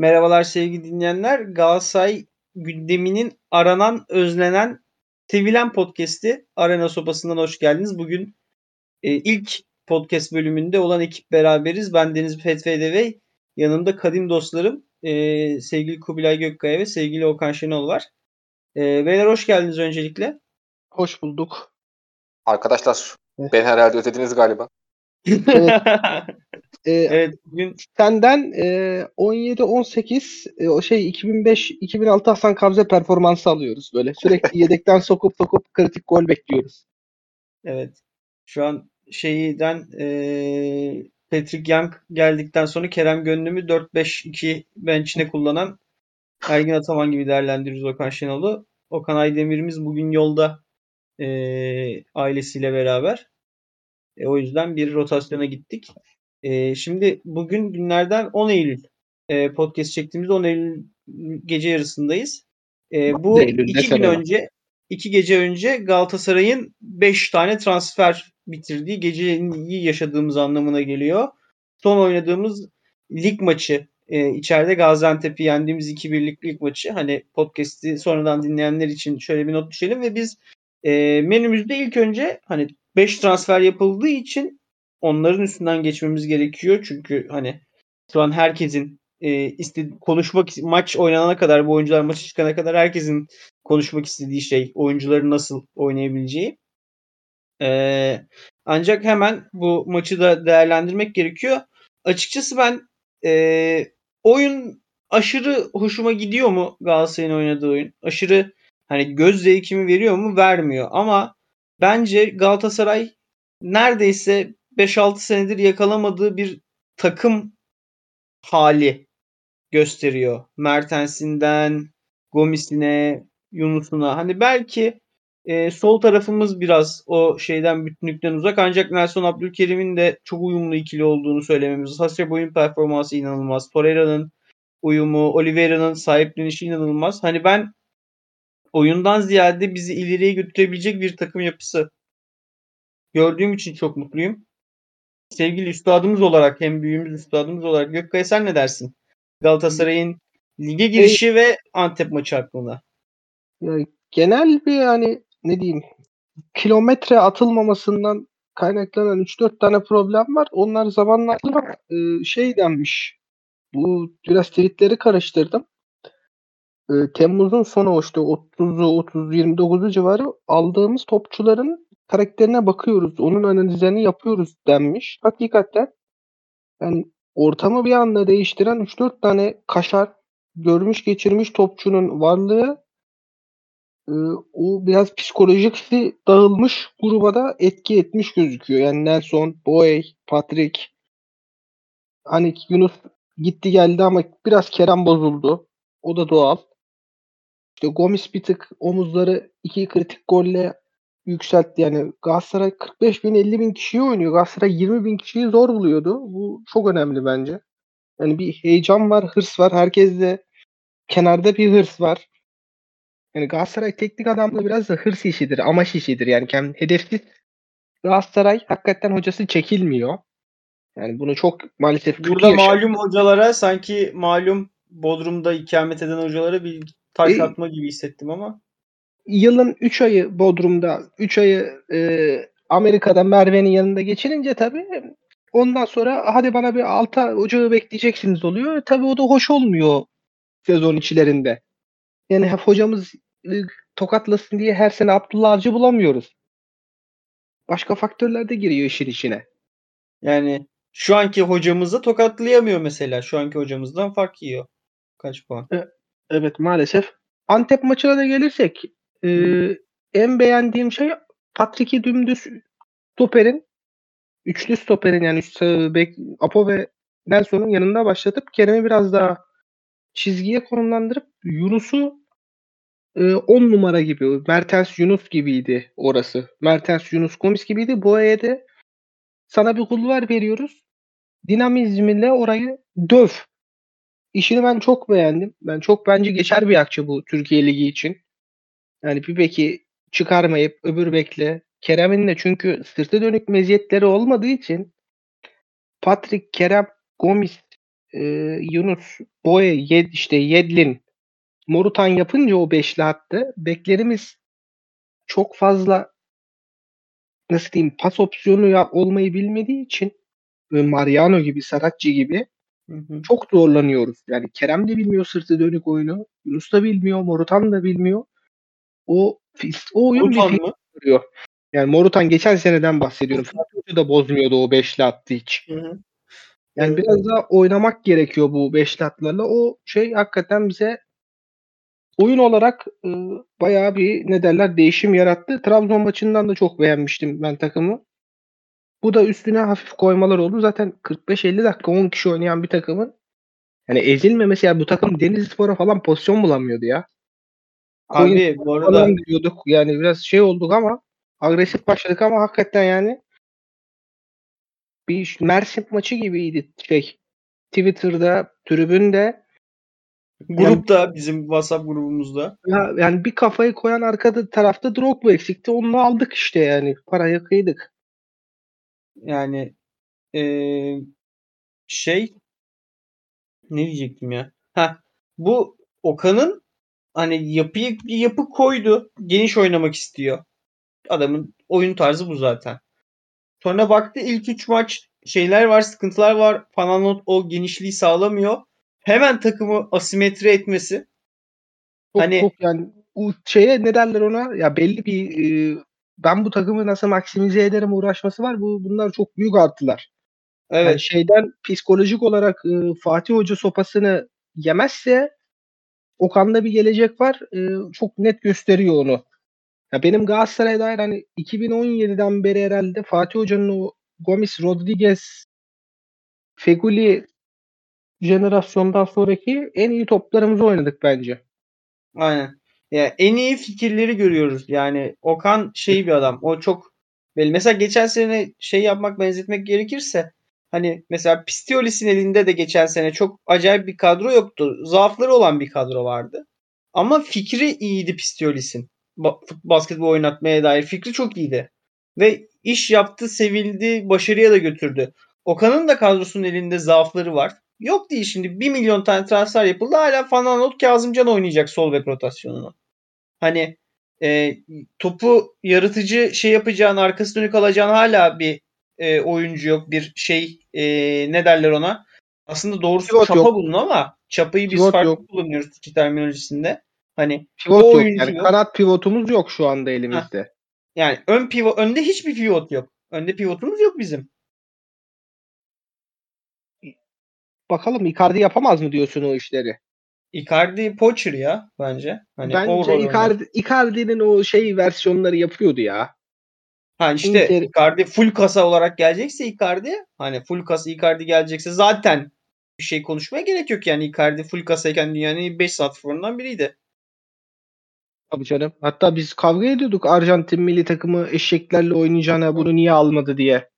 Merhabalar sevgili dinleyenler. Galatasaray gündeminin aranan, özlenen, sevilen podcast'i Arena Sopası'ndan hoş geldiniz. Bugün e, ilk podcast bölümünde olan ekip beraberiz. Ben Deniz Fetvede ve yanımda kadim dostlarım e, sevgili Kubilay Gökkaya ve sevgili Okan Şenol var. E, beyler hoş geldiniz öncelikle. Hoş bulduk. Arkadaşlar ben herhalde ödediniz galiba. Evet. Ee, evet bugün senden e, 17-18 e, o şey 2005-2006 Hasan Kabze performansı alıyoruz böyle. Sürekli yedekten sokup sokup kritik gol bekliyoruz. evet şu an şeyden e, Patrick Young geldikten sonra Kerem Gönlüm'ü 4-5-2 bench'ine kullanan Ergin Ataman gibi değerlendiriyoruz Okan Şenol'u. Okan Aydemir'imiz bugün yolda e, ailesiyle beraber. E, o yüzden bir rotasyona gittik. E, şimdi bugün günlerden 10 Eylül e, podcast çektiğimiz 10 Eylül gece yarısındayız. E, bu Eylül, iki gün desene. önce iki gece önce Galatasaray'ın 5 tane transfer bitirdiği geceyi yaşadığımız anlamına geliyor. Son oynadığımız lig maçı e, içeride Gaziantep'i yendiğimiz 2-1'lik lig maçı. Hani podcast'i sonradan dinleyenler için şöyle bir not düşelim ve biz e, menümüzde ilk önce hani 5 transfer yapıldığı için onların üstünden geçmemiz gerekiyor. Çünkü hani şu an herkesin e, istedi konuşmak maç oynanana kadar bu oyuncular maçı çıkana kadar herkesin konuşmak istediği şey oyuncuların nasıl oynayabileceği. E, ancak hemen bu maçı da değerlendirmek gerekiyor. Açıkçası ben e, oyun aşırı hoşuma gidiyor mu Galatasaray'ın oynadığı oyun? Aşırı hani göz zevkimi veriyor mu? Vermiyor. Ama bence Galatasaray neredeyse 5-6 senedir yakalamadığı bir takım hali gösteriyor. Mertens'inden Gomis'ine, Yunus'una. Hani belki e, sol tarafımız biraz o şeyden bütünlükten uzak ancak Nelson Abdülkerim'in de çok uyumlu ikili olduğunu söylememiz. Hasebe performansı inanılmaz. Torreira'nın uyumu, Oliveira'nın sahiplenişi inanılmaz. Hani ben oyundan ziyade bizi ileriye götürebilecek bir takım yapısı gördüğüm için çok mutluyum. Sevgili üstadımız olarak hem büyüğümüz üstadımız olarak Gökkaya sen ne dersin? Galatasaray'ın lige girişi ve Antep maçı hakkında. Genel bir hani ne diyeyim kilometre atılmamasından kaynaklanan 3-4 tane problem var. Onlar zamanla e, şey denmiş. Bu biraz tweetleri karıştırdım. E, Temmuz'un sonu işte 30'u 30 29'u civarı aldığımız topçuların karakterine bakıyoruz. Onun analizlerini yapıyoruz denmiş. Hakikaten yani ortamı bir anda değiştiren 3-4 tane kaşar görmüş geçirmiş topçunun varlığı e, o biraz psikolojisi dağılmış gruba da etki etmiş gözüküyor. Yani Nelson, Boey, Patrick hani Yunus gitti geldi ama biraz Kerem bozuldu. O da doğal. İşte Gomis bir tık omuzları iki kritik golle yükseltti. Yani Galatasaray 45 bin 50 bin kişiyi oynuyor. Galatasaray 20 bin kişiyi zor buluyordu. Bu çok önemli bence. Yani bir heyecan var, hırs var. Herkeste kenarda bir hırs var. Yani Galatasaray teknik adamda biraz da hırs işidir, amaç işidir. Yani kendi hedefsiz Galatasaray hakikaten hocası çekilmiyor. Yani bunu çok maalesef Burada malum hocalara sanki malum Bodrum'da ikamet eden hocalara bir taş E- atma gibi hissettim ama. Yılın 3 ayı Bodrum'da, 3 ayı e, Amerika'da Merve'nin yanında geçirince tabii ondan sonra hadi bana bir alta ocağı bekleyeceksiniz oluyor. Tabii o da hoş olmuyor sezon içlerinde. Yani hep hocamız e, tokatlasın diye her sene Abdullah Avcı bulamıyoruz. Başka faktörler de giriyor işin içine. Yani şu anki hocamızı tokatlayamıyor mesela. Şu anki hocamızdan fark yiyor. Kaç puan? Evet maalesef. Antep maçına da gelirsek e, en beğendiğim şey Patrick'i dümdüz stoperin üçlü stoperin yani sağ bek, Apo ve Nelson'un yanında başlatıp Kerem'i biraz daha çizgiye konumlandırıp Yunus'u 10 numara gibi Mertens Yunus gibiydi orası. Mertens Yunus Gomis gibiydi. Bu de sana bir kulvar veriyoruz. Dinamizmle orayı döv. İşini ben çok beğendim. Ben çok bence geçer bir akçe bu Türkiye Ligi için. Yani bir beki çıkarmayıp öbür bekle. Kerem'in de çünkü sırtı dönük meziyetleri olmadığı için Patrick, Kerem, Gomis e, Yunus, Boye, Yed, işte Yedlin, Morutan yapınca o beşli hattı beklerimiz çok fazla nasıl diyeyim pas opsiyonu ya, olmayı bilmediği için Mariano gibi, Saratçı gibi Hı hı. çok zorlanıyoruz. Yani Kerem de bilmiyor sırtı dönük oyunu. Yunus da bilmiyor, Morutan da bilmiyor. O o oyun bir Morutan fake mı? duruyor. Yani Morutan geçen seneden bahsediyorum. Fatih Hoca da bozmuyordu o beşli attı hiç. Hı hı. Yani biraz daha oynamak gerekiyor bu beşli atlarla. O şey hakikaten bize oyun olarak e, bayağı bir ne derler değişim yarattı. Trabzon maçından da çok beğenmiştim ben takımı. Bu da üstüne hafif koymalar oldu. Zaten 45-50 dakika 10 kişi oynayan bir takımın yani ezilmemesi ya bu takım Denizlispor'a falan pozisyon bulamıyordu ya. Abi bu arada Falan diyorduk. Yani biraz şey olduk ama agresif başladık ama hakikaten yani bir Mersin maçı gibiydi şey. Twitter'da, tribünde grupta bizim WhatsApp grubumuzda ya yani bir kafayı koyan arkada tarafta Drogba eksikti. Onu aldık işte yani. Parayı kıydık. yani eee, şey ne diyecektim ya? Ha bu Okan'ın hani yapıyı yapı koydu. Geniş oynamak istiyor. Adamın oyun tarzı bu zaten. Sonra baktı ilk 3 maç şeyler var, sıkıntılar var. Fananot o genişliği sağlamıyor. Hemen takımı asimetri etmesi. Çok, Hani- çok yani o şeye ne derler ona? Ya belli bir e, ben bu takımı nasıl maksimize ederim uğraşması var. Bu bunlar çok büyük artılar. Evet. Yani şeyden psikolojik olarak e, Fatih Hoca sopasını yemezse Okan'da bir gelecek var. E, çok net gösteriyor onu. Ya benim Galatasaray'a dair hani 2017'den beri herhalde Fatih Hoca'nın o Gomis, Rodriguez, Feguli jenerasyondan sonraki en iyi toplarımızı oynadık bence. Aynen. Ya en iyi fikirleri görüyoruz. Yani Okan şey bir adam. O çok belli. Mesela geçen sene şey yapmak benzetmek gerekirse hani mesela Pistiolis'in elinde de geçen sene çok acayip bir kadro yoktu. Zaafları olan bir kadro vardı. Ama fikri iyiydi Pistiolis'in. Ba- basketbol oynatmaya dair fikri çok iyiydi. Ve iş yaptı, sevildi, başarıya da götürdü. Okan'ın da kadrosunun elinde zaafları var. Yok değil şimdi 1 milyon tane transfer yapıldı. Hala Fananot Kazımcan oynayacak sol bek rotasyonunu. Hani e, topu yaratıcı şey yapacağın, arkası dönük alacağın hala bir e, oyuncu yok. Bir şey e, ne derler ona? Aslında doğrusu Pivot çapa yok. bulun ama çapayı biz Pivot farklı yok. kullanıyoruz iki terminolojisinde. Hani Pivot O yok. oyuncu Yani yok. kanat pivotumuz yok şu anda elimizde. yani ön pivot önde hiçbir pivot yok. Önde pivotumuz yok bizim. Bakalım Icardi yapamaz mı diyorsun o işleri? Icardi poacher ya bence. Hani Bence oynar. Icardi, Icardi'nin o şey versiyonları yapıyordu ya. Ha işte Inter- Icardi full kasa olarak gelecekse Icardi hani full kasa Icardi gelecekse zaten bir şey konuşmaya gerek yok yani Icardi full kasayken dünyanın 5 santrforundan biriydi. Tabii canım. Hatta biz kavga ediyorduk Arjantin milli takımı eşeklerle oynayacağına bunu niye almadı diye.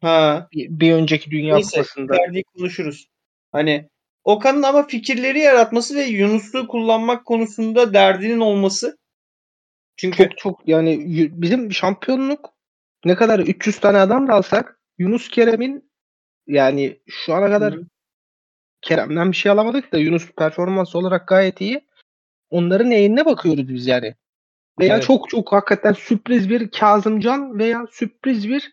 Ha Bir, bir önceki Dünya neyse Kupası'nda. Icardi'yi konuşuruz. Hani Okan'ın ama fikirleri yaratması ve Yunus'u kullanmak konusunda derdinin olması. Çünkü Çok çok yani bizim şampiyonluk ne kadar 300 tane adam da alsak Yunus Kerem'in yani şu ana kadar Hı hı. Kerem'den bir şey alamadık da Yunus performans olarak gayet iyi. Onların eğiline bakıyoruz biz yani. Veya Evet. çok çok hakikaten sürpriz bir Kazımcan veya sürpriz bir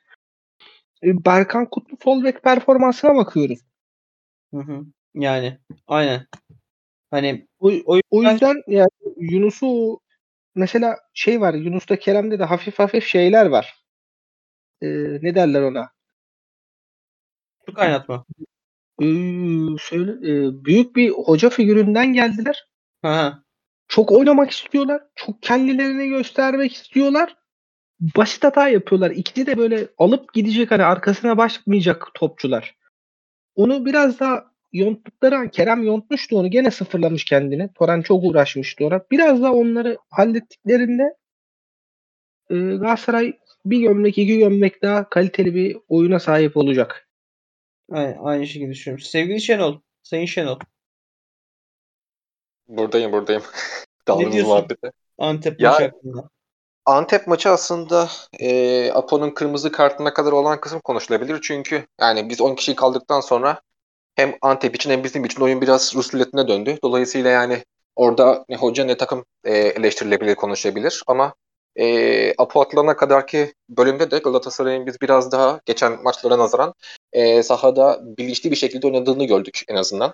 e, Berkan Kutlu sol bek performansına bakıyoruz. Hı hı. yani aynen. Hani O, O o yüzden yani Yunus'u mesela şey var Yunus'ta Kerem'de de hafif hafif şeyler var. Ee, ne derler ona? su kaynatma. Ee, şöyle e, büyük bir hoca figüründen geldiler. Ha, ha. Çok oynamak istiyorlar. Çok kendilerini göstermek istiyorlar. Basit hata yapıyorlar. İkisi de böyle alıp gidecek hani arkasına bakmayacak topçular. Onu biraz daha yonttukları an Kerem yontmuştu onu. Gene sıfırlamış kendini. Toran çok uğraşmıştı ona. Biraz daha onları hallettiklerinde e, Galatasaray bir gömlek iki gömlek daha kaliteli bir oyuna sahip olacak. Aynen, aynı şekilde düşünüyorum. Sevgili Şenol, Sayın Şenol. Buradayım buradayım. Daldınız diyorsun? muhabbete. Antep Ya- maçı hakkında. Antep maçı aslında e, Apo'nun kırmızı kartına kadar olan kısım konuşulabilir. Çünkü yani biz 10 kişi kaldıktan sonra hem Antep için hem bizim için oyun biraz Rus ruletine döndü. Dolayısıyla yani orada ne hoca ne takım e, eleştirilebilir, konuşabilir ama e, Apo atılana kadarki bölümde de Galatasaray'ın biz biraz daha geçen maçlara nazaran e, sahada bilinçli bir şekilde oynadığını gördük en azından.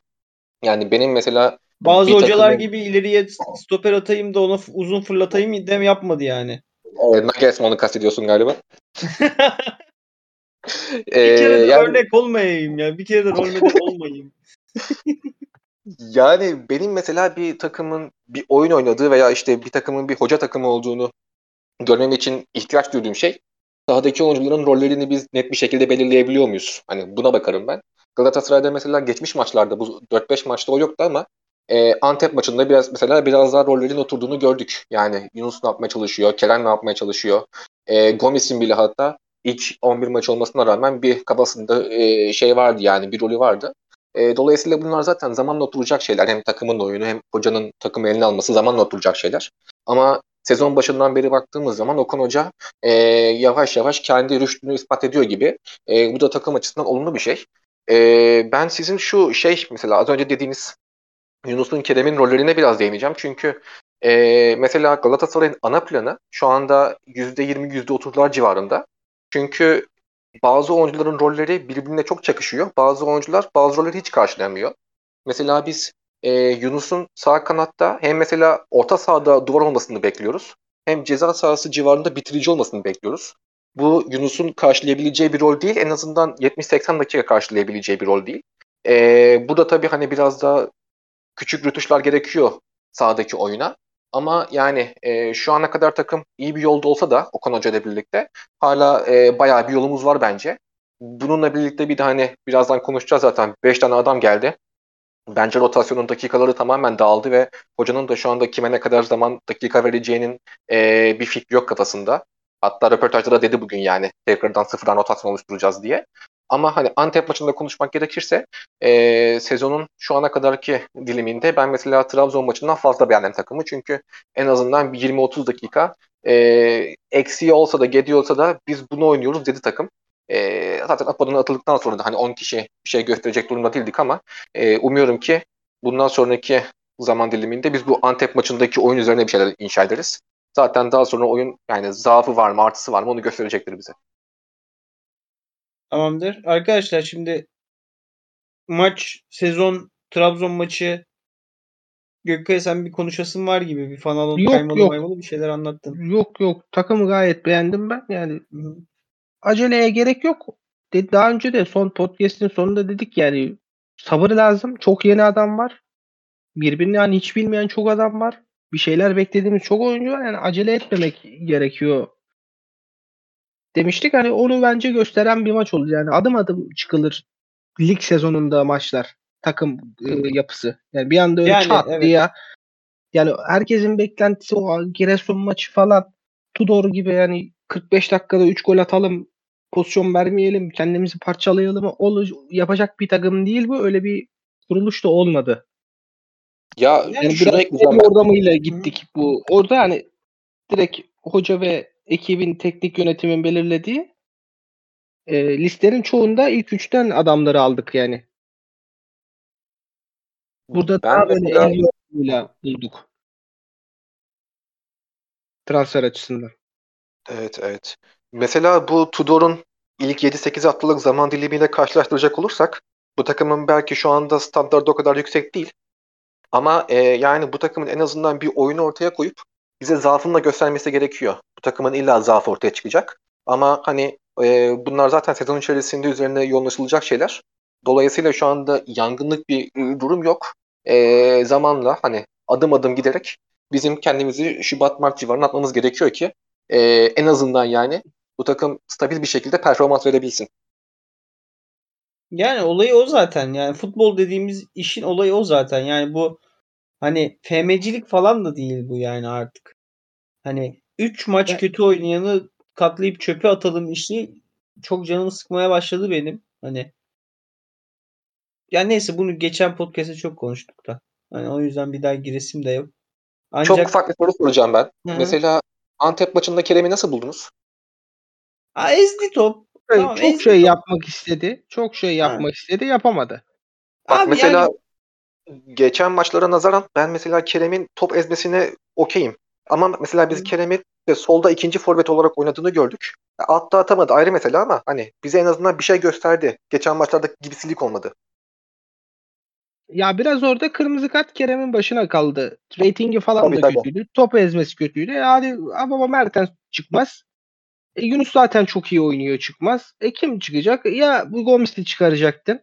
Yani benim mesela Bazı bir hocalar takımın- gibi ileriye stoper atayım da ona uzun fırlatayım dem yapmadı yani. e, Nagelsmann'ı kastediyorsun galiba. Bir E, kere de yani- örnek olmayayım ya. Bir kere de rol model olmayayım. Yani benim mesela bir takımın bir oyun oynadığı veya işte bir takımın bir hoca takımı olduğunu görmem için ihtiyaç duyduğum şey sahadaki oyuncuların rollerini biz net bir şekilde belirleyebiliyor muyuz? Hani buna bakarım ben. Galatasaray'da mesela geçmiş maçlarda bu 4-5 maçta o yoktu ama e, Antep maçında biraz mesela biraz daha rollerin oturduğunu gördük. Yani Yunus ne yapmaya çalışıyor, Kerem ne yapmaya çalışıyor. E, Gomis'in bile hatta ilk 11 maç olmasına rağmen bir kafasında e, şey vardı yani bir rolü vardı. E, dolayısıyla bunlar zaten zamanla oturacak şeyler. Hem takımın oyunu hem hocanın takımı eline alması zamanla oturacak şeyler. Ama sezon başından beri baktığımız zaman Okan Hoca e, yavaş yavaş kendi rüştünü ispat ediyor gibi. E, bu da takım açısından olumlu bir şey. E, ben sizin şu şey mesela az önce dediğiniz Yunus'un Kerem'in rollerine biraz değineceğim. Çünkü e, mesela Galatasaray'ın ana planı şu anda %20 %30'lar civarında. Çünkü bazı oyuncuların rolleri birbirine çok çakışıyor. Bazı oyuncular bazı rolleri hiç karşılayamıyor. Mesela biz e, Yunus'un sağ kanatta hem mesela orta sahada duvar olmasını bekliyoruz. Hem ceza sahası civarında bitirici olmasını bekliyoruz. Bu Yunus'un karşılayabileceği bir rol değil. En azından 70-80 dakika karşılayabileceği bir rol değil. E, bu da tabii hani biraz daha küçük rütuşlar gerekiyor sahadaki oyuna. Ama yani e, şu ana kadar takım iyi bir yolda olsa da Okan Hoca ile birlikte hala e, bayağı bir yolumuz var bence. Bununla birlikte bir de hani birazdan konuşacağız zaten. 5 tane adam geldi. Bence rotasyonun dakikaları tamamen dağıldı ve hocanın da şu anda kime ne kadar zaman dakika vereceğinin e, bir fikri yok kafasında. Hatta röportajda da dedi bugün yani tekrardan sıfırdan rotasyon oluşturacağız diye. Ama hani Antep maçında konuşmak gerekirse e, sezonun şu ana kadarki diliminde ben mesela Trabzon maçından fazla beğendim takımı. Çünkü en azından bir 20-30 dakika e, eksiği olsa da gediği olsa da biz bunu oynuyoruz dedi takım. E, zaten Apo'dan atıldıktan sonra da hani 10 kişi bir şey gösterecek durumda değildik ama e, umuyorum ki bundan sonraki zaman diliminde biz bu Antep maçındaki oyun üzerine bir şeyler inşa ederiz. Zaten daha sonra oyun yani zaafı var mı artısı var mı onu gösterecektir bize. Tamamdır. Arkadaşlar şimdi maç, sezon, Trabzon maçı Gökkaya sen bir konuşasın var gibi. Bir falan Yok, kaymalı yok. maymalı bir şeyler anlattın. Yok yok takımı gayet beğendim ben. Yani. Aceleye gerek yok. De, daha önce de son podcast'in sonunda dedik yani sabır lazım. Çok yeni adam var. Birbirini yani hiç bilmeyen çok adam var. Bir şeyler beklediğimiz çok oyuncu var. Yani acele etmemek gerekiyor. Demiştik hani onu bence gösteren bir maç oldu. Yani adım adım çıkılır lig sezonunda maçlar. Takım e, yapısı. Yani bir anda öyle Yani, çat evet. diye yani herkesin beklentisi o Giresun maçı falan Tudor gibi yani 45 dakikada 3 gol atalım pozisyon vermeyelim kendimizi parçalayalım ol, yapacak bir takım değil bu öyle bir kuruluş da olmadı. Ya Yani ekleyeceğim el ben. yordamıyla gittik bu. Orada hani direkt hoca ve ekibin teknik yönetimin belirlediği e, listenin çoğunda ilk üçten adamları aldık yani. Burada Ben daha böyle el bulduk. Transfer açısından. Evet evet. Mesela bu Tudor'un ilk 7-8 haftalık zaman dilimiyle karşılaştıracak olursak bu takımın belki şu anda standartı o kadar yüksek değil. Ama e, yani bu takımın en azından bir oyunu ortaya koyup bize zaafını da göstermesi gerekiyor. Bu takımın illa zaafı ortaya çıkacak. Ama hani e, bunlar zaten sezon içerisinde üzerine yoğunlaşılacak şeyler. Dolayısıyla şu anda yangınlık bir e, durum yok. E, zamanla hani adım adım giderek bizim kendimizi Şubat Mart civarına atmamız gerekiyor ki e, en azından yani bu takım stabil bir şekilde performans verebilsin. Yani olayı o zaten. Yani futbol dediğimiz işin olayı o zaten. Yani bu hani FM'cilik falan da değil bu yani artık. Hani 3 maç Ya- kötü oynayanı katlayıp çöpe atalım işi çok canımı sıkmaya başladı benim. Hani yani neyse bunu geçen podcast'te çok konuştuk da. Hani o yüzden bir daha giresim de yok. Ancak Çok ufak bir soru soracağım ben. Hı hı. Mesela Antep maçında Kerem'i nasıl buldunuz? Aa, ezdi top. Tamam, çok ezdi şey top. yapmak istedi. Çok şey yapmak istedi, yapamadı. Bak Abi mesela yani- geçen maçlara nazaran ben mesela Kerem'in top ezmesine okeyim. Ama mesela biz. Kerem'i solda ikinci forvet olarak oynadığını gördük. Altta atamadı ayrı mesele ama hani bize en azından bir şey gösterdi. Geçen maçlarda gibisilik olmadı. Ya biraz orada kırmızı kart Kerem'in başına kaldı. Ratingi falan Tabii, da tabii. kötüydü. Top ezmesi kötüydü. Yani ama Mertens çıkmaz. E, Yunus zaten çok iyi oynuyor çıkmaz. E kim çıkacak? Ya bu Gomis'i çıkaracaktın.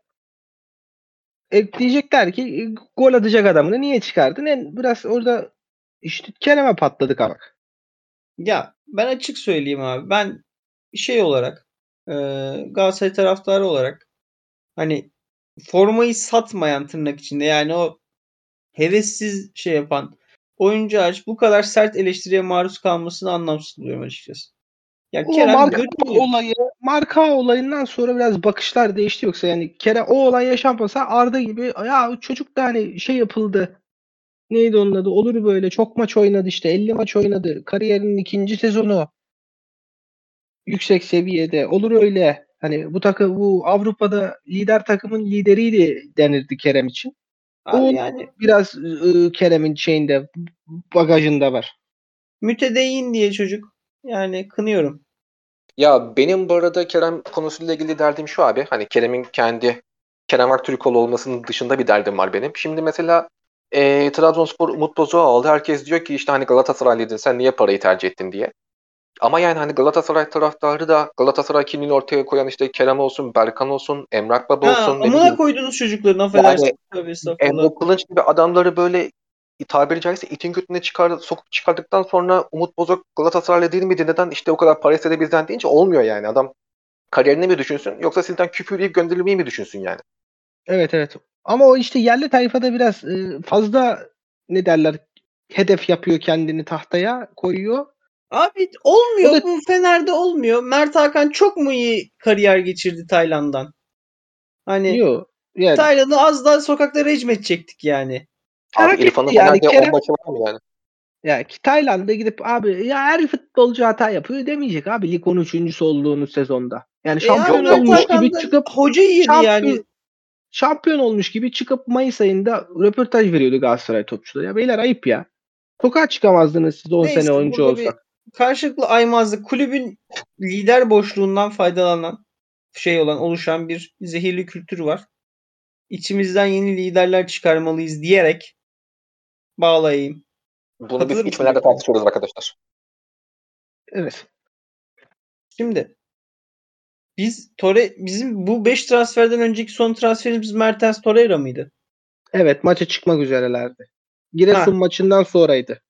E, diyecekler ki e, gol atacak adamını niye çıkardın? En biraz orada işte Kerem'e patladık ama. Ya ben açık söyleyeyim abi. Ben şey olarak e, Galatasaray taraftarı olarak hani formayı satmayan tırnak içinde yani o hevessiz şey yapan oyuncu hariç bu kadar sert eleştiriye maruz kalmasını anlamsız buluyorum açıkçası. Ya O Kerem marka görünüyor. olayı, marka olayından sonra biraz bakışlar değişti yoksa yani Kerem o olay yaşanmasa Arda gibi ya çocuk da hani şey yapıldı. Neydi onun adı? Olur böyle çok maç oynadı işte 50 maç oynadı. Kariyerinin ikinci sezonu yüksek seviyede. Olur öyle. Hani bu takım bu Avrupa'da lider takımın lideriydi denirdi Kerem için. Abi O yani biraz ıı, Kerem'in şeyinde bagajında var. mütedeyyin diye çocuk. Yani kınıyorum. Ya benim bu arada Kerem konusuyla ilgili derdim şu abi. Hani Kerem'in kendi Kerem Aktürkoğlu olmasının dışında bir derdim var benim. Şimdi mesela e, Trabzonspor Umut Bozok'u aldı. Herkes diyor ki işte hani Galatasaraylıydın sen niye parayı tercih ettin diye. Ama yani hani Galatasaray taraftarı da Galatasaray kimliğini ortaya koyan işte Kerem olsun, Berkan olsun, Emrah Baba Ha, olsun. ne amına koydunuz çocukların affedersin. Estağfurullah. Emre Kılınç gibi adamları böyle tabiri caizse itin götüne çıkar, sokup çıkardıktan sonra Umut Bozok Galatasaraylı değil miydi? Neden işte o kadar para istedi bizden deyince olmuyor yani. Adam kariyerini mi düşünsün yoksa sizden küfür yiyip gönderilmeyi mi düşünsün yani? Evet evet. Ama o işte yerli tayfada biraz e, fazla ne derler hedef yapıyor kendini tahtaya koyuyor. Abi olmuyor. Da- Bu Fener'de olmuyor. Mert Hakan çok mu iyi kariyer geçirdi Tayland'dan? Hani Diyor. Yani Tayland'ı az daha sokakta rejim edecektik yani. Abi Hak İrfan'ın yani. Fener'de 10 Kerem- maçı var mı yani? ya ki Tayland'a gidip abi ya her futbolcu hata yapıyor demeyecek abi lig 13.sü olduğunuz sezonda. Yani E şampiyon abi Mert olmuş gibi çıkıp hoca yedi şampiyon, yani. şampiyon olmuş gibi çıkıp Mayıs ayında röportaj veriyordu Galatasaray topçuları. Ya beyler ayıp ya. Sokağa çıkamazdınız siz 10 Neyse, sene oyuncu olsak. Karşılıklı aymazlık kulübün lider boşluğundan faydalanan şey olan oluşan bir zehirli kültür var. İçimizden yeni liderler çıkarmalıyız diyerek bağlayayım. Bunu biz Katılır mısın içmelerde tartışıyoruz arkadaşlar. Evet. Şimdi biz Tore bizim bu 5 transferden önceki son transferimiz Mertens Torreira mıydı? Evet maça çıkmak üzerelerdi. Giresun Ha. maçından sonraydı.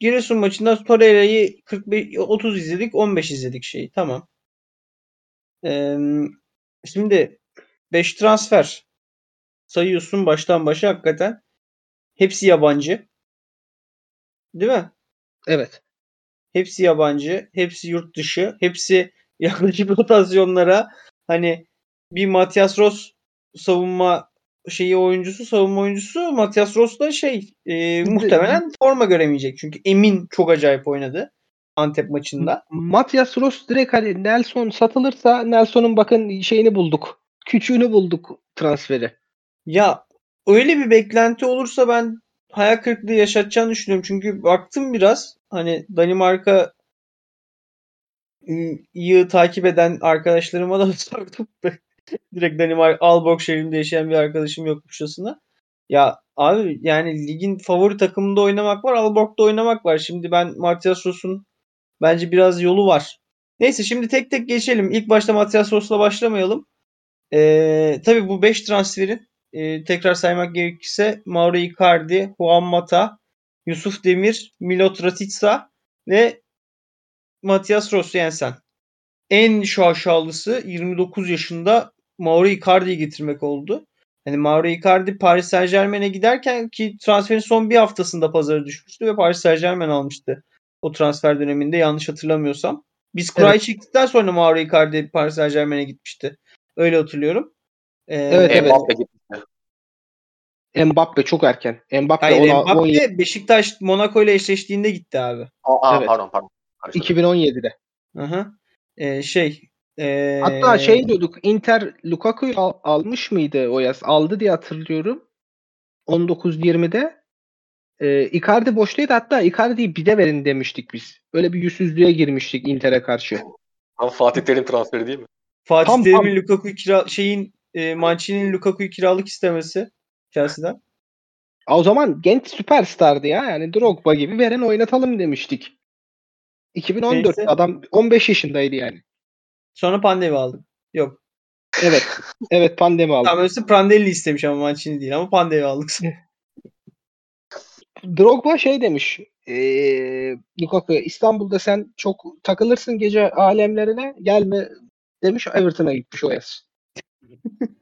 Giresun maçında Torreira'yı 45 30 izledik, 15 izledik şeyi. Tamam. Ee, şimdi 5 transfer sayıyorsun baştan başa hakikaten. Hepsi yabancı. Değil mi? Evet. Hepsi yabancı, hepsi yurt dışı, hepsi yaklaşık rotasyonlara hani bir Matias Ross savunma şeyi oyuncusu, savunma oyuncusu Matias Ross da şey e, muhtemelen forma göremeyecek. Çünkü Emin çok acayip oynadı Antep maçında. Matias Ross direkt hani Nelson satılırsa Nelson'un bakın şeyini bulduk. Küçüğünü bulduk transferi. Ya öyle bir beklenti olursa ben hayal kırıklığı yaşatacağını düşünüyorum. Çünkü baktım biraz hani Danimarka iyi takip eden arkadaşlarıma da sordum. Direkt Danimarka Aalborg şehrinde yaşayan bir arkadaşım yok Kuşası'na. Ya abi yani ligin favori takımında oynamak var, Aalborg'da oynamak var. Şimdi ben Matias Ross'un bence biraz yolu var. Neyse şimdi tek tek geçelim. İlk başta Matias Ross'la başlamayalım. Ee, tabii bu 5 transferin e, tekrar saymak gerekirse Mauro Icardi, Juan Mata, Yusuf Demir, Milot Ratica ve Matias Ross Jensen. En şaşalısı 29 yaşında Mauro Icardi'yi getirmek oldu. Hani Mauro Icardi Paris Saint Germain'e giderken ki transferin son bir haftasında pazara düşmüştü ve Paris Saint Germain almıştı. O transfer döneminde yanlış hatırlamıyorsam. Biz kurayı Evet. çektikten sonra Mauro Icardi Paris Saint Germain'e gitmişti. Öyle hatırlıyorum. Ee, Evet, evet. Mbappe gitti. Mbappe çok erken. Mbappe Hayır ona Mbappe 17 Beşiktaş Monaco ile eşleştiğinde gitti abi. Aa, Evet. pardon pardon. Karıştırdım. 2017'de. Aha. Ee, şey Ee, Hatta şey diyorduk Inter Lukaku'yu al- almış mıydı o yaz? Aldı diye hatırlıyorum. 19-20'de. Ee, Icardi boştaydı hatta Icardi'yi bir de verin demiştik biz. Böyle bir yüzsüzlüğe girmiştik Inter'e karşı. Ama Fatih Terim transferi değil mi? Fatih Tam- Terim'in Lukaku'yu kira şeyin e, Mancini'nin Lukaku'yu kiralık istemesi Chelsea'den. O zaman genç süperstardı ya. Yani Drogba gibi veren oynatalım demiştik. 2014 Neyse. adam 15 yaşındaydı yani. Sonra pandemi aldık. Yok. Evet. evet pandemi aldı. Tam öyleyse Prandelli istemiş ama Mancini değil ama pandemi aldık. Drogba şey demiş. Eee Lukaku İstanbul'da sen çok takılırsın gece alemlerine gelme demiş Everton'a gitmiş o yaz.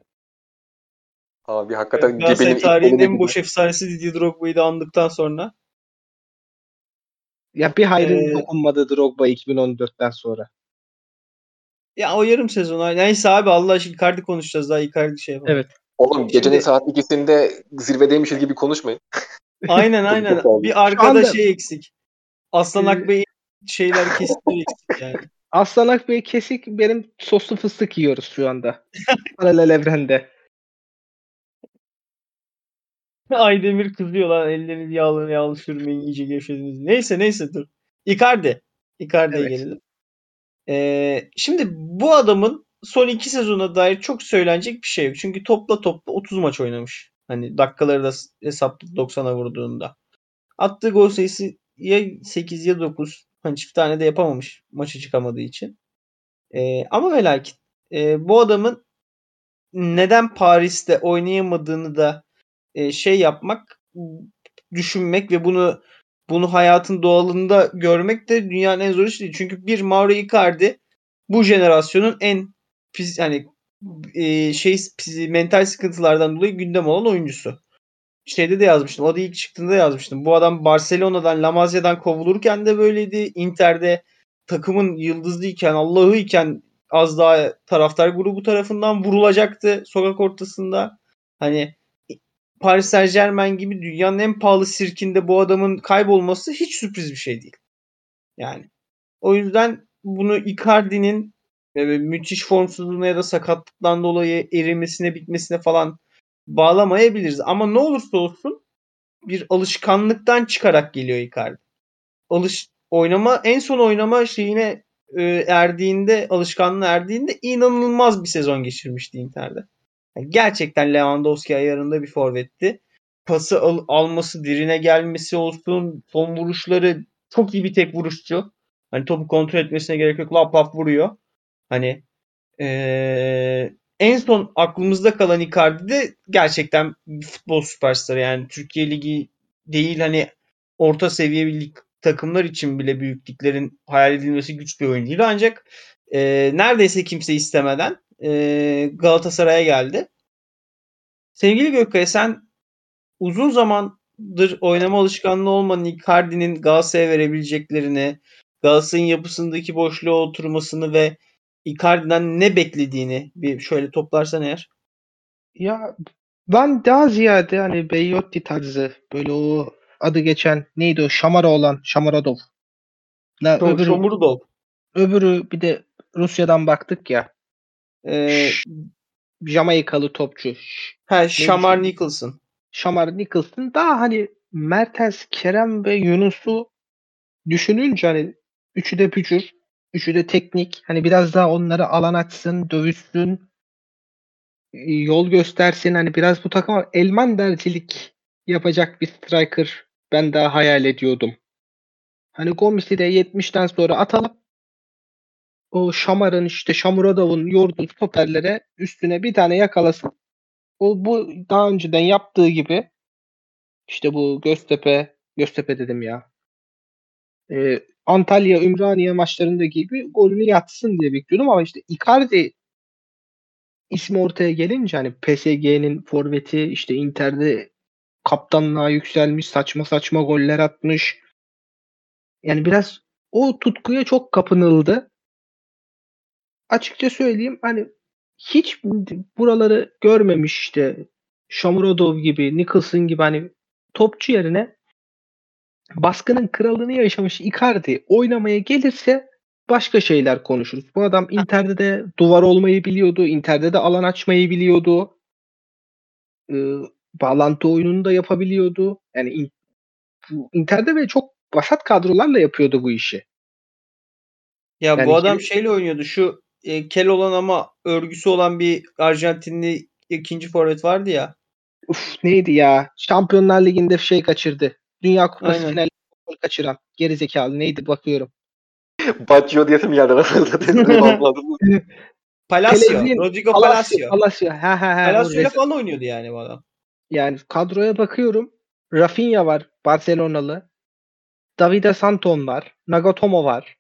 Abi hakikaten Gebe'nin ilk tarihinin en boş efsanesi Didier Drogba'yı da andıktan sonra. Ya bir hayrın Ee, dokunmadı Drogba 2014'ten sonra. Ya o yarım sezon. Neyse abi Allah aşkına Icardi konuşacağız daha Icardi şey yapalım. Evet. Oğlum gecenin Şimdi- saat ikisinde zirvedeymişiz gibi konuşmayın. Aynen aynen. Bir arkada anda- şey eksik. Aslan Ee, Akbey'in şeyler kesitleri eksik yani. Aslan Akbey kesik benim soslu fıstık yiyoruz şu anda. Paralel evrende. Aydemir kızıyor lan ellerinizi yağlı yağlı sürmeyin iyice gevşediniz. Neyse neyse dur. Icardi. Icardi'ye Evet. gelelim. Ee, şimdi bu adamın son iki sezona dair çok söylenecek bir şey yok. Çünkü topla topla 30 maç oynamış. Hani dakikaları da hesapladı 90'a vurduğunda. Attığı gol sayısı ya 8 ya 9. Hani çift tane de yapamamış maça çıkamadığı için. Ee, ama ve lakin e, bu adamın neden Paris'te oynayamadığını da e, şey yapmak, düşünmek ve bunu bunu hayatın doğalında görmek de dünyanın en zor işi değil. Çünkü bir Mauro Icardi bu jenerasyonun en hani e, şey mental sıkıntılardan dolayı gündem olan oyuncusu. Şeyde de yazmıştım. Adı ilk çıktığında yazmıştım. Bu adam Barcelona'dan, La Masia'dan kovulurken de böyleydi. Inter'de takımın yıldızlıyken, Allah'ı iken az daha taraftar grubu tarafından vurulacaktı sokak ortasında. Hani Paris Saint Germain gibi dünyanın en pahalı sirkinde bu adamın kaybolması hiç sürpriz bir şey değil. Yani o yüzden bunu Icardi'nin e, müthiş formsuzluğuna ya da sakatlıktan dolayı erimesine bitmesine falan bağlamayabiliriz. Ama ne olursa olsun bir alışkanlıktan çıkarak geliyor Icardi. Alış oynama en son oynama şeyine e, erdiğinde alışkanlığı erdiğinde inanılmaz bir sezon geçirmişti Inter'de. Gerçekten Lewandowski ayarında bir forvetti. Pası al- alması, dirine gelmesi olsun, son vuruşları çok iyi bir tek vuruşçu. Hani topu kontrol etmesine gerek yok. Lap lap vuruyor. Hani eee, en son aklımızda kalan Icardi de gerçekten futbol süperstarı. Yani Türkiye Ligi değil hani orta seviye bir lig takımlar için bile büyük liglerin hayal edilmesi güç bir oyuncuydu. Ancak eee, neredeyse kimse istemeden eee, Galatasaray'a geldi. Sevgili Gökkaya sen uzun zamandır oynama alışkanlığı olmayan Icardi'nin Galatasaray'a verebileceklerini, Galatasaray'ın yapısındaki boşluğa oturmasını ve Icardi'den ne beklediğini bir şöyle toplarsan eğer. Ya ben daha ziyade hani Beyotti tarzı böyle o adı geçen neydi o Şamara olan Şamaradov. Şom- öbürü, Şomurudov. öbürü bir de Rusya'dan baktık ya. Ee, Jamaikalı topçu. Ha, Shamar? Nicholson. Şamar Nicholson daha hani Mertens, Kerem ve Yunus'u düşününce hani üçü de bücür, üçü de teknik. Hani biraz daha onları alan açsın, dövüşsün, e, yol göstersin. Hani biraz bu takıma elman dercilik yapacak bir striker ben daha hayal ediyordum. Hani Gomis'i de 70'ten sonra atalım. O Şamar'ın işte Şamuradov'un yorduğu stoperlere üstüne bir tane yakalasın. O bu daha önceden yaptığı gibi işte bu Göztepe, Göztepe dedim ya. Ee, Antalya, Ümraniye maçlarında gibi golünü yatsın diye bekliyordum ama işte Icardi ismi ortaya gelince hani PSG'nin forveti işte Inter'de kaptanlığa yükselmiş, saçma saçma goller atmış. Yani biraz o tutkuya çok kapınıldı. Açıkça söyleyeyim hani hiç buraları görmemiş işte Shomurodov gibi, Nicholson gibi hani topçu yerine baskının kralını yaşamış Icardi oynamaya gelirse başka şeyler konuşuruz. Bu adam Inter'de de duvar olmayı biliyordu. Inter'de de alan açmayı biliyordu. Ee, bağlantı oyununu da yapabiliyordu. Yani in, Inter'de ve çok vasat kadrolarla yapıyordu bu işi. Ya Yani bu adam şey- şeyle oynuyordu. Şu e, kel olan ama örgüsü olan bir Arjantinli ikinci forvet vardı ya. Uf neydi ya? Şampiyonlar Ligi'nde şey kaçırdı. Dünya Kupası Aynen. finali kaçıran. Geri zekalı neydi bakıyorum. Baccio diyesim geldi. Palacio. Rodrigo Palacio. Palacio. Ha ha ha. Palacio ile falan oynuyordu yani bu adam. Yani kadroya bakıyorum. Rafinha var. Barcelonalı. Davide Santon var. Nagatomo var.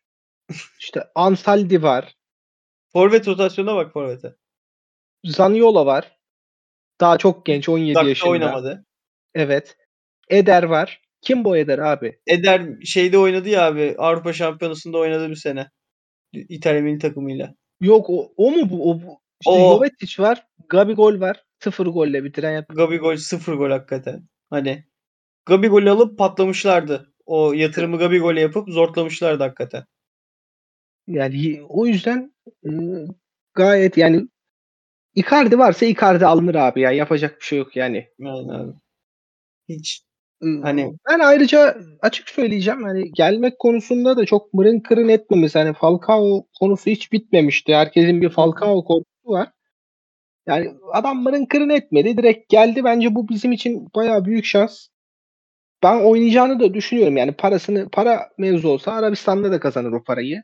İşte Ansaldi var. Forvet rotasyonuna bak forvete. Zaniolo var. Daha çok genç 17 Dakika yaşında. oynamadı. Evet. Eder var. Kim bu Eder abi? Eder şeyde oynadı ya abi. Avrupa Şampiyonası'nda oynadı bir sene. İtalya milli takımıyla. Yok o, o mu bu? O, bu. İşte O. Jovetic var. Gabigol var. Sıfır golle bitiren yap. Gabigol sıfır gol hakikaten. Hani Gabigol'ü alıp patlamışlardı. O yatırımı Gabigol'e yapıp zortlamışlardı hakikaten. Yani o yüzden ıı, gayet yani Icardi varsa Icardi alınır abi ya. Yapacak bir şey yok yani. Abi. Hiç Hani- ben ayrıca açık söyleyeceğim hani gelmek konusunda da çok mırın kırın etmemiz. Hani Falcao konusu hiç bitmemişti. Herkesin bir Falcao korkusu var. Yani adam mırın kırın etmedi. Direkt geldi. Bence bu bizim için bayağı büyük şans. Ben oynayacağını da düşünüyorum. Yani parasını para mevzu olsa Arabistan'da da kazanır o parayı.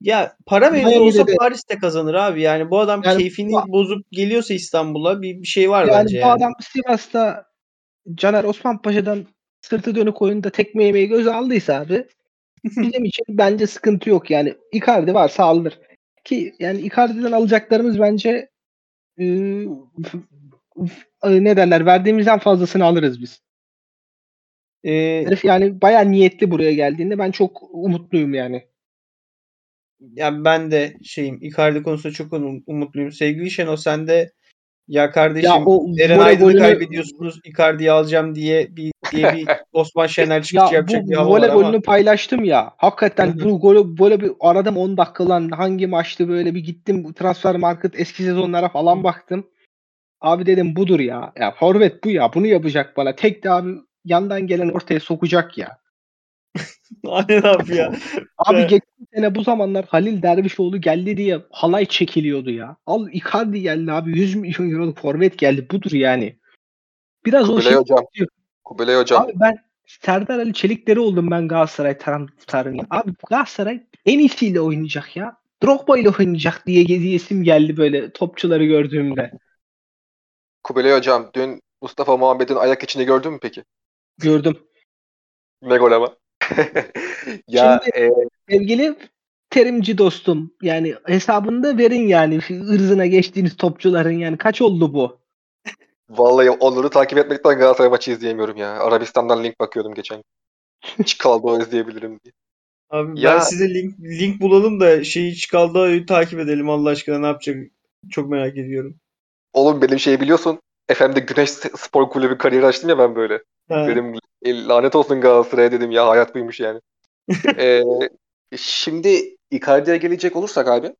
Ya para mevzu olsa de- Paris'te kazanır abi. Yani bu adam Yani keyfini bu- bozup geliyorsa İstanbul'a bir, bir şey var Yani bence bu yani. adam Sivas'ta Caner Osman Paşa'dan sırtı dönük oyunda tekme yemeyi göze aldıysa abi bizim için bence sıkıntı yok. Yani Icardi varsa alınır. Ki yani Icardi'den alacaklarımız bence f- ne derler verdiğimizden fazlasını alırız biz. Ee, Herif yani bayağı niyetli buraya geldiğinde ben çok umutluyum yani. Ya ben de şeyim Icardi konusunda çok um- umutluyum. Sevgili Şenol sen de ya kardeşim Ya o Eren Aydın'ı golünü- kaybediyorsunuz Icardi'yi alacağım diye bir diye bir Osman Şener Ya çıkışı bu yapacak bir hava var voley ama golünü paylaştım ya. Hakikaten bu golü böyle bir aradım 10 dakika lan hangi maçtı böyle bir gittim bu transfer market eski sezonlara falan baktım. Abi dedim budur ya. Ya forvet bu ya. Bunu yapacak bana. Tek de abi yandan gelen ortaya sokacak ya. aynen abi ya. Abi geçen sene bu zamanlar Halil Dervişoğlu geldi diye halay çekiliyordu ya. Al Icardi geldi abi 100 milyon euroluk forvet geldi. Budur yani. Biraz o Kubilay şey hocam. Kubilay hocam. Abi ben Serdar Ali Çelikleri oldum ben Galatasaray taraftarıyım. Abi Galatasaray en iyisiyle oynayacak ya. Drogba ile oynayacak diye diyesim geldi böyle topçuları gördüğümde. Kubilay hocam. Dün Mustafa Muhammed'in ayak içini gördün mü peki? Gördüm. Ne gol ama. Ya e, Sevgili terimci dostum yani hesabını da verin yani şu ırzına geçtiğiniz topçuların yani kaç oldu bu? vallahi onları takip etmekten Galatasaray maçı izleyemiyorum ya. Arabistan'dan link bakıyordum geçen. Hiç kaldı o izleyebilirim diye. Abi ben Ya- size link link bulalım da şeyi çıkaldı takip edelim Allah aşkına ne yapacak çok merak ediyorum. Oğlum benim şeyi biliyorsun. FM'de Güneş Spor Kulübü kariyeri açtım ya ben böyle. Ha. Dedim "E, lanet olsun Galatasaray'a dedim ya hayat buymuş yani. Ee, şimdi Icardi'ye gelecek olursak abi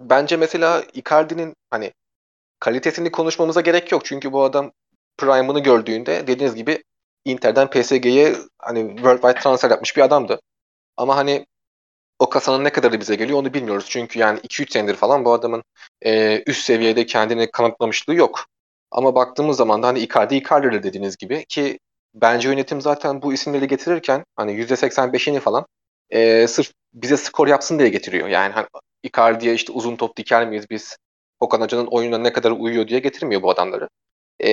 bence mesela Icardi'nin hani kalitesini konuşmamıza gerek yok. Çünkü bu adam prime'ını gördüğünde dediğiniz gibi Inter'den PSG'ye hani worldwide transfer yapmış bir adamdı. Ama hani o kasanın ne kadarı bize geliyor onu bilmiyoruz. Çünkü yani 2-3 senedir falan bu adamın e, üst seviyede kendini kanıtlamışlığı yok. Ama baktığımız zaman da hani Icardi Icardi'dir dediğiniz gibi ki bence yönetim zaten bu isimleri getirirken hani %85'ini falan e, sırf bize skor yapsın diye getiriyor. Yani hani Icardi'ye işte uzun top diker miyiz biz? Okan Hoca'nın oyununa ne kadar uyuyor diye getirmiyor bu adamları. E,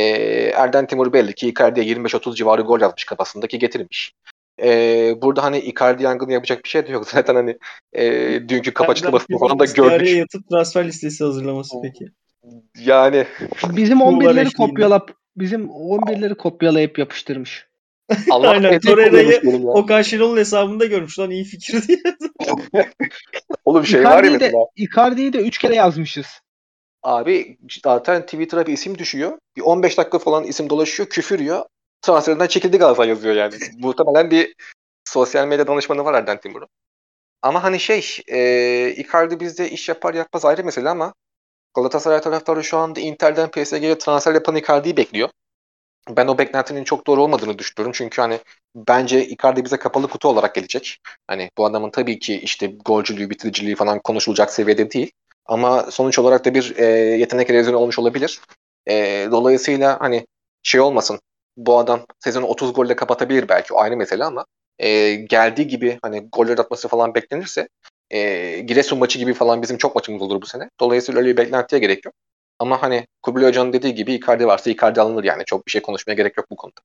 Erden Timur belli ki Icardi'ye 25-30 civarı gol yazmış kafasındaki getirmiş. E, burada hani Icardi yangını yapacak bir şey de yok. Zaten hani e, dünkü açıklamasını falan da gördük. yatıp transfer listesi hazırlaması peki. Yani Bizim Kullar 11'leri eşliğinde. kopyalap bizim 11'leri kopyalayıp yapıştırmış. Allah Aynen, Torreira'yı. Okan Şenol'un hesabında görmüş lan iyi fikir diye. Oğlum şey var ya Icardi'yi de, mesela. Icardi'yi de 3 kere yazmışız. Abi zaten Twitter'a bir isim düşüyor. Bir 15 dakika falan isim dolaşıyor. Küfür yiyor. Transferinden çekildi Galatasaray yazıyor yani. Muhtemelen bir sosyal medya danışmanı var Erden Timur'un. Ama hani şey e, Icardi bizde iş yapar yapmaz ayrı mesele ama Galatasaray taraftarı şu anda Inter'den PSG'ye transfer yapan Icardi'yi bekliyor. Ben o beklentinin çok doğru olmadığını düşünüyorum. Çünkü hani bence Icardi bize kapalı kutu olarak gelecek. Hani bu adamın tabii ki işte golcülüğü, bitiriciliği falan konuşulacak seviyede değil. Ama sonuç olarak da bir e, yetenek erozyonu olmuş olabilir. E, dolayısıyla hani şey olmasın. Bu adam sezonu 30 golle kapatabilir belki o ayrı mesele ama e, geldiği gibi hani goller atması falan beklenirse e, Giresun maçı gibi falan bizim çok maçımız olur bu sene. Dolayısıyla öyle bir beklentiye gerek yok. Ama hani Kubilay Hoca'nın dediği gibi Icardi varsa Icardi alınır yani. Çok bir şey konuşmaya gerek yok bu konuda.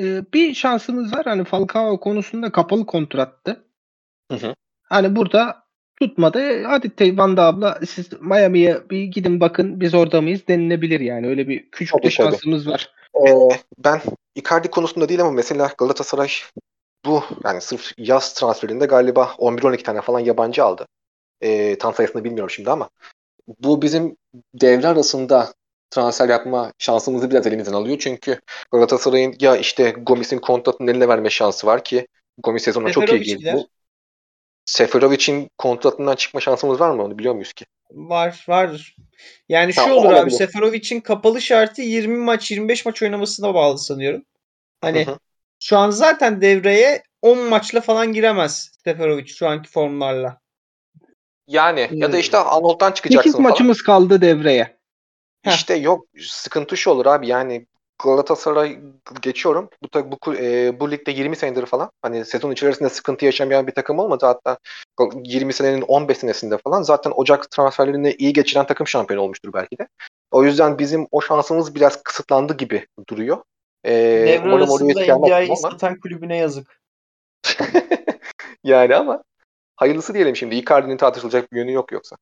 Ee, bir şansımız var. Hani Falcao konusunda kapalı kontrattı. Hı hı. Hani burada tutmadı. Hadi Van abla siz Miami'ye bir gidin bakın biz orada mıyız denilebilir yani. Öyle bir küçük Tabii, de şansımız var. Ee, ben Icardi konusunda değil ama mesela Galatasaray bu yani sırf yaz transferinde galiba 11-12 tane falan yabancı aldı. Ee, tam sayısını bilmiyorum şimdi ama bu bizim devre arasında transfer yapma şansımızı biraz elimizden alıyor. Çünkü Galatasaray'ın ya işte Gomis'in kontratını eline verme şansı var ki Gomis sezonuna çok iyi girdi. gider. Seferovic'in kontratından çıkma şansımız var mı onu biliyor muyuz ki? Var vardır. Yani şu Ha, olur abi. Seferovic'in kapalı şartı 20 maç 25 maç oynamasına bağlı sanıyorum. Hani Hı hı. Şu an zaten devreye 10 maçla falan giremez Seferovic şu anki formlarla. Yani ya da Ee, işte Anadolu'dan çıkacaksın 8 falan. maçımız kaldı devreye. Heh. İşte yok sıkıntı şu olur abi yani Galatasaray geçiyorum. Bu bu e, bu ligde 20 senedir falan hani sezon içerisinde sıkıntı yaşamayan bir takım olmadı hatta 20 senenin 15 senesinde falan zaten Ocak transferlerini iyi geçiren takım şampiyon olmuştur belki de. O yüzden bizim o şansımız biraz kısıtlandı gibi duruyor. E, Devre umarım oraya gelmez NBA'yi ama satan kulübüne yazık. yani ama hayırlısı diyelim şimdi. Icardi'nin tartışılacak bir yönü yok yoksa.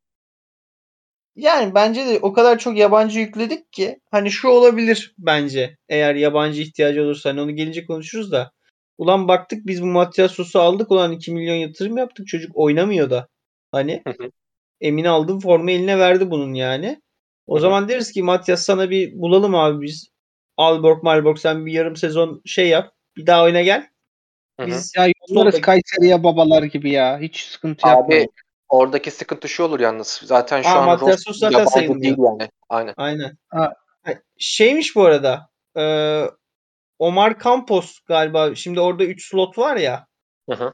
Yani bence de o kadar çok yabancı yükledik ki hani şu olabilir bence eğer yabancı ihtiyacı olursa hani onu gelince konuşuruz da. Ulan baktık biz bu Matiasos'u aldık ulan 2 milyon yatırım yaptık çocuk oynamıyor da. Hani. Emin aldım formu eline verdi bunun yani. O zaman deriz ki Matias sana bir bulalım abi biz. Alborg Malborg sen bir yarım sezon şey yap. Bir daha oyna gel. Hı hı. Biz Ya yollarız Kayseri'ye babalar gibi ya. Hiç sıkıntı Abi yapmayın. oradaki sıkıntı şu olur yalnız. Zaten şu Aa, an Matias Ross zaten sayılmıyor. değil yani. Aynen. Aynen. Ha. Ha, Şeymiş bu arada. e, Omar Campos galiba. Şimdi orada 3 slot var ya. Hı hı.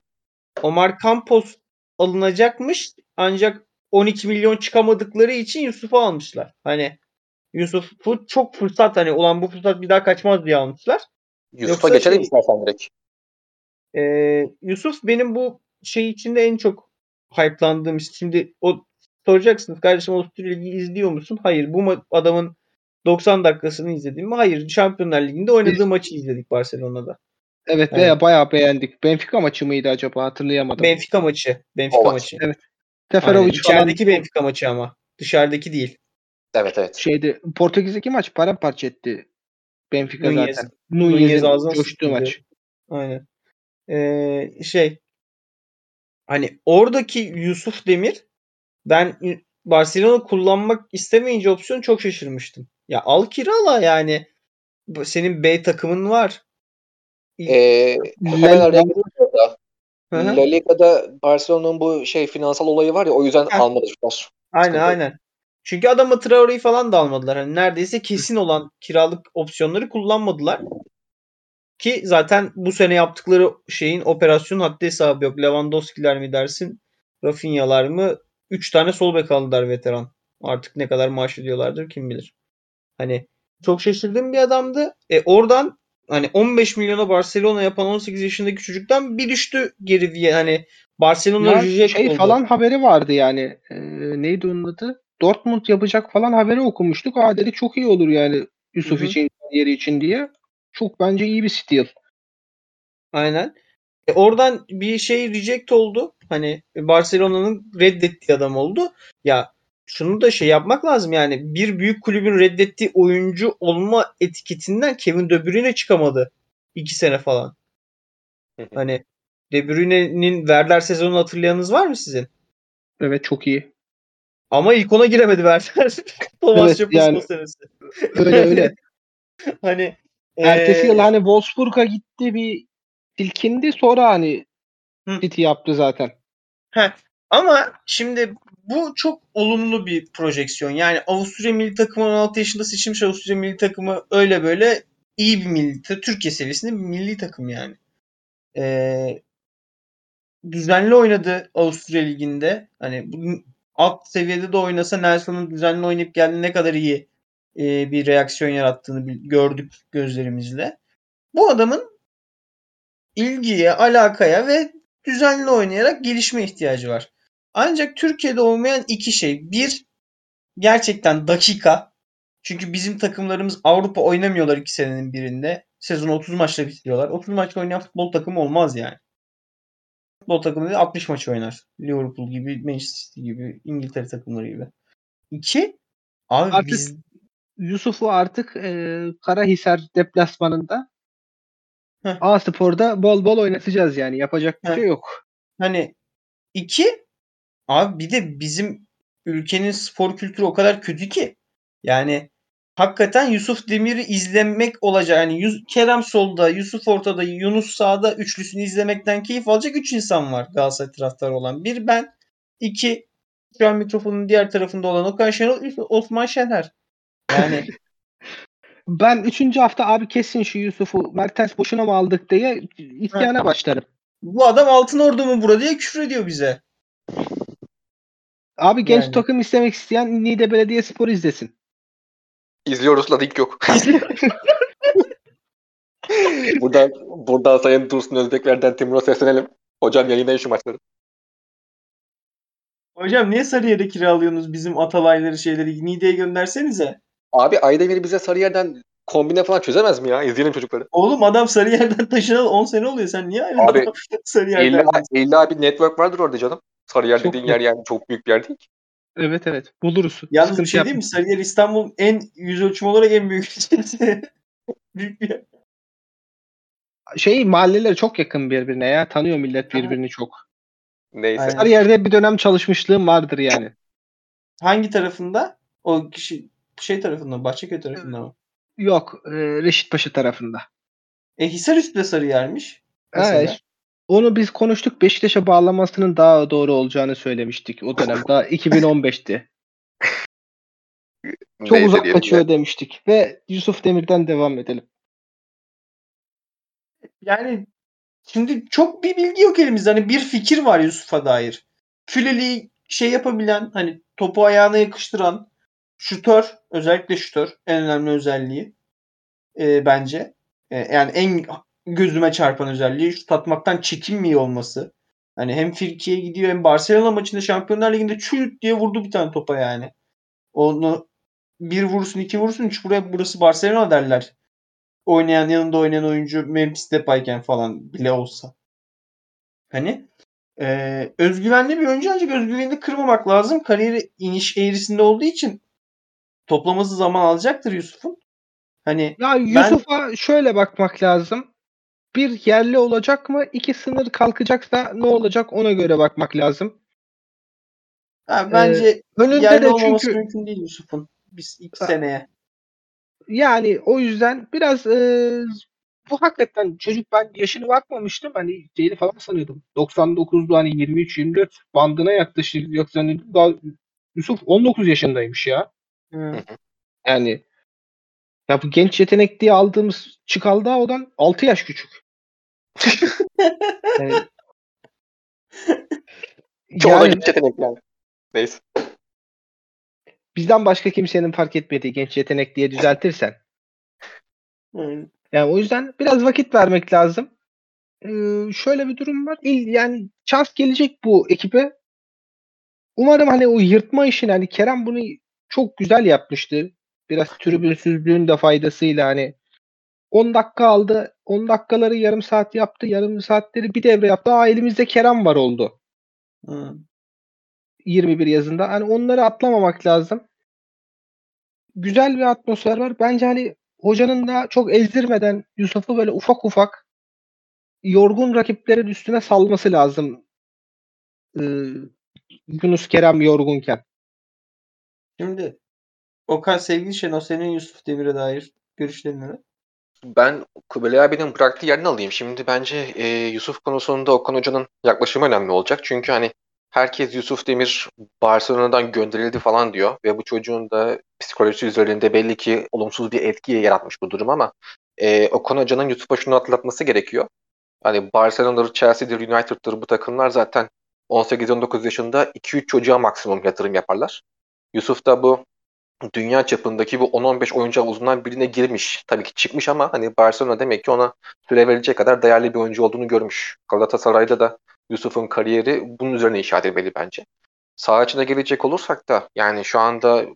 Omar Campos alınacakmış. Ancak 12 milyon çıkamadıkları için Yusuf'u almışlar. Hani Yusuf'u çok fırsat hani ulan bu fırsat bir daha kaçmaz diye almışlar. Yusuf'a Yoksa geçelim şey- istersen direkt. Ee, Yusuf benim bu şey içinde en çok hype'landığım isim. Şimdi o soracaksınız kardeşim Avusturya Ligi izliyor musun? Hayır. Bu adamın 90 dakikasını izledim mi? Hayır. Şampiyonlar Ligi'nde oynadığı Biz- maçı izledik Barcelona'da. Evet Evet. veya bayağı beğendik. Benfica maçı mıydı acaba hatırlayamadım. Benfica maçı. Benfica O maç. maçı. Evet. Aynen. Seferovic falan İçerideki Benfica maçı ama. Dışarıdaki değil. Evet evet. şeydi Portekiz'deki maç paramparça etti Benfica Nunez- zaten. Nunez Nunez'in ağzına coştuğu maç. Aynen. Ee, şey hani oradaki Yusuf Demir ben Barcelona kullanmak istemeyince opsiyon çok şaşırmıştım. Ya al kirala yani. Senin B takımın var. Ee, hemen araya hı. La Liga'da Barcelona'nın bu şey finansal olayı var ya o yüzden Heh. almadılar. Aynen Sıkıntı. aynen. Çünkü adamı Traore'yi falan da almadılar. Hani neredeyse kesin olan kiralık opsiyonları kullanmadılar. Ki zaten bu sene yaptıkları şeyin operasyonun haddi hesabı yok. Lewandowski'ler mi dersin? Rafinha'lar mı? 3 tane sol bek aldılar veteran. Artık ne kadar maaş ödüyorlardır kim bilir. Hani çok şaşırdığım bir adamdı. E oradan hani 15 milyona Barcelona yapan 18 yaşındaki çocuktan bir düştü geri diye hani Barcelona Ya reject şey oldu. falan haberi vardı yani. Ee, neydi onun adı? Dortmund yapacak falan haberi okumuştuk. Aa dedik çok iyi olur yani Yusuf için, yeri için diye. Çok bence iyi bir steal. Aynen. E oradan bir şey reject oldu. Hani Barcelona'nın reddettiği adam oldu. Ya şunu da şey yapmak lazım yani bir büyük kulübün reddettiği oyuncu olma etiketinden Kevin De Bruyne çıkamadı. 2 sene falan. Hani De Bruyne'nin Werder sezonunu hatırlayanınız var mı sizin? Evet çok iyi. Ama ilk ona giremedi Werder. Thomas Evet, Schöpf'ün yani- senesi. Öyle öyle. hani Ertesi eee, yıl hani Wolfsburg'a gitti bir silkindi sonra hani Hı. City yaptı zaten. Ama şimdi bu çok olumlu bir projeksiyon. Yani Avusturya milli takımı 16 yaşında seçilmiş Avusturya milli takımı öyle böyle iyi bir milli Türkiye seviyesinde bir milli takım yani. Ee, düzenli oynadı Avusturya liginde. Hani bu alt seviyede de oynasa Nelson'un düzenli oynayıp geldi ne kadar iyi e, bir reaksiyon yarattığını gördük gözlerimizle. Bu adamın ilgiye, alakaya ve düzenli oynayarak gelişme ihtiyacı var. Ancak Türkiye'de olmayan iki şey. Bir, gerçekten dakika. Çünkü bizim takımlarımız Avrupa oynamıyorlar iki senenin birinde. Sezonu 30 maçla bitiriyorlar. 30 maç oynayan futbol takımı olmaz yani. Futbol takımı değil 60 maç oynar. Liverpool gibi, Manchester City gibi, İngiltere takımları gibi. İki, abi Artık biz Yusuf'u artık e, Karahisar deplasmanında Heh. A Spor'da bol bol oynatacağız yani. Yapacak bir Heh. şey yok. Hani iki abi bir de bizim ülkenin spor kültürü o kadar kötü ki yani hakikaten Yusuf Demir'i izlemek olacak. Yani Yus- Kerem solda, Yusuf ortada, Yunus sağda üçlüsünü izlemekten keyif alacak üç insan var Galatasaray taraftarı olan. Bir ben, iki şu an mikrofonun diğer tarafında olan Okan Şenol, Osman Şener. Yani Ben 3. hafta abi kesin şu Yusuf'u Mertens boşuna mı aldık diye isyana başlarım. bu adam altın ordu mu burada diye küfür ediyor bize. Abi genç Yani. takım istemek isteyen Niğde Belediyespor izlesin. İzliyoruz da link yok. buradan, buradan Sayın Dursun Özbekler'den Timur'a seslenelim. Hocam yayınlayın şu maçları. Hocam niye Sarıyer'e kiralıyorsunuz bizim Atalayları şeyleri? Niğde'ye göndersenize. Abi Aydemir bize Sarıyer'den kombine falan çözemez mi ya? İzleyelim çocukları. Oğlum adam Sarıyer'den taşınalı 10 sene oluyor. Sen niye hala Abi, adam Sarıyer'den? İlla, illa bir network vardır orada canım. Sarıyer Çok dediğin yer yani çok büyük bir yer değil ki. Evet evet buluruz. Yalnız bir Sıkıntı şey yapma. değil mi? Sarıyer İstanbul'un en yüz ölçüm olarak en büyük ilçesi. büyük bir yer. Şey mahalleleri çok yakın birbirine ya. Tanıyor millet birbirini çok. Neyse. Aynen. Her yerde bir dönem çalışmışlığım vardır yani. Hangi tarafında? O kişi şey tarafında mı? Bahçeköy tarafında mı? Yok e, Reşitpaşa tarafında. E Hisarüstü de Sarıyer'miş. Mesela. Evet. Onu biz konuştuk. Beşiktaş'a bağlamasının daha doğru olacağını söylemiştik o dönem. Daha 2015'ti. Çok Neyse uzak kaçıyor demiştik. Ve Yusuf Demir'den devam edelim. Yani şimdi çok bir bilgi yok elimizde. Hani bir fikir var Yusuf'a dair. Füleli şey yapabilen, hani topu ayağına yakıştıran, şutör, özellikle şutör en önemli özelliği e, bence. E, yani en gözüme çarpan özelliği şut atmaktan çekinmiyor olması. Hani hem Firki'ye gidiyor hem Barcelona maçında Şampiyonlar Ligi'nde çüt diye vurdu bir tane topa yani. Onu bir vursun, iki vursun, üç buraya burası Barcelona derler oynayan yanında oynayan oyuncu Memphis Depay'ken falan bile olsa. Hani e, özgüvenli bir oyuncu ancak özgüvenini kırmamak lazım. Kariyeri iniş eğrisinde olduğu için toplaması zaman alacaktır Yusuf'un. Hani Ya Yusuf'a şöyle bakmak lazım. Bir yerli olacak mı? İki sınır kalkacaksa ne olacak ona göre bakmak lazım. ha, bence Önünde yerli de olmaması çünkü mümkün değil Yusuf'un. Biz iki Ha. seneye. yani o yüzden biraz e, bu hakikaten çocuk ben yaşını bakmamıştım. Hani şeyini falan sanıyordum. 99'du hani 23-24 bandına yaklaşır. Yoksa hani daha Yusuf 19 yaşındaymış ya. Hı. Yani ya bu genç yetenek diye aldığımız Çıkalda odan 6 yaş küçük. yani, Çoğu da yani genç yetenek yani. Neyse. bizden başka kimsenin fark etmediği genç yetenek diye düzeltirsen. Yani o yüzden biraz vakit vermek lazım. Ee, şöyle bir durum var. İl, yani şans gelecek bu ekibe. Umarım hani o yırtma işini hani Kerem bunu çok güzel yapmıştı. Biraz tribünsüzlüğün de faydasıyla hani 10 dakika aldı. 10 dakikaları yarım saat yaptı. Yarım saatleri bir devre yaptı. Aa elimizde Kerem var oldu. Hı. 21 yazında. Hani onları atlamamak lazım. Güzel bir atmosfer var. Bence hani hocanın da çok ezdirmeden Yusuf'u böyle ufak ufak yorgun rakiplerin üstüne salması lazım. Ee, Yunus Kerem yorgunken. Şimdi Okan sevgili Şenol senin Yusuf Demir'e dair görüşlerin ne? Ben Kubilay abinin bıraktığı yerden alayım. Şimdi bence e, Yusuf konusunda Okan Hoca'nın yaklaşımı önemli olacak. Çünkü hani herkes Yusuf Demir Barcelona'dan gönderildi falan diyor ve bu çocuğun da psikolojisi üzerinde belli ki olumsuz bir etki yaratmış bu durum ama e, Okan Hoca'nın Yusuf'a şunu hatırlatması gerekiyor. Hani Barcelona'dır, Chelsea'dir, United'dır bu takımlar zaten 18-19 yaşında 2-3 çocuğa maksimum yatırım yaparlar. Yusuf da bu dünya çapındaki bu 10-15 oyuncu havuzundan birine girmiş. Tabii ki çıkmış ama hani Barcelona demek ki ona süre verecek kadar değerli bir oyuncu olduğunu görmüş. Galatasaray'da da Yusuf'un kariyeri bunun üzerine inşa edilmeli bence. Sağ içine gelecek olursak da yani şu anda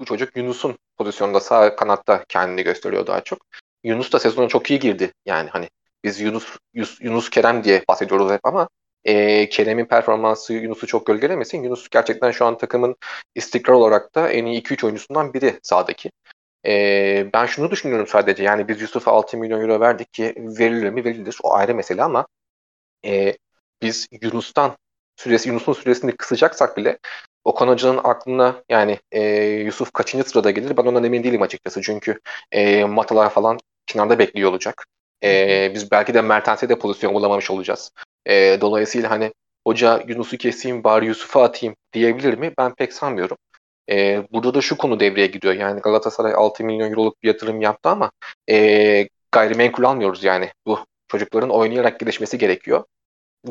bu çocuk Yunus'un pozisyonda sağ kanatta kendini gösteriyor daha çok. Yunus da sezona çok iyi girdi. Yani hani biz Yunus, Yunus Kerem diye bahsediyoruz hep ama e, Kerem'in performansı Yunus'u çok gölgelemesin. Yunus gerçekten şu an takımın istikrar olarak da en iyi 2-3 oyuncusundan biri sahadaki. E, ben şunu düşünüyorum sadece yani biz Yusuf'a 6 milyon euro verdik ki verilir mi verilir o ayrı mesele ama e, biz Yunus'tan süresi Yunus'un süresini kısacaksak bile Okan Hoca'nın aklına yani e, Yusuf kaçıncı sırada gelir ben ondan emin değilim açıkçası. Çünkü e, Matalar falan kenarda bekliyor olacak. E, biz belki de Mertens'e de pozisyon bulamamış olacağız. E, dolayısıyla hani hoca Yunus'u keseyim bari Yusuf'a atayım diyebilir mi? Ben pek sanmıyorum. E, burada da şu konu devreye gidiyor. Yani Galatasaray 6 milyon euroluk bir yatırım yaptı ama e, gayrimenkul almıyoruz yani. Bu çocukların oynayarak gelişmesi gerekiyor.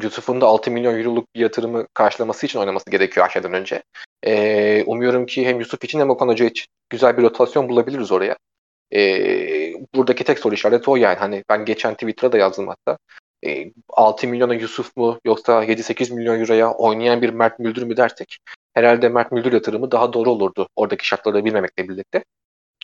Yusuf'un da 6 milyon euroluk bir yatırımı karşılaması için oynaması gerekiyor şeyden önce. E, umuyorum ki hem Yusuf için hem Okan Hoca için güzel bir rotasyon bulabiliriz oraya. E, buradaki tek soru işareti o yani. Hani ben geçen Twitter'a da yazdım hatta. E, 6 milyona Yusuf mu yoksa 7-8 milyon euroya oynayan bir Mert Müldür mü dersek herhalde Mert Müldür yatırımı daha doğru olurdu oradaki şartları bilmemekle birlikte.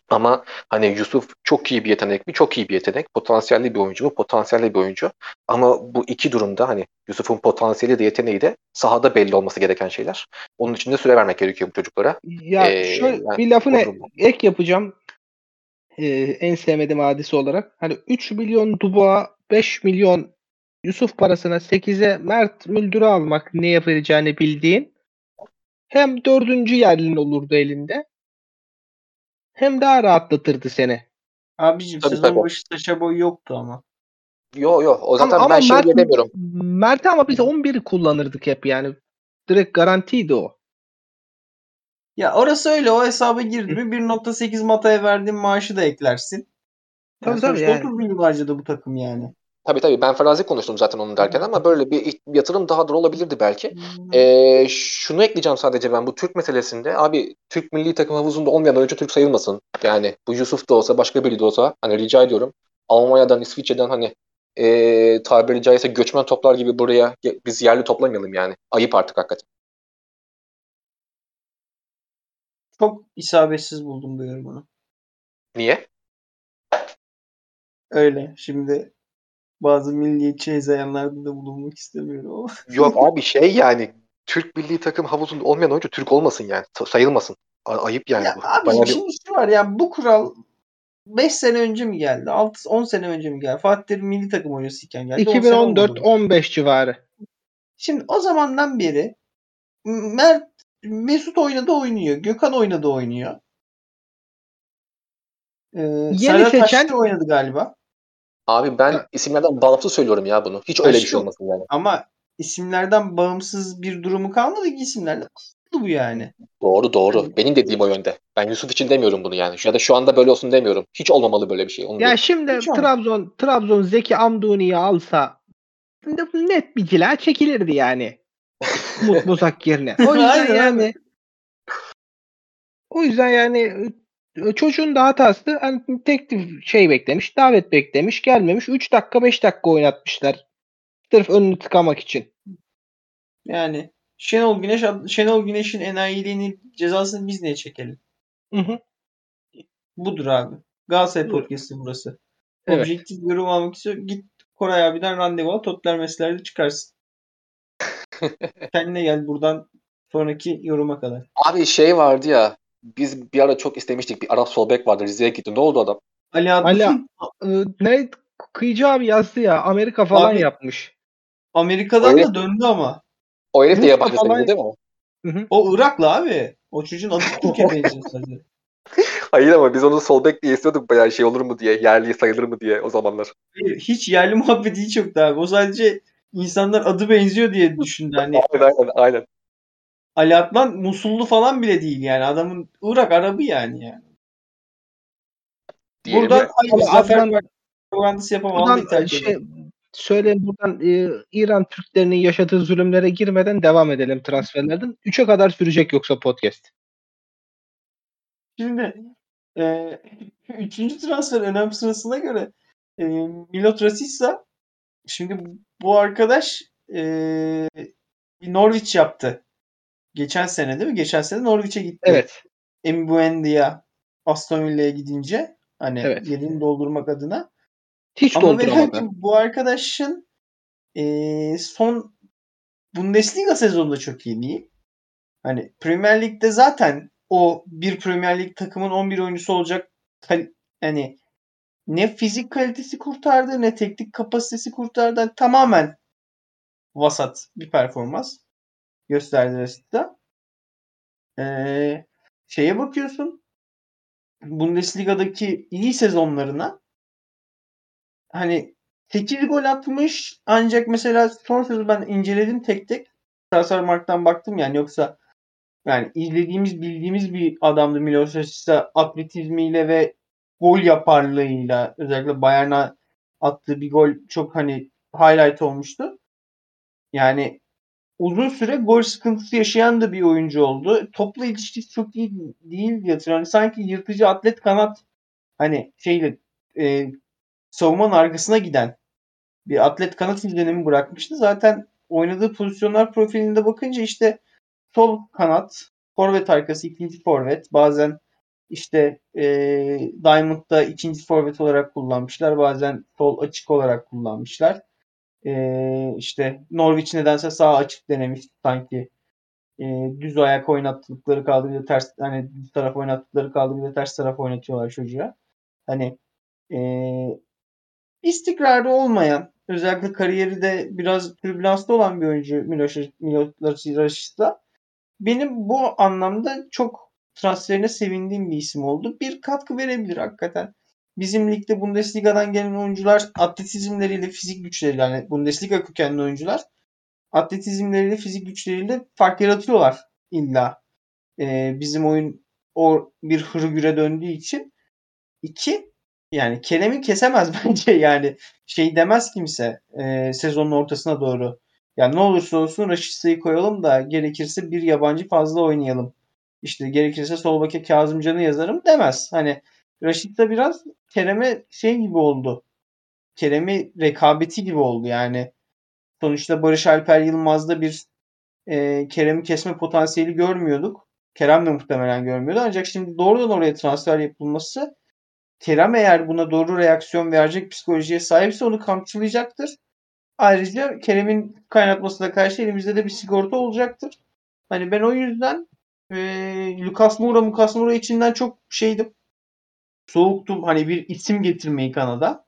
Ama hani Yusuf çok iyi bir yetenek mi? Çok iyi bir yetenek. Potansiyelli bir oyuncu mu? Potansiyelli bir oyuncu. Ama bu iki durumda hani Yusuf'un potansiyeli de yeteneği de sahada belli olması gereken şeyler. Onun için de süre vermek gerekiyor bu çocuklara. Ya Ee, şöyle yani bir lafını ek yapacağım. Ee, en sevmediğim hadise olarak. Hani 3 milyon Dubois, 5 milyon Yusuf parasına 8'e Mert Müldür'ü almak ne yapacağını bildiğin hem dördüncü yerlin olurdu elinde hem daha rahatlatırdı seni. Abicim Tabii, sezon tabii. başı Saşa Boy yoktu ama. Yo yo o zaten ama, ben ama şey Mert, demiyorum. Mert'i ama biz 11'i kullanırdık hep yani. Direkt garantiydi o. Ya orası öyle o hesaba girdi mi 1.8 Mata'ya verdiğin maaşı da eklersin. Tabii, Yani tabii yani. 30 milyon harcadı bu takım yani. Tabii tabii ben farazi konuştum zaten onu derken ama böyle bir yatırım daha da olabilirdi belki. Ee, şunu ekleyeceğim sadece ben bu Türk meselesinde. Abi Türk milli takım havuzunda olmayan oyuncu Türk sayılmasın. Yani bu Yusuf da olsa başka biri de olsa hani rica ediyorum. Almanya'dan, İsviçre'den hani ee, tabiri caizse göçmen toplar gibi buraya biz yerli toplamayalım yani. Ayıp artık hakikaten. Çok isabetsiz buldum bu yorumunu. Niye? Öyle. Şimdi bazı milliyetçi hezeyanlarda da bulunmak istemiyorum ama. Yok abi şey yani Türk milli takım havuzunda olmayan oyuncu Türk olmasın yani. Sa- sayılmasın. Ayıp yani ya bu. abi Bayağı bir- şimdi şu var ya bu kural 5 sene önce mi geldi? 6 10 sene önce mi geldi? Fatih Terim milli takım oyuncusuyken geldi. 10 sene olmadı mı? 2014-15 civarı. Şimdi o zamandan beri Mert Mesut oynadı oynuyor. Gökhan oynadı oynuyor. Ee, Yeni Serdar seçen- Taşçı oynadı galiba. Abi ben isimlerden bağımsız söylüyorum ya bunu. Hiç öyle bir Taşçı şey olmasın yani. Ama isimlerden bağımsız bir durumu kalmadı ki isimlerle. Bu yani. Doğru doğru. Yani- Benim dediğim o yönde. Ben Yusuf için demiyorum bunu yani. Ya da şu anda böyle olsun demiyorum. Hiç olmamalı böyle bir şey. Onu Ya diyorum. şimdi Hiç olmaz. Trabzon Trabzon Zeki Amduni'yi alsa net bir cila çekilirdi yani. Umut Bozak yerine. O yüzden yani o yüzden yani çocuğun da hatası hani teklif şey beklemiş, davet beklemiş, gelmemiş. 3 dakika 5 dakika oynatmışlar. Sırf önünü tıkamak için. Yani Şenol Güneş Şenol Güneş'in enayiliğini cezasını biz niye çekelim? Hı hı. Budur abi. Galatasaray Buyur. Podcast'ı burası. Evet. Objektif yorum almak istiyor. Git Koray abiden randevu al. Totler meselelerde çıkarsın. Kendine gel buradan sonraki yoruma kadar. Abi şey vardı ya. Biz bir ara çok istemiştik. Bir Arap sol bek vardı. Rize'ye gitti. Ne oldu adam? Ali Ali Ee, ne Kıyıcı abi yazdı ya Amerika falan Abi- yapmış. Amerika'dan Öyle- da döndü ama. O herif de yabancı falan- değil mi? Hı hı. O Iraklı abi. O çocuğun adı Türkiye benziyor sadece. Hayır ama biz onu sol bek diye istiyorduk bayağı şey olur mu diye. Yerli sayılır mı diye o zamanlar. Hayır, Hiç yerli muhabbeti hiç yoktu abi. O sadece insanlar adı benziyor diye düşündü. Hani Aynen aynen. aynen. Ali Adnan Musullu falan bile değil yani. Adamın Irak Arabı yani. yani. Diyelim Buradan hayır, Zafer propagandası yapamam. Şey, söyleyeyim buradan e, İran Türklerinin yaşadığı zulümlere girmeden devam edelim transferlerden. 3'e kadar sürecek yoksa podcast. Şimdi e, üçüncü transfer önem sırasına göre e, Milot Rashica şimdi bu arkadaş e, bir Norwich yaptı. Geçen sene değil mi? Geçen sene Norwich'e gitti. Evet. Mbuendia Aston Villa'ya gidince hani Evet. yerini doldurmak adına. Hiç Ama dolduramadı. lakin bu arkadaşın e, son Bundesliga sezonunda çok iyi değil. Hani Premier Lig'de zaten o bir Premier Lig takımın 11 oyuncusu olacak kal- hani ne fizik kalitesi kurtardı ne teknik kapasitesi kurtardı. Yani tamamen vasat bir performans gösterdi Rashica. Ee, şeye bakıyorsun Bundesliga'daki iyi sezonlarına hani 8 gol atmış ancak mesela son sezonu ben inceledim tek tek. Transfermarkt'tan baktım yani yoksa yani izlediğimiz bildiğimiz bir adamdı Milos Rashica atletizmiyle ve gol yaparlığıyla özellikle Bayern'a attığı bir gol çok hani highlight olmuştu. Yani uzun süre gol sıkıntısı yaşayan da bir oyuncu oldu. Topla ilişkisi çok iyi değil diye hatırlıyorum. Sanki yırtıcı atlet kanat hani şeyle e, savunmanın arkasına giden bir atlet kanat izlenimi bırakmıştı. Zaten oynadığı pozisyonlar profilinde bakınca işte sol kanat, forvet arkası ikinci forvet. Bazen işte e, Diamond'da ikinci forvet olarak kullanmışlar. Bazen sol açık olarak kullanmışlar. E, işte Norwich nedense sağ açık denemiş sanki. E, düz ayak oynattıkları kaldı bir de ters hani düz taraf oynattıkları kaldı bir de ters taraf oynatıyorlar çocuğa. Hani e, istikrarı olmayan özellikle kariyeri de biraz türbülanslı olan bir oyuncu Miloš Rashica benim bu anlamda çok transferine sevindiğim bir isim oldu. Bir katkı verebilir hakikaten. Bizim ligde Bundesliga'dan gelen oyuncular atletizmleriyle, fizik güçleriyle yani Bundesliga kökenli oyuncular atletizmleriyle, fizik güçleriyle fark yaratıyorlar illa. Ee, bizim oyun o bir hırgüre döndüğü için. İki, yani Kerem'i kesemez bence yani. Şey demez kimse e, sezonun ortasına doğru. Yani ne olursa olsun Raşitsa'yı koyalım da gerekirse bir yabancı fazla oynayalım. İşte gerekirse sol beke Kazımcan'ı yazarım demez. Hani Raşitsa biraz Kerem'e şey gibi oldu. Kerem'i rekabeti gibi oldu yani. Sonuçta Barış Alper Yılmaz'da bir e, Kerem'i kesme potansiyeli görmüyorduk. Kerem de muhtemelen görmüyordu. Ancak şimdi doğrudan oraya transfer yapılması Kerem eğer buna doğru reaksiyon verecek psikolojiye sahipse onu kamçılayacaktır. Ayrıca Kerem'in kaynatmasına karşı elimizde de bir sigorta olacaktır. Hani ben o yüzden e, Lucas Moura, Lucas Moura içinden çok şeydim. Soğuktum hani bir isim getirmeyi Kanada.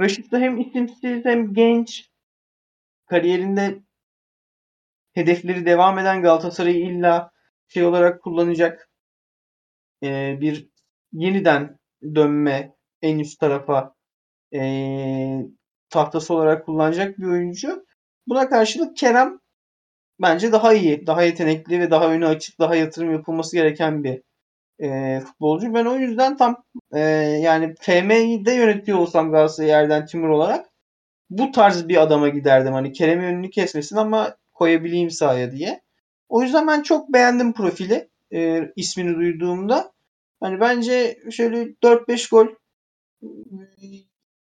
Raşit de hem isimsiz hem genç. Kariyerinde hedefleri devam eden Galatasaray'ı illa şey olarak kullanacak. E, bir yeniden dönme en üst tarafa e, tahtası olarak kullanacak bir oyuncu. Buna karşılık Kerem bence daha iyi, daha yetenekli ve daha önü açık, daha yatırım yapılması gereken bir e, futbolcu. Ben o yüzden tam e, yani FM'de yönetiyor olsam Galatasaray yerden Timur olarak bu tarz bir adama giderdim. Hani Kerem'in önünü kesmesin ama koyabileyim sahaya diye. O yüzden ben çok beğendim profili e, ismini duyduğumda. Hani bence şöyle 4-5 gol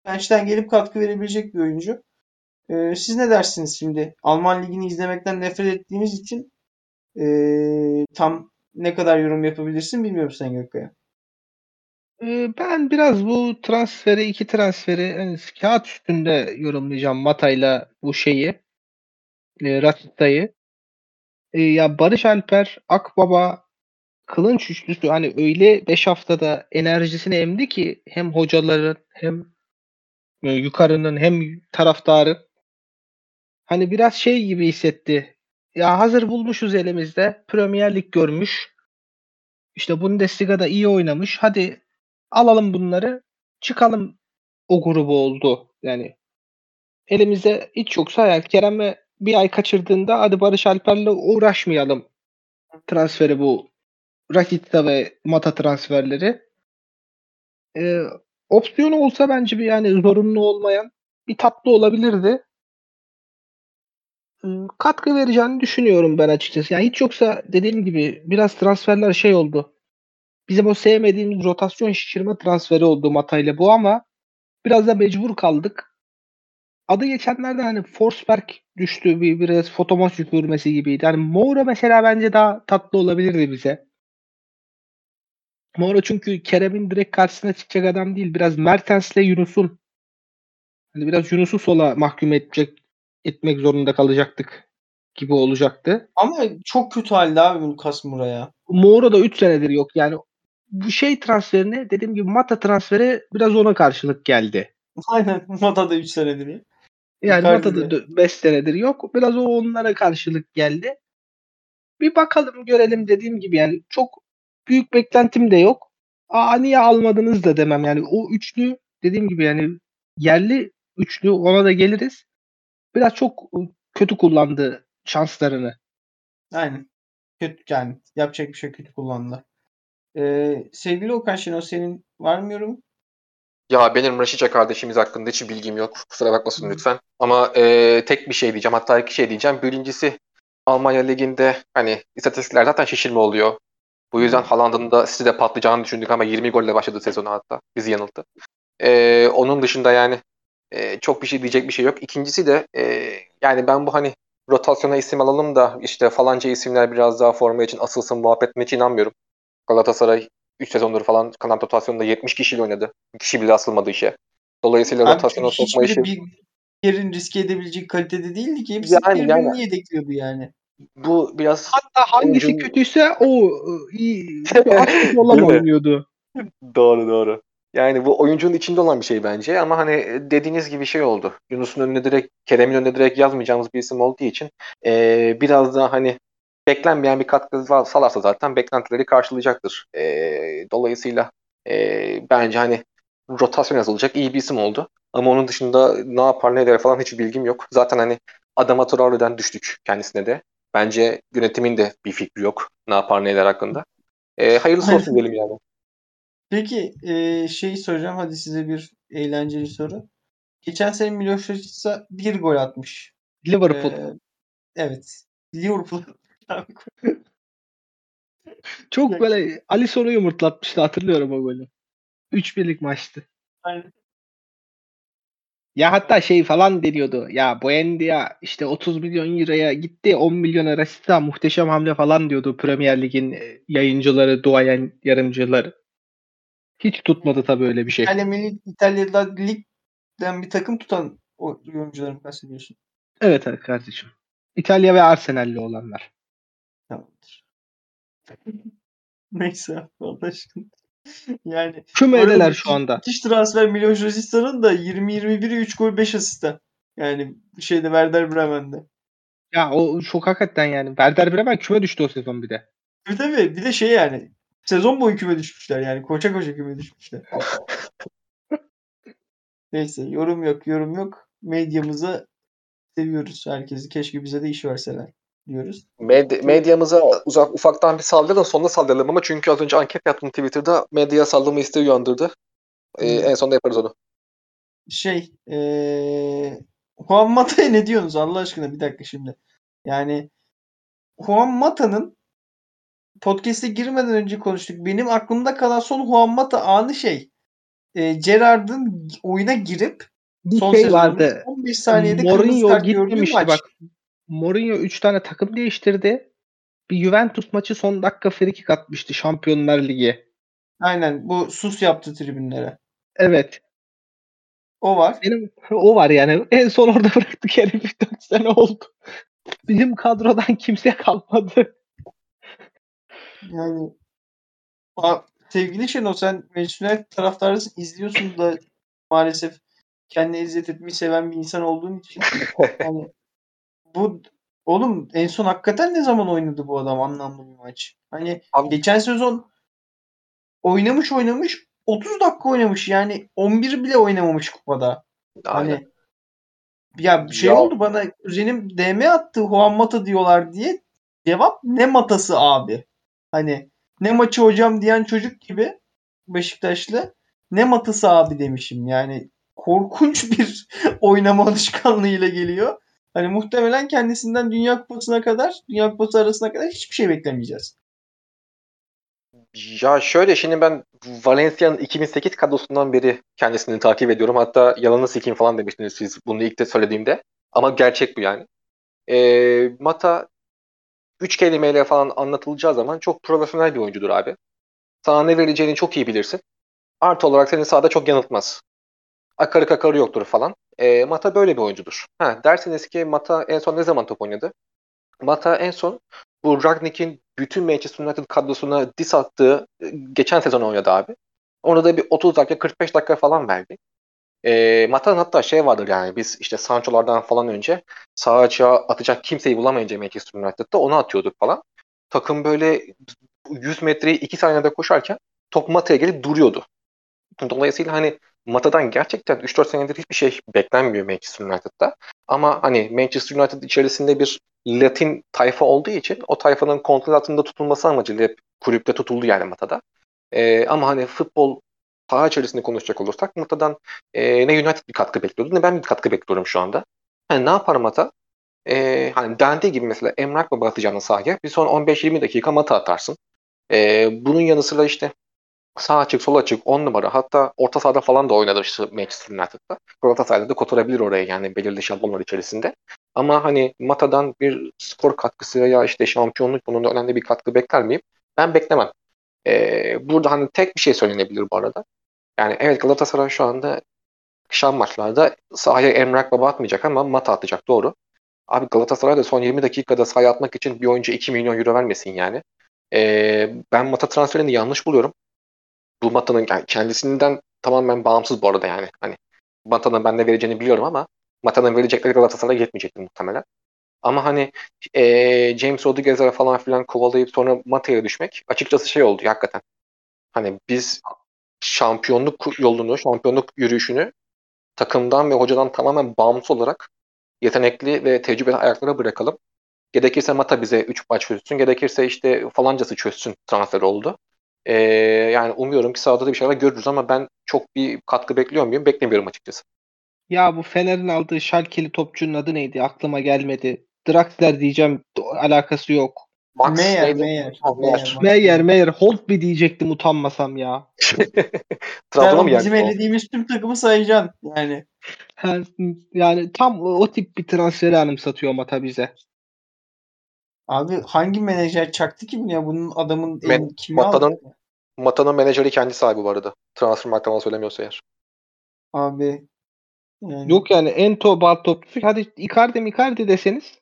bench'ten gelip katkı verebilecek bir oyuncu. Ee, siz ne dersiniz şimdi? Alman ligini izlemekten nefret ettiğiniz için ee, tam ne kadar yorum yapabilirsin bilmiyorum sen Gökkaya. Ee, Ben biraz bu transferi, iki transferi hani kağıt üstünde yorumlayacağım Mata'yla bu şeyi. E, Rashitza'yı. E, ya Barış Alper, Akbaba, Kılınç üçlüsü hani öyle 5 haftada enerjisini emdi ki hem hocaların hem e, yukarının hem taraftarın hani biraz şey gibi hissetti. Ya hazır bulmuşuz elimizde. Premier Lig görmüş. İşte Bundesliga'da iyi oynamış. Hadi alalım bunları. Çıkalım o grubu oldu. Yani elimize hiç yoksa yani Kerem'e bir ay kaçırdığında hadi Barış Alper'le uğraşmayalım transferi bu Rakita ve Mata transferleri. Ee, opsiyonu olsa bence bir yani zorunlu olmayan bir tatlı olabilirdi. Ee, katkı vereceğini düşünüyorum ben açıkçası. Yani hiç yoksa dediğim gibi biraz transferler şey oldu. Bizim o sevmediğimiz rotasyon şişirme transferi oldu Mata ile bu ama biraz da mecbur kaldık. Adı geçenlerde hani Forsberg düştü bir biraz fotomaç yükürmesi gibiydi. Yani Moura mesela bence daha tatlı olabilirdi bize. Moura çünkü Kerem'in direkt karşısına çıkacak adam değil. Biraz Mertens'le Yunus'un hani biraz Yunus'u sola mahkum edecek etmek zorunda kalacaktık gibi olacaktı. Ama çok kötü halde abi Lucas Moura ya. Moura da 3 senedir yok. Yani bu şey transferine dediğim gibi Mata transferi biraz ona karşılık geldi. Aynen. Mata da 3 senedir ya. Yani Icardi Mata'da 5 senedir yok. Biraz o onlara karşılık geldi. Bir bakalım görelim dediğim gibi yani çok büyük beklentim de yok. Aa niye almadınız da demem yani o üçlü dediğim gibi yani yerli üçlü ona da geliriz. Biraz çok kötü kullandı şanslarını. Aynen. Kötü yani. Yapacak bir şey kötü kullandı. Ee, sevgili Okan Şenol senin var mı yorum? Ya benim Raşica kardeşimiz hakkında hiç bilgim yok. Kusura bakmasın lütfen. Ama e, tek bir şey diyeceğim. Hatta iki şey diyeceğim. Birincisi Almanya Ligi'nde hani istatistikler zaten şişirme oluyor. Bu yüzden Haaland'ın da size patlayacağını düşündük ama 20 golle başladı sezonu hatta. Bizi yanılttı. E, onun dışında yani e, çok bir şey diyecek bir şey yok. İkincisi de e, yani ben bu hani rotasyona isim alalım da işte falanca isimler biraz daha forma için asılsın muhabbetine hiç inanmıyorum. Galatasaray 3 sezondur falan kanat rotasyonunda 70 kişiyle oynadı. Bir kişi bile asılmadı işe. Dolayısıyla Abi rotasyona sokma işi bir yerin riske edebilecek kalitede değildi ki. Hepsi Yani, birbirini yani. yedekliyordu yani. bu biraz Hatta hangisi Oyuncunun- kötüyse o e, iyi. Olan oynuyordu. Doğru doğru. Yani bu oyuncunun içinde olan bir şey bence ama hani dediğiniz gibi şey oldu. Yunus'un önüne direkt, Kerem'in önüne direkt yazmayacağımız bir isim olduğu için eee, biraz daha hani beklenmeyen bir katkı salarsa zaten beklentileri karşılayacaktır. Eee, dolayısıyla eee, bence hani rotasyon yazılacak iyi bir isim oldu. Ama onun dışında ne yapar ne eder falan hiç bilgim yok. Zaten hani Adama Traore'den düştük kendisine de. Bence yönetimin de bir fikri yok ne yapar ne eder hakkında. Eee hayırlısı olsun diyelim yani. Peki e, şeyi soracağım. Hadi size bir eğlenceli soru. Geçen sene Miloš Račica bir gol atmış. Liverpool. Ee, evet. Liverpool. Çok böyle Alisson'u yumurtlatmıştı hatırlıyorum o golü. 3-1'lik maçtı. Aynen. Ya hatta şey falan deniyordu. Ya Buendia işte 30 milyon euroya gitti 10 milyon arası muhteşem hamle falan diyordu Premier Lig'in yayıncıları, duayen yarımcıları. Hiç tutmadı tabii öyle bir şey. İtalya Milli İtalya'da ligden bir takım tutan oyuncuları mı bahsediyorsun? Evet kardeşim. İtalya ve Arsenal'li olanlar. Tamamdır. Neyse Allah aşkına. Yani Kümedeler şu anda. müthiş transfer Miloš Racica'nın da 20-21'i 3 gol 5 asistan. Yani şeyde Werder Bremen'de. Ya o çok hakikaten yani. Werder Bremen küme düştü o sezon bir de. Tabii tabii. Bir de şey yani sezon boyu küme düşmüşler yani. Koça koça küme düşmüşler. Neyse yorum yok yorum yok. Medyamıza seviyoruz herkesi. Keşke bize de iş verseler diyoruz. Med- medyamıza uzak ufaktan bir saldırın sonunda saldıralım ama çünkü az önce anket yaptım Twitter'da medyaya saldırma isteği uyandırdı. Ee, Hmm. en sonunda yaparız onu. Şey eee Juan Mata'ya ne diyorsunuz Allah aşkına bir dakika şimdi. Yani Juan Mata'nın podcast'e girmeden önce konuştuk. Benim aklımda kalan son Juan Mata anı şey. E, Gerrard'ın oyuna girip Bir son şey vardı. 15 saniyede Mourinho gitmemişti maç. bak. Mourinho 3 tane takım değiştirdi. Bir Juventus maçı son dakika frikik atmıştı Şampiyonlar Ligi. Aynen bu sus yaptı tribünlere. Evet. O var. Benim o var yani. En son orada bıraktık herifi 4 sene oldu. Bizim kadrodan kimse kalmadı. Yani a, sevgili Şenol sen Manchester United taraftarısın. izliyorsun da maalesef kendine izzet etmeyi seven bir insan olduğun için yani bu oğlum en son hakikaten ne zaman oynadı bu adam anlamlı bir maç? Hani Abi- geçen sezon oynamış oynamış 30 dakika oynamış yani 11 bile oynamamış kupada. Aynen. Hani Ya bir şey Ya- oldu bana kuzenim DM attı Juan Mata diyorlar diye. Cevap ne matası abi? Hani ne maçı hocam diyen çocuk gibi Beşiktaşlı ne matası abi demişim. Yani korkunç bir oynama alışkanlığıyla geliyor. Hani muhtemelen kendisinden Dünya Kupası'na kadar, Dünya Kupası arasına kadar hiçbir şey beklemeyeceğiz. Ya şöyle şimdi ben Valencia'nın 2008 kadrosundan beri kendisini takip ediyorum. Hatta yalanı sikeyim falan demiştiniz siz bunu ilk de söylediğimde. Ama gerçek bu yani. Ee, Mata üç kelimeyle falan anlatılacağı zaman çok profesyonel bir oyuncudur abi. Sana ne vereceğini çok iyi bilirsin. Artı olarak seni sahada çok yanıltmaz. Akarı kakarı yoktur falan. Ee, Mata böyle bir oyuncudur. Ha, derseniz ki Mata en son ne zaman top oynadı? Mata en son bu Ragnik'in bütün Manchester United kadrosuna dis attığı e, geçen sezon oynadı abi. Ona da bir 30 dakika 45 dakika falan verdi. E, Mata'nın hatta şey vardır yani biz işte Sancho'lardan falan önce sağ açığa atacak kimseyi bulamayınca Manchester United'da onu atıyorduk falan. Takım böyle 100 metreyi 2 saniyede koşarken top Mata'ya gelip duruyordu. Dolayısıyla hani Mata'dan gerçekten 3-4 senedir hiçbir şey beklenmiyor Manchester United'da. Ama hani Manchester United içerisinde bir Latin tayfa olduğu için o tayfanın kontrol altında tutulması amacıyla hep kulüpte tutuldu yani Mata'da. Ee, ama hani futbol saha içerisinde konuşacak olursak Mata'dan e, ne United bir katkı bekliyordu ne ben bir katkı bekliyorum şu anda. Yani ne yapar Mata? Ee, hani dendiği gibi mesela Emrak Baba atacağını sahaya bir son 15-20 dakika Mata atarsın. Ee, bunun yanı sıra işte sağ açık, sol açık, 10 numara hatta orta sahada falan da oynadı işte Manchester United'da. Galatasaray'da da kotarabilir oraya yani belirli şablonlar içerisinde. Ama hani Mata'dan bir skor katkısı ya işte şampiyonluk bunun önemli bir katkı bekler miyim? Ben beklemem. Ee, burada hani tek bir şey söylenebilir bu arada. Yani evet Galatasaray şu anda akşam maçlarda sahaya Emrak Baba atmayacak ama Mata atacak doğru. Abi Galatasaray da son 20 dakikada sahaya atmak için bir oyuncu 2 milyon euro vermesin yani. Ee, ben Mata transferini yanlış buluyorum. Bu Mata'nın yani kendisinden tamamen bağımsız bu arada yani. Hani Mata'nın ben ne vereceğini biliyorum ama Mata'nın verecekleri Galatasaray'a yetmeyecektir muhtemelen. Ama hani e, James Rodriguez'e falan filan kovalayıp sonra Mata'ya düşmek açıkçası şey oldu hakikaten. Hani biz şampiyonluk yolunu, şampiyonluk yürüyüşünü takımdan ve hocadan tamamen bağımsız olarak yetenekli ve tecrübeli ayaklara bırakalım. Gerekirse Mata bize 3 maç çözsün, gerekirse işte falancası çözsün transfer oldu. Ee, yani umuyorum ki sahada da bir şeyler görürüz ama ben çok bir katkı bekliyor muyum? Beklemiyorum açıkçası. Ya bu Fener'in aldığı Schalke'li topçunun adı neydi? Aklıma gelmedi. Draxler diyeceğim. alakası yok. Max Meyer? Meyer. Meyer. Meyer Meyer Holtby diyecektim utanmasam ya. Trabzon'a mı bizim elediğimiz tüm takımı sayacaksın. Yani Ha, Yani tam o, o tip bir transferi anımsatıyor Mata bize. abi hangi menajer çaktı ki bunu ya? Bunun adamın Men- kimi Mata'nın- aldı? Mata'nın menajeri kendi sahibi bu arada. Transfer markadan söylemiyorsa eğer. Abi yani Yok yani Ento bal topçusu. Hadi Icardi Icardi deseniz.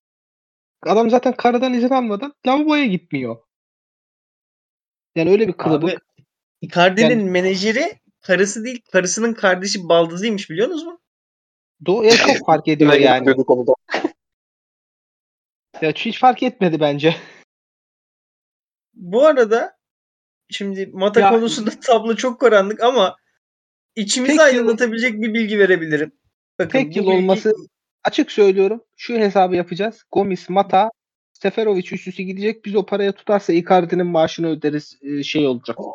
Adam zaten karadan izin almadan lavaboya gitmiyor. Yani öyle bir kılıbık. Abi, Icardi'nin Yani- menajeri karısı değil, karısının kardeşi baldızıymış biliyor musunuz mu? Do ya çok fark ediyor yani. Ya hiç fark etmedi bence. Bu arada şimdi Mata Ya- konusunda tablo çok karanlık ama içimizi Tek yıl- aydınlatabilecek bir bilgi verebilirim. Bakın Tek yıl bilgi- olması açık söylüyorum. Şu hesabı yapacağız. Gomis, Mata, Seferovic üçlüsü gidecek. Biz o paraya tutarsa Icardi'nin maaşını öderiz e, şey olacak.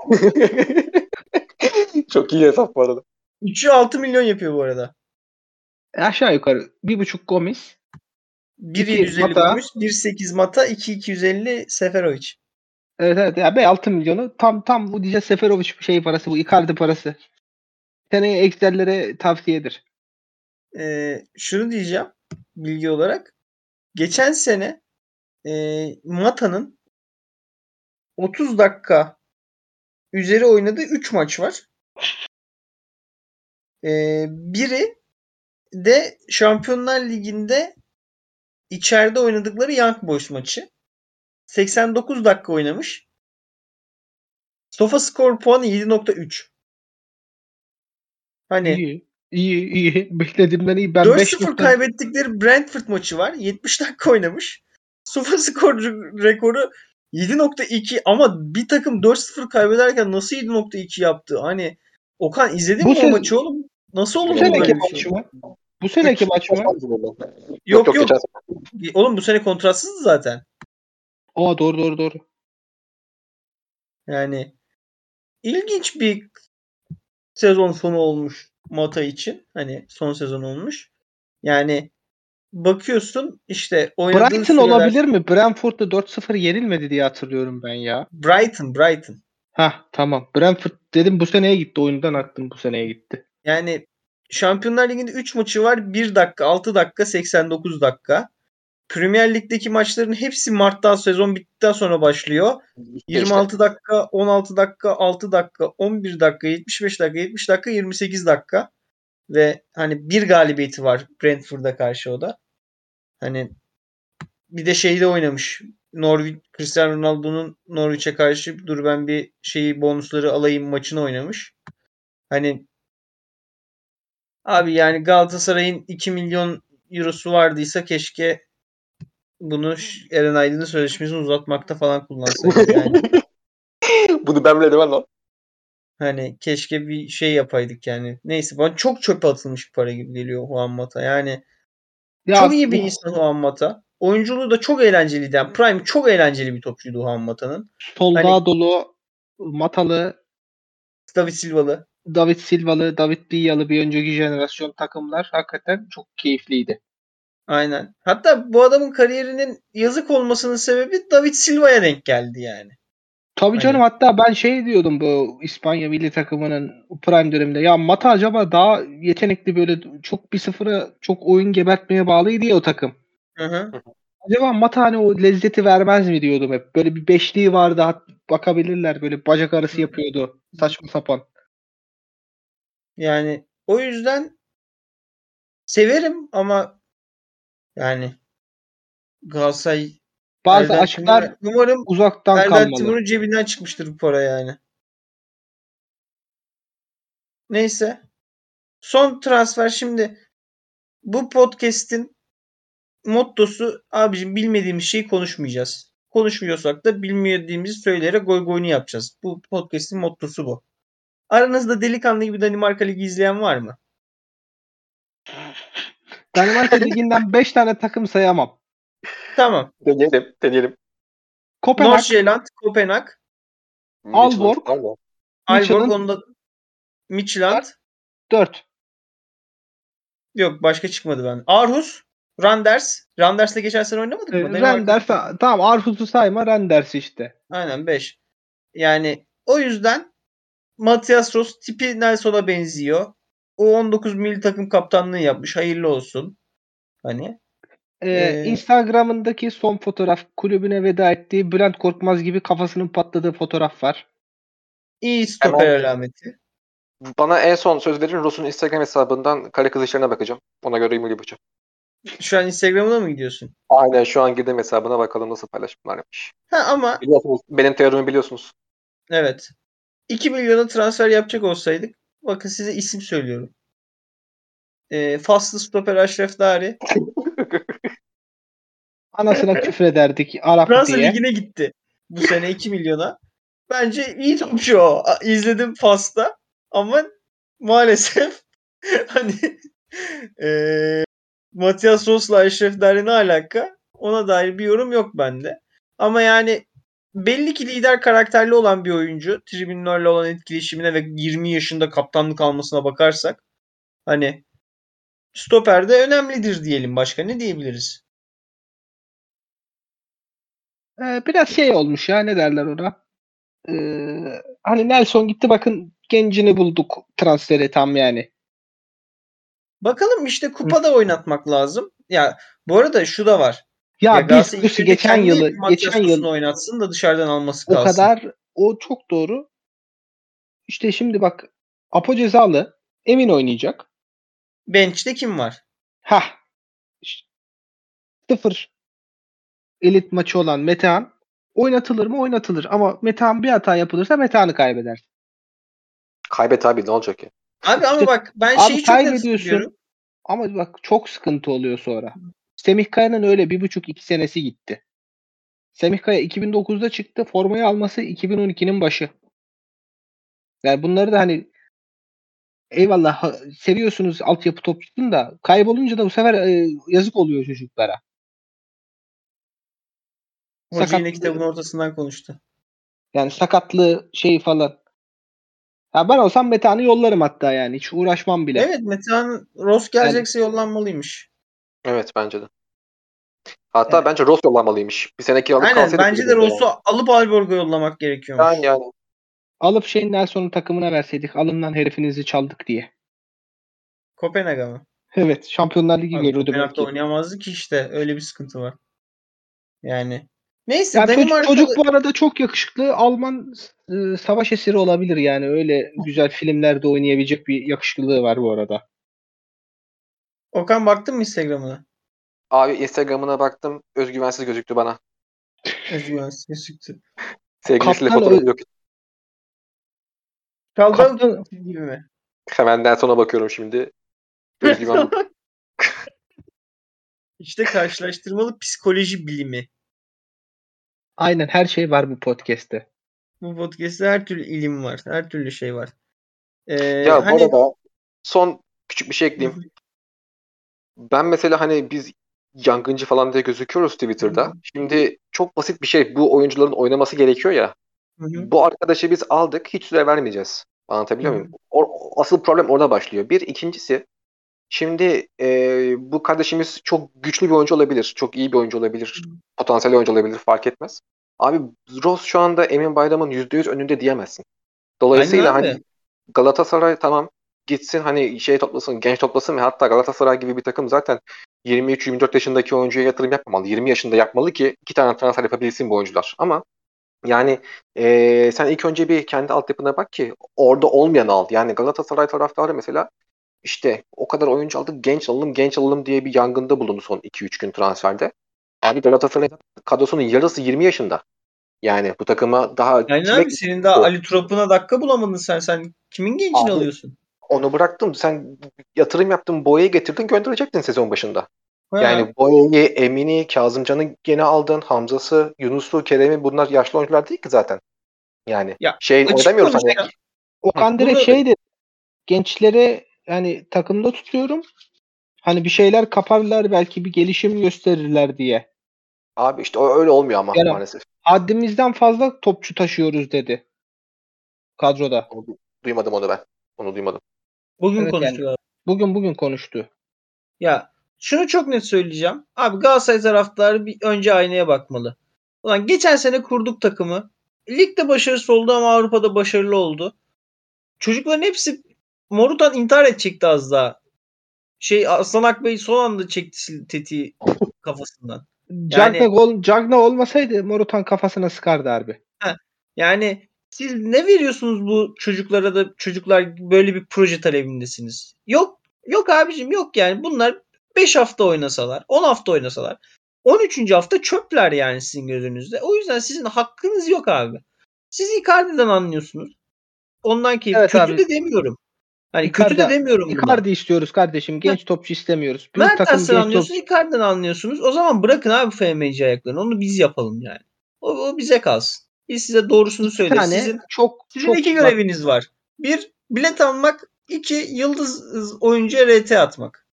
Çok iyi hesap bu arada. 3'ü 6 milyon yapıyor bu arada. E, aşağı yukarı bir buçuk Gomis. 1.750 Mata. Gomis, 1.8 Mata, 2.250 Seferovic. Evet evet ya be 6 milyonu tam tam bu diyeceğiz Seferovic şey parası bu Icardi parası. Seneye Excel'lere tavsiyedir. Ee, şunu diyeceğim bilgi olarak. Geçen sene e, Mata'nın 30 dakika üzeri oynadığı 3 maç var. Ee, biri de Şampiyonlar Ligi'nde içeride oynadıkları Young Boys maçı. 89 dakika oynamış. Sofa skor puanı 7.3. Hani İyi. İyi iyi. Beklediğimden iyi. Ben 5 4-0 kaybettikleri Brentford maçı var. 70 dakika oynamış. Sofa skor rekoru 7.2 ama bir takım 4-0 kaybederken nasıl 7.2 yaptı? Hani Okan izledin Bu mi o sez- maçı oğlum? Nasıl olur Bu seneki bir maçı şey? mı? Bu seneki maç mı? Yok Yok yok. sene. Oğlum bu sene kontratsızdı zaten. Aa doğru doğru doğru. Yani ilginç bir sezon sonu olmuş Mata için. Hani son sezon olmuş. Yani bakıyorsun işte oynadığı Brighton süreler... olabilir mi? Brentford'da 4-0 yenilmedi diye hatırlıyorum ben ya. Brighton, Brighton. Hah tamam. Brentford dedim bu seneye gitti. Oyundan aklım bu seneye gitti. Yani Şampiyonlar Ligi'nde 3 maçı var. 1 dakika, 6 dakika, 89 dakika. Premier Lig'deki maçların hepsi Mart'tan sezon bittikten sonra başlıyor. İşte 26 dakika, 16 dakika, 6 dakika, 11 dakika, 75 dakika, 70 dakika, 28 dakika. Ve hani bir galibiyeti var Brentford'a karşı o da. Hani bir de şeyde oynamış. Norwich, Cristiano Ronaldo'nun Norwich'e karşı dur ben bir şeyi bonusları alayım maçını oynamış. Hani abi yani Galatasaray'ın 2 milyon eurosu vardıysa keşke bunu Eren Aydın'ın sözleşmesini uzatmakta falan kullansaydı. Yani Bunu ben bile demem lan. hani keşke bir şey yapaydık yani. Neyse bana çok çöpe atılmış bir para gibi geliyor Juan Mata. Yani Ya çok iyi bir bu insan Juan Mata. Oyunculuğu da çok eğlenceliydi. Yani Prime çok eğlenceli bir topçuydu Juan Mata'nın. Soldadolu, Matalı, David Silva'lı. David Silva'lı, David Viilla'lı bir önceki jenerasyon takımlar hakikaten çok keyifliydi. Aynen. Hatta bu adamın kariyerinin yazık olmasının sebebi David Silva'ya denk geldi yani. Tabii canım hatta ben şey diyordum bu İspanya milli takımının prime döneminde. Ya Mata acaba daha yetenekli böyle çok bir sıfıra çok oyun gebertmeye bağlıydı ya o takım. Hı hı. Acaba Mata hani o lezzeti vermez mi diyordum hep. Böyle bir beşliği vardı bakabilirler böyle bacak arası yapıyordu saçma sapan. Yani o yüzden severim ama yani Galatasaray Bazı Erdem aşklar Timur'a- umarım uzaktan Erdem kalmalı. Timur'un cebinden çıkmıştır bu para yani. Neyse. Son transfer şimdi bu podcast'in mottosu abicim bilmediğimiz şeyi konuşmayacağız. Konuşmuyorsak da bilmediğimizi söyleyerek goy goyunu yapacağız. Bu podcast'in mottosu bu. Aranızda delikanlı gibi Danimarka Ligi izleyen var mı? Danimarka Ligi'nden 5 tane takım sayamam. Tamam. Deneyelim. Deneyelim. Kopenhag, Nordsjælland, Kopenhag. Aalborg. Aalborg, Midtjylland. onda Midtjylland. 4. Yok başka çıkmadı ben. Aarhus, Randers. Randers'le geçen sene oynamadık mı? Danimarka- Renders tamam Arhus'u sayma Renders işte. Aynen 5. Yani o yüzden Matias Ross tipi Nelson'a benziyor. O 19 milli takım kaptanlığı yapmış. Hayırlı olsun. Hani Ee, Ee, Instagram'ındaki son fotoğraf kulübüne veda ettiği Bülent Korkmaz gibi kafasının patladığı fotoğraf var. iyi stoper Hemen- alameti. Bana en son söz verin Ross'un Instagram hesabından kale kız işlerine bakacağım. Ona göre yorum yapacağım. Şu an Instagram'ına mı gidiyorsun? Aynen şu an girdim hesabına bakalım nasıl paylaşımlar yapmış. Ha ama Biliyorsunuz. Benim teorimi biliyorsunuz. evet. 2 milyona transfer yapacak olsaydık bakın size isim söylüyorum. Ee, Faslı stoper Aşref Dari. Anasına küfrederdik Arap Fransa diye. Ligi'ne gitti. Bu sene 2 milyona. Bence iyi topçu o. İzledim Fas'ta. Ama maalesef hani eee Matias Ross'la Eşref Dari ne alaka? Ona dair bir yorum yok bende. Ama yani belli ki lider karakterli olan bir oyuncu. Tribünlerle olan etkileşimine ve 20 yaşında kaptanlık almasına bakarsak hani stoperde önemlidir diyelim. Başka ne diyebiliriz? Ee, biraz şey olmuş ya ne derler ona. Ee, hani Nelson gitti bakın gencini bulduk transferi tam yani. Bakalım işte kupada oynatmak lazım. Ya bu arada şu da var. Ya, Ya biz geçen kendi yılı geçen yıl oynatsın da dışarıdan alması o kalsın. kadar o çok doğru. İşte şimdi bak Apo cezalı Emin oynayacak. Bench'te kim var? Ha. Sıfır elit maçı olan Metehan oynatılır mı? Oynatılır. Ama Metehan bir hata yapılırsa Metehan'ı kaybeder. Kaybet abi ne olacak ya? Abi ama İşte- bak ben Abi şeyi çok net kaybediyorsun. Ama bak çok sıkıntı oluyor sonra. Semih Kaya'nın öyle bir buçuk iki senesi gitti. Semih Kaya 2009'da çıktı. Formayı alması 2012'nin başı. Yani bunları da hani eyvallah seviyorsunuz altyapı topçusunu da kaybolunca da bu sefer e, yazık oluyor çocuklara. Hoca yine kitabın ortasından konuştu. Yani sakatlığı şeyi falan. Ha ben olsam Metehan'ı yollarım hatta yani. Hiç uğraşmam bile. Evet Metehan Ross gelecekse yollanmalıymış. Evet bence de. Hatta Evet. bence Ross yollamalıymış. Bir sene kiralık Aynen kalsaydı bence de kulübümüzde Ross'u alıp Alborg'a yollamak gerekiyormuş. Yani, yani. Alıp şeyin Nelson'un takımına verseydik. Alından herifinizi çaldık diye. Kopenhag'a mı? Evet. Şampiyonlar Ligi Abi, görürdü Kopenhag'da belki. oynayamazdı ki işte. Öyle bir sıkıntı var. Yani. Neyse Yani çocuk, Danimarka'da- çocuk bu arada çok yakışıklı. Alman e, savaş esiri olabilir yani. Öyle güzel filmlerde oynayabilecek bir yakışıklılığı var bu arada. Okan baktın mı Instagram'ına? Abi Instagram'ına baktım. Özgüvensiz gözüktü bana. Özgüvensiz gözüktü. Sevgilisiyle Kaptan fotoğraf Ö- yok. Kaptan, gibi mi? Hemen Nelson'a bakıyorum şimdi. Özgüven İşte karşılaştırmalı psikoloji bilimi. aynen her şey var bu podcast'te. Bu podcast'te her türlü ilim var. Her türlü şey var. Ee, Ya hani- bu arada son küçük bir şey ekleyeyim. Ben mesela hani biz yangıncı falan diye gözüküyoruz Twitter'da. Hı hı. Şimdi çok basit bir şey. Bu oyuncuların oynaması gerekiyor ya. Hı hı. Bu arkadaşı biz aldık. Hiç süre vermeyeceğiz. Anlatabiliyor Hı. muyum? O, asıl problem orada başlıyor. Bir. ikincisi şimdi e, bu kardeşimiz çok güçlü bir oyuncu olabilir. Çok iyi bir oyuncu olabilir. Potansiyel oyuncu olabilir. Fark etmez. Abi Ross şu anda Emin Bayram'ın %100 önünde diyemezsin. Dolayısıyla hani Galatasaray tamam gitsin hani şey toplasın, genç toplasın ve hatta Galatasaray gibi bir takım zaten 23-24 yaşındaki oyuncuya yatırım yapmamalı. 20 yaşında yapmalı ki iki tane transfer yapabilsin bu oyuncular. Ama yani eee, sen ilk önce bir kendi altyapına bak ki orada olmayan al. Yani Galatasaray taraftarı mesela işte o kadar oyuncu aldık genç alalım genç alalım diye bir yangında bulundu son 2-3 gün transferde. Abi Galatasaray kadrosunun yarısı 20 yaşında. Yani bu takıma daha kime- abi senin daha Ali Trop'una dakika bulamadın sen. Sen kimin gencini Abi, alıyorsun? Onu bıraktım. Sen yatırım yaptın, Boya'yı getirdin, gönderecektin sezon başında. Ha, Yani Boya'yı, Emin'i, Kazımcan'ı gene aldın. Hamza'sı, Yunus'u, Kerem'i bunlar yaşlı oyuncular değil ki zaten. Yani Ya, şey açık oynamıyoruz hani. konuşacağım. Okan direkt şey dedi. Gençlere yani takımda tutuyorum. Hani bir şeyler kaparlar belki bir gelişim gösterirler diye. Abi işte o öyle olmuyor ama Yani- maalesef. Haddimizden fazla topçu taşıyoruz dedi. Kadroda. Onu- duymadım onu ben. Onu duymadım. Bugün Evet, konuştular. Bugün bugün konuştu. Ya şunu çok net söyleyeceğim. Abi Galatasaray taraftarı bir önce aynaya bakmalı. Ulan geçen sene kurduk takımı. Ligde başarısız oldu ama Avrupa'da başarılı oldu. Çocukların hepsi Morutan intihar edecekti az daha. Şey Aslan Akbey son anda çekti tetiği kafasından. Cagne, gol, Cagne olmasaydı Morutan kafasına sıkardı harbi. Yani siz ne veriyorsunuz bu çocuklara da çocuklar böyle bir proje talebindesiniz? Yok yok abicim yok yani bunlar 5 hafta oynasalar 10 hafta oynasalar 13. hafta çöpler yani sizin gözünüzde. O yüzden sizin hakkınız yok abi. Siz Icardi'den anlıyorsunuz. Ondan keyif. Evet kötü abi. de demiyorum. Hani kötü de Icardi- demiyorum. Icardi istiyoruz kardeşim. Genç topçu istemiyoruz. Büyük takım Mertens'ten genç anlıyorsunuz, topçu. Icardi'den anlıyorsunuz. O zaman bırakın abi FMC ayaklarını. Onu biz yapalım yani. O, o bize kalsın. Biz size doğrusunu söyleriz. tane Sizin çok Sizin çok iki bak, göreviniz var. Bir, bilet almak. iki yıldız oyuncuya RT atmak.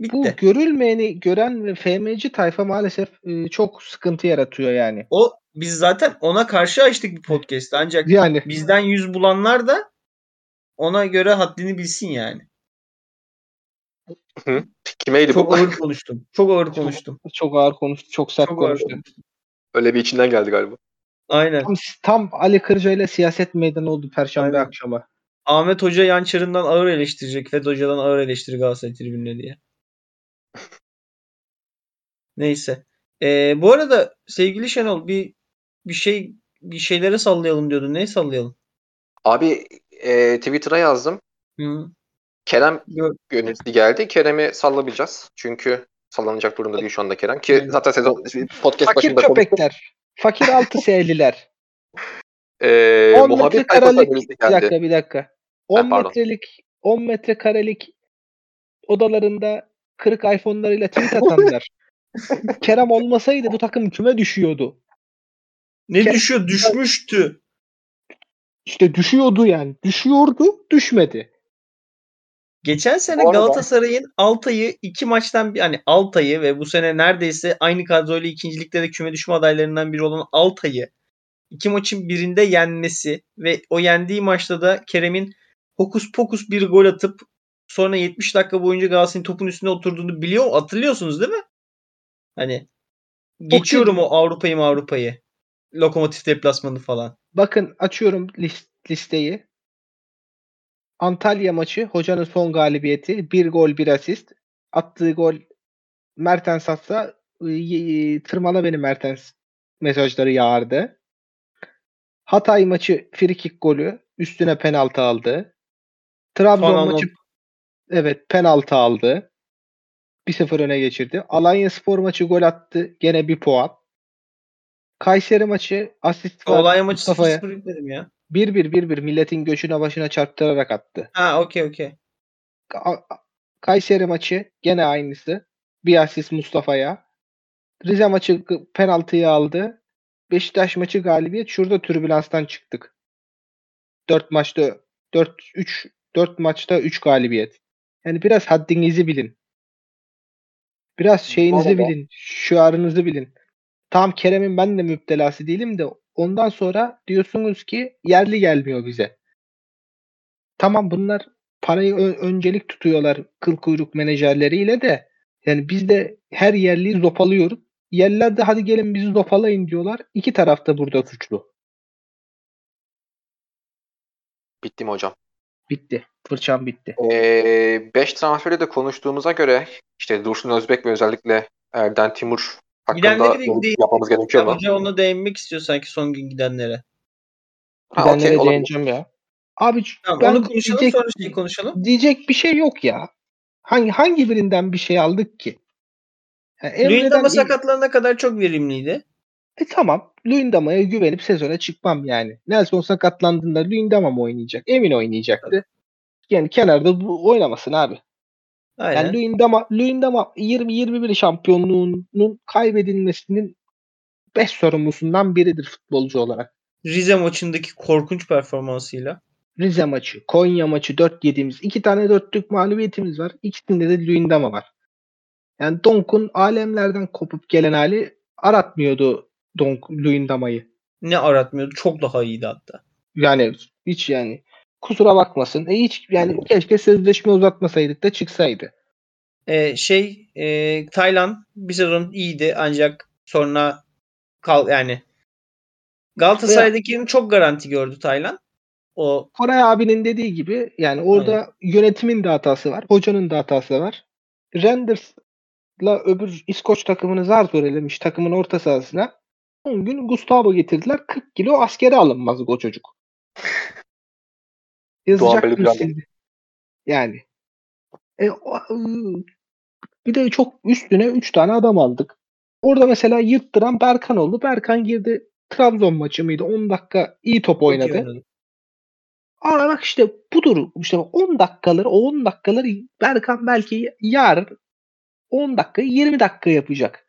bu Bitti. görülmeyeni gören ve FMC tayfa maalesef e, çok sıkıntı yaratıyor yani. O biz zaten ona karşı açtık bir podcast. Ancak Yani bizden yüz bulanlar da ona göre haddini bilsin yani. Kimeydi Çok bu? ağır konuştum. Çok ağır konuştum. çok ağır konuştu, çok sert Çok ağır konuştu. konuştum. Öyle bir içinden geldi galiba. Aynen. Tam, tam Ali Kırca ile siyaset meydanı oldu Perşembe Aynen. akşamı. Ahmet Hoca yançarından ağır eleştirecek. Fed Hoca'dan ağır eleştiri Galatasaray tribününe diye. Neyse. Ee, bu arada sevgili Şenol bir bir şey bir şeylere sallayalım diyordun. Neyi sallayalım? Abi e, Twitter'a yazdım. Hı. Kerem yöneticisi geldi. Kerem'i sallamayacağız. Çünkü sallanacak durumda değil şu anda Kerem. Ki zaten sezon podcast Fakir başında konuştuk. Fakir altı S'liler. E, 10 muhabbet metre sayfası karelik önümüzde bir geldi. dakika bir dakika. 10 pardon. metrelik 10 metre karelik odalarında kırık iPhone'larıyla tweet atanlar. Kerem olmasaydı bu takım küme düşüyordu. Ne Ke- düşüyor? Düşmüştü. İşte düşüyordu yani. Düşüyordu, düşmedi. Geçen sene Bu arada- Galatasaray'ın Altay'ı iki maçtan bir hani Altay'ı ve bu sene neredeyse aynı kadroyla ikincilikte de küme düşme adaylarından biri olan Altay'ı iki maçın birinde yenmesi ve o yendiği maçta da Kerem'in hokus pokus bir gol atıp sonra 70 dakika boyunca Galatasaray'ın topun üstüne oturduğunu biliyor hatırlıyorsunuz değil mi? Hani geçiyorum o Avrupa'yı Avrupa'yı. Lokomotif deplasmanı falan. Bakın açıyorum lis- listeyi. Antalya maçı hocanın son galibiyeti. Bir gol bir asist. Attığı gol Mertens atsa y- tırmala beni Mertens mesajları yağardı. Hatay maçı frikik golü. Üstüne penaltı aldı. Trabzon Son maçı evet penaltı aldı. 1-0 öne geçirdi. Alanya Spor maçı gol attı. Gene bir puan. Kayseri maçı asist. Olay maçı Mustafa'ya. 0-0 bitmedim ya. 1-1 1-1 milletin göçüne başına çarptırarak attı. Ha okey okey. Ka- Kayseri maçı gene aynısı. Bir asist Mustafa'ya. Rize maçı penaltıyı aldı. Beşiktaş maçı galibiyet. Şurada türbülanstan çıktık. 4 maçta 4 3 4 maçta 3 galibiyet. Yani biraz haddinizi bilin. Biraz şeyinizi arada- bilin. Şuarınızı bilin. Tam Kerem'in ben de müptelası değilim de ondan sonra diyorsunuz ki yerli gelmiyor bize. Tamam bunlar parayı öncelik tutuyorlar kıl kuyruk menajerleriyle de yani biz de her yerliyi zopalıyoruz. Yerliler de hadi gelin bizi zopalayın diyorlar. İki taraf da burada suçlu. Bitti mi hocam? Bitti. Fırçam bitti. 5 transferi de konuştuğumuza göre işte Dursun Özbek ve özellikle Erden Timur hakkında Gidenleri de değil. yapmamız gerekiyor mu? Hoca ona değinmek istiyor sanki son gün gidenlere. Ha, nereye olabilir. değineceğim ya? Abi Tamam ben onu konuşalım diyecek, sonra şeyi konuşalım. diyecek bir şey yok ya. Hangi hangi birinden bir şey aldık ki? Yani Luyendama sakatlanana kadar çok verimliydi. E tamam. Luyendama'ya güvenip sezona çıkmam yani. Nelson sakatlandığında Luyendama mı oynayacak? Emin oynayacaktı. Yani kenarda bu oynamasın abi. Aynen. Yani Luyendama, Luyendama 20-21 şampiyonluğunun kaybedilmesinin 5 sorumlusundan biridir futbolcu olarak. Rize maçındaki korkunç performansıyla. Rize maçı, Konya maçı 4 yediğimiz iki tane dörtlük mağlubiyetimiz var. İkisinde de Luyendama var. Yani Donk'un alemlerden kopup gelen hali aratmıyordu Donk Luyendama'yı. Ne aratmıyordu. Çok daha iyiydi hatta. Yani hiç yani kusura bakmasın. E hiç yani keşke sözleşme uzatmasaydık da çıksaydı. Ee, şey e, Taylan bir sezon iyiydi ancak sonra kal yani Galatasaray'dakinin çok garanti gördü Taylan. O Koray abinin dediği gibi yani orada yönetimin de hatası var. Hocanın da hatası var. Renders'la öbür İskoç takımını zar zor elemiş takımın orta sahasına. 10 gün Gustavo getirdiler. 40 kilo askere alınmaz o çocuk. Yazacak mısın? Yani. E, o- ıı, bir de çok üstüne 3 tane adam aldık. Orada mesela yırttıran Berkan oldu. Berkan girdi. Trabzon maçı mıydı? 10 dakika iyi top oynadı. Aa bak işte budur. İşte bak 10 dakikaları, o 10 dakikaları Berkan belki yarın 10 dakika 20 dakika yapacak.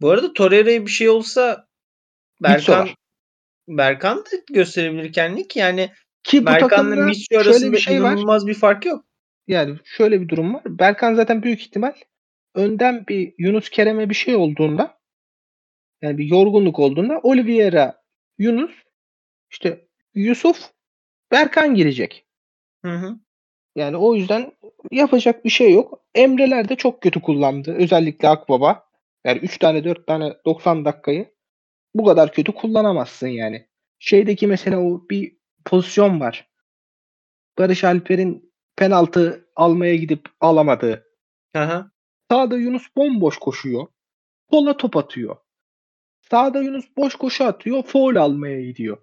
Bu arada Torreira'ya bir şey olsa Berkan. Berkan da gösterebilir kendini ki yani Ki bu Berkan'la şöyle arasında bir şey var. inanılmaz bir fark yok. Yani şöyle bir durum var. Berkan zaten büyük ihtimal önden bir Yunus Kerem'e bir şey olduğunda yani bir yorgunluk olduğunda Oliveira, Yunus, işte Yusuf, Berkan girecek. Hı hı. Yani o yüzden yapacak bir şey yok. Emreler de çok kötü kullandı. Özellikle Akbaba. Yani 3 tane 4 tane 90 dakikayı bu kadar kötü kullanamazsın yani. Şeydeki mesela o bir pozisyon var. Barış Alper'in penaltı almaya gidip alamadığı. Hı. Sağda Yunus bomboş koşuyor. Sola top atıyor. Sağda Yunus boş koşu atıyor. Foul almaya gidiyor.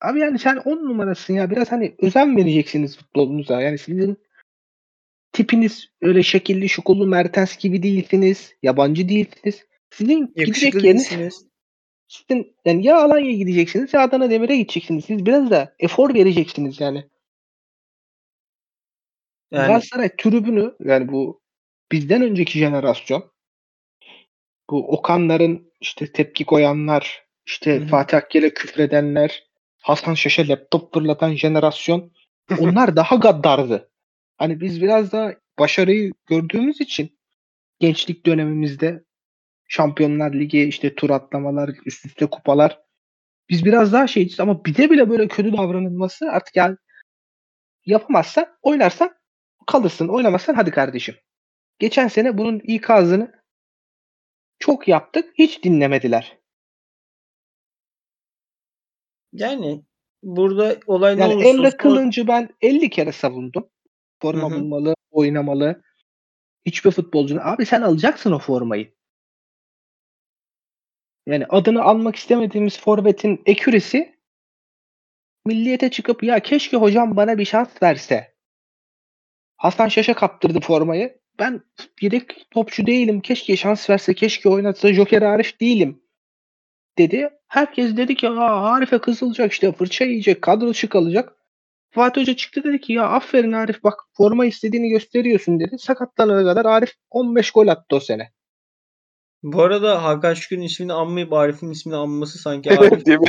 Abi yani sen 10 numarasın ya. Biraz hani özen vereceksiniz futbolunuza. Yani sizin tipiniz öyle şekilli şukullu Mertens gibi değilsiniz. Yabancı değilsiniz. Sizin gidecek Yakışıklı yeriniz değilsiniz. Sizin yani ya Alanya'ya gideceksiniz ya Adana Demir'e gideceksiniz. Siz biraz da efor vereceksiniz yani. Yani Galatasaray tribünü yani bu bizden önceki jenerasyon bu Okanların işte tepki koyanlar işte Hı hı. Fatih Akkel'e küfredenler Hasan Şaş'a laptop fırlatan jenerasyon onlar daha gaddardı. Hani biz biraz daha başarıyı gördüğümüz için gençlik dönemimizde Şampiyonlar Ligi işte tur atlamalar, üst üste kupalar biz biraz daha şeyiz ama bize bile böyle kötü davranılması artık yani yapamazsan oynarsan kalırsın. Oynamazsan hadi kardeşim. Geçen sene bunun ikazını çok yaptık. Hiç dinlemediler. Yani burada olay ne Yani olursa Emre Kılıncı ben 50 kere savundum. Forma bulmalı, oynamalı. Hiçbir futbolcunun abi sen alacaksın o formayı. Yani adını almak istemediğimiz forvetin ekürisi milliyete çıkıp ya keşke hocam bana bir şans verse. Hasan Şaş'a kaptırdı formayı. Ben yedek topçu değilim. Keşke şans verse, keşke oynatsa. Joker Arif değilim. Dedi. Herkes dedi ki Aa, Arif'e kızılacak işte fırça yiyecek, kadro çıkalacak. Fatih Hoca çıktı dedi ki ya aferin Arif bak forma istediğini gösteriyorsun dedi. Sakatlanana kadar Arif 15 gol attı o sene. Bu arada Hakan Şükür'ün ismini anmayıp Arif'in ismini anması sanki Arif Değil mi?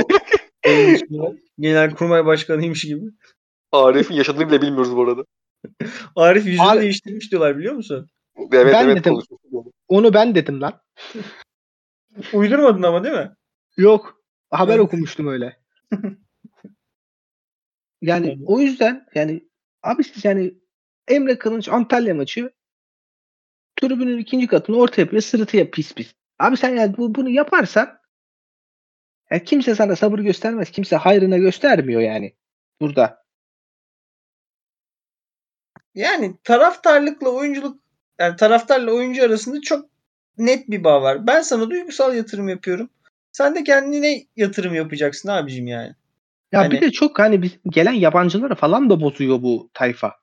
İsmini Genelkurmay Başkanıymış gibi. Arif'in yaşadığını bile bilmiyoruz bu arada. Arif yüzünü Arif- değiştirmiş diyorlar biliyor musun? Evet Ben evet. dedim. konuşuyoruz. Onu ben dedim lan. Uydurmadın ama değil mi? Yok. Haber Evet. okumuştum öyle. yani Evet. o yüzden yani abi siz yani Emre Kılınç Antalya maçı tribünün ikinci katını orta yapıyor sırıtıya pis pis. Abi sen yani bu, bunu yaparsan ya kimse sana sabır göstermez. Kimse hayrına göstermiyor yani burada. Yani taraftarlıkla oyunculuk yani taraftarla oyuncu arasında çok net bir bağ var. Ben sana duygusal yatırım yapıyorum. Sen de kendine yatırım yapacaksın abicim yani. Ya Hani- bir de çok hani biz gelen yabancılara falan da bozuyor bu tayfa.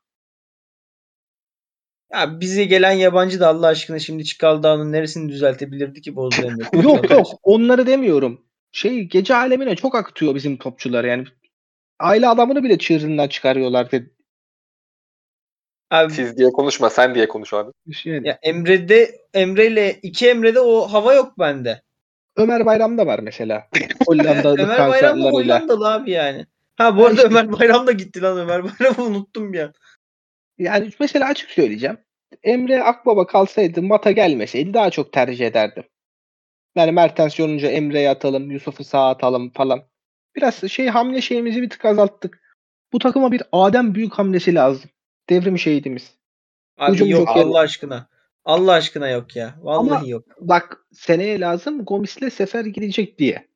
Ya bize gelen yabancı da Allah aşkına şimdi Çıkal Dağı'nın neresini düzeltebilirdi ki Bozdu Emre? yok yok onları demiyorum. Şey gece alemine çok akıtıyor bizim topçular yani. Aile adamını bile çığırından çıkarıyorlar dedi. Abi, Siz diye konuşma sen diye konuş abi. Şey, ya Emre'de Emre'yle iki Emre'de o hava yok bende. Ömer Bayram da var mesela. Hollandalı Ömer Bayram da. Hollandalı abi yani. Ha bu Ya arada Ömer Bayram da gitti lan Ömer Bayram'ı unuttum bir an. Yani mesela açık söyleyeceğim. Emre Akbaba kalsaydı Mata gelmeseydi daha çok tercih ederdim. Yani Mertens yorunca Emre'ye atalım, Yusuf'u sağa atalım falan. Biraz şey hamle şeyimizi bir tık azalttık. Bu takıma bir Adem büyük hamlesi lazım. Devrim şehidimiz. Abi Hücum yok. Allah aşkına. Allah aşkına yok ya. Vallahi Ama- yok. Bak seneye lazım Gomis'le Sefer gidecek diye.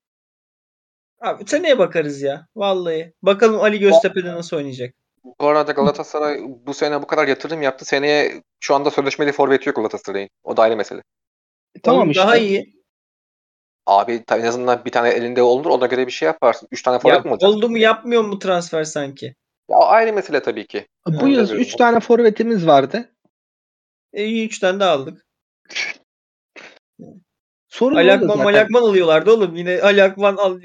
Abi seneye bakarız ya. Vallahi. Bakalım Ali Göztepe'de nasıl oynayacak. Bu arada Galatasaray bu sene bu kadar yatırım yaptı. Seneye şu anda sözleşmeli forvet yok Galatasaray'ın. O da ayrı mesele. Tamam Oğlum işte. Daha iyi. Abi tabii en azından bir tane elinde olur ona göre bir şey yaparsın. Üç tane forvet mi Ya, olacak? oldu mu yapmıyor mu transfer sanki? Ya ayrı mesele tabii ki. Bu Öyle yaz. 3 tane forvetimiz vardı. E iyi 3 tane de aldık. Sorun Ali orada Akman, zaten. Ali Akman alıyorlardı oğlum. Yine Ali Akman al,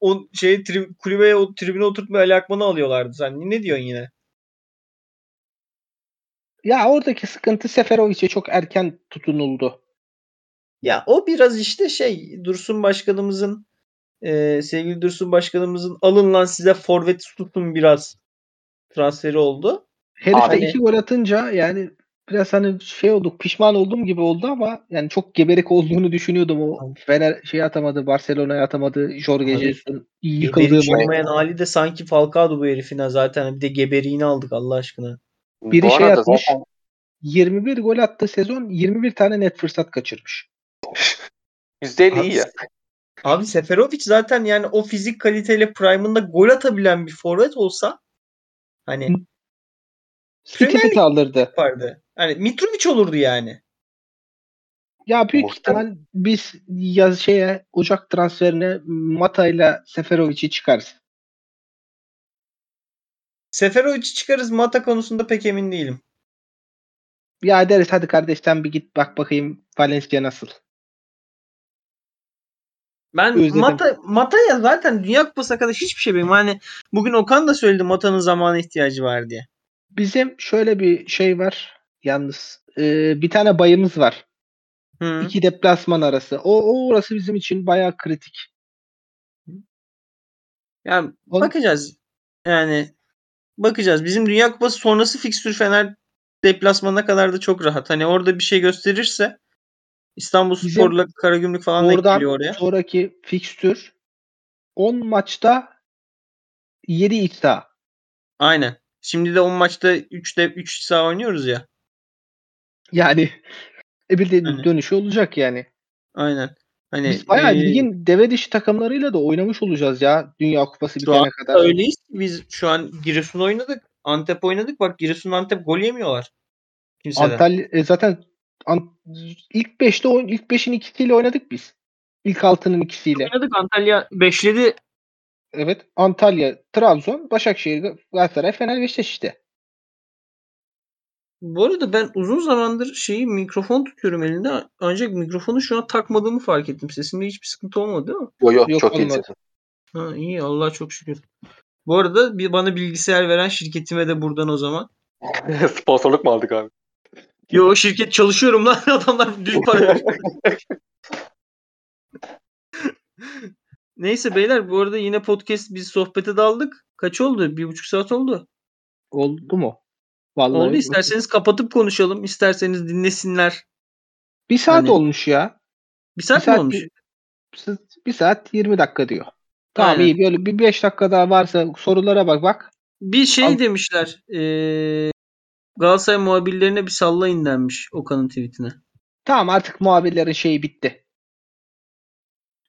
o şey tri- kulübeye o tribüne oturtmaya Ali Akman'ı alıyorlardı. Sen ne diyorsun yine? Ya oradaki sıkıntı Seferovic'e çok erken tutunuldu. Ya o biraz işte şey Dursun Başkanımızın e, sevgili Dursun Başkanımızın alın lan size forvet tutun biraz transferi oldu. Herif de iki gol atınca yani biraz hani şey olduk pişman olduğum gibi oldu ama yani çok geberik olduğunu düşünüyordum o Fener şey atamadı Barcelona'ya atamadı Jorge Jesus'un yıkıldığı olmayan hali de sanki Falcao bu herifin ha zaten. Bir de geberiğini aldık Allah aşkına. Biri şey atmış. zaten 21 gol attı sezon 21 tane net fırsat kaçırmış. %50 Abi, iyi ya. Abi Seferovic zaten yani o fizik kaliteyle prime'ında gol atabilen bir forvet olsa hani Lig alırdı. yapardı. Hani Mitrovic olurdu yani. Ya büyük Muhtemelen. ihtimal biz yaz şeye Ocak transferine Mata ile Seferovic'i çıkarız. Seferovic'i çıkarız Mata konusunda pek emin değilim. Ya deriz hadi kardeş sen bir git bak bakayım Valencia nasıl. Ben Özledim. Mata Mata'ya zaten Dünya Kupası'na kadar hiçbir şey bilmiyorum. Hani bugün Okan da söyledi Mata'nın zamana ihtiyacı var diye. Bizim şöyle bir şey var yalnız. Ee, bir tane bayımız var. Hı. İki deplasman arası. O, o orası bizim için bayağı kritik. Yani On- bakacağız. Yani bakacağız. Bizim Dünya Kupası sonrası fikstür Fener deplasmanına kadar da çok rahat. Hani orada bir şey gösterirse İstanbul Bizim Spor'la Karagümrük falan da geliyor oraya. sonraki fikstür 10 maçta 7 iddia. Aynen. Şimdi de 10 maçta 3'te 3 sağ oynuyoruz ya. Yani e bir de dönüşü olacak yani. Aynen. Hani Biz bayağı e, ligin deve dişi takımlarıyla da oynamış olacağız ya Dünya Kupası bitene kadar. öyleyiz ki biz şu an Giresun oynadık. Antep oynadık. Bak Giresun Antep gol yemiyorlar. Kimseden. Antalya e, zaten an, ilk 5'te oyun ilk 5'in ikisiyle oynadık biz. İlk 6'nın ikisiyle. oynadık. Antalya 5'ledi. Evet. Antalya, Trabzon, Başakşehir, Galatasaray, Fener, Beşiktaş işte. Bu arada ben uzun zamandır şeyi mikrofon tutuyorum elinde. Ancak mikrofonu şu an takmadığımı fark ettim. Sesimde hiçbir sıkıntı olmadı değil mi? Yo yo Yok, çok iyi. olmadı. Ha, iyi Allah'a çok şükür. Bu arada bir bana bilgisayar veren şirketime de buradan o zaman. Sponsorluk mu aldık abi? Yo şirket çalışıyorum lan adamlar düz para veriyor. Neyse beyler bu arada yine podcast biz sohbete daldık. Kaç oldu? Bir buçuk saat oldu. Oldu mu? Vallahi oldu isterseniz kapatıp konuşalım. isterseniz dinlesinler. bir saat Hani- olmuş ya. Bir saat, Bir saat mi olmuş? bir- Bir saat 20 dakika diyor. Tamam Aynen. iyi böyle bir 5 dakika daha varsa sorulara bak bak. Bir şey Al- demişler. Eee Galatasaray muhabirlerine bir sallayın denmiş Okan'ın tweetine. Tamam artık muhabirlerin şeyi bitti.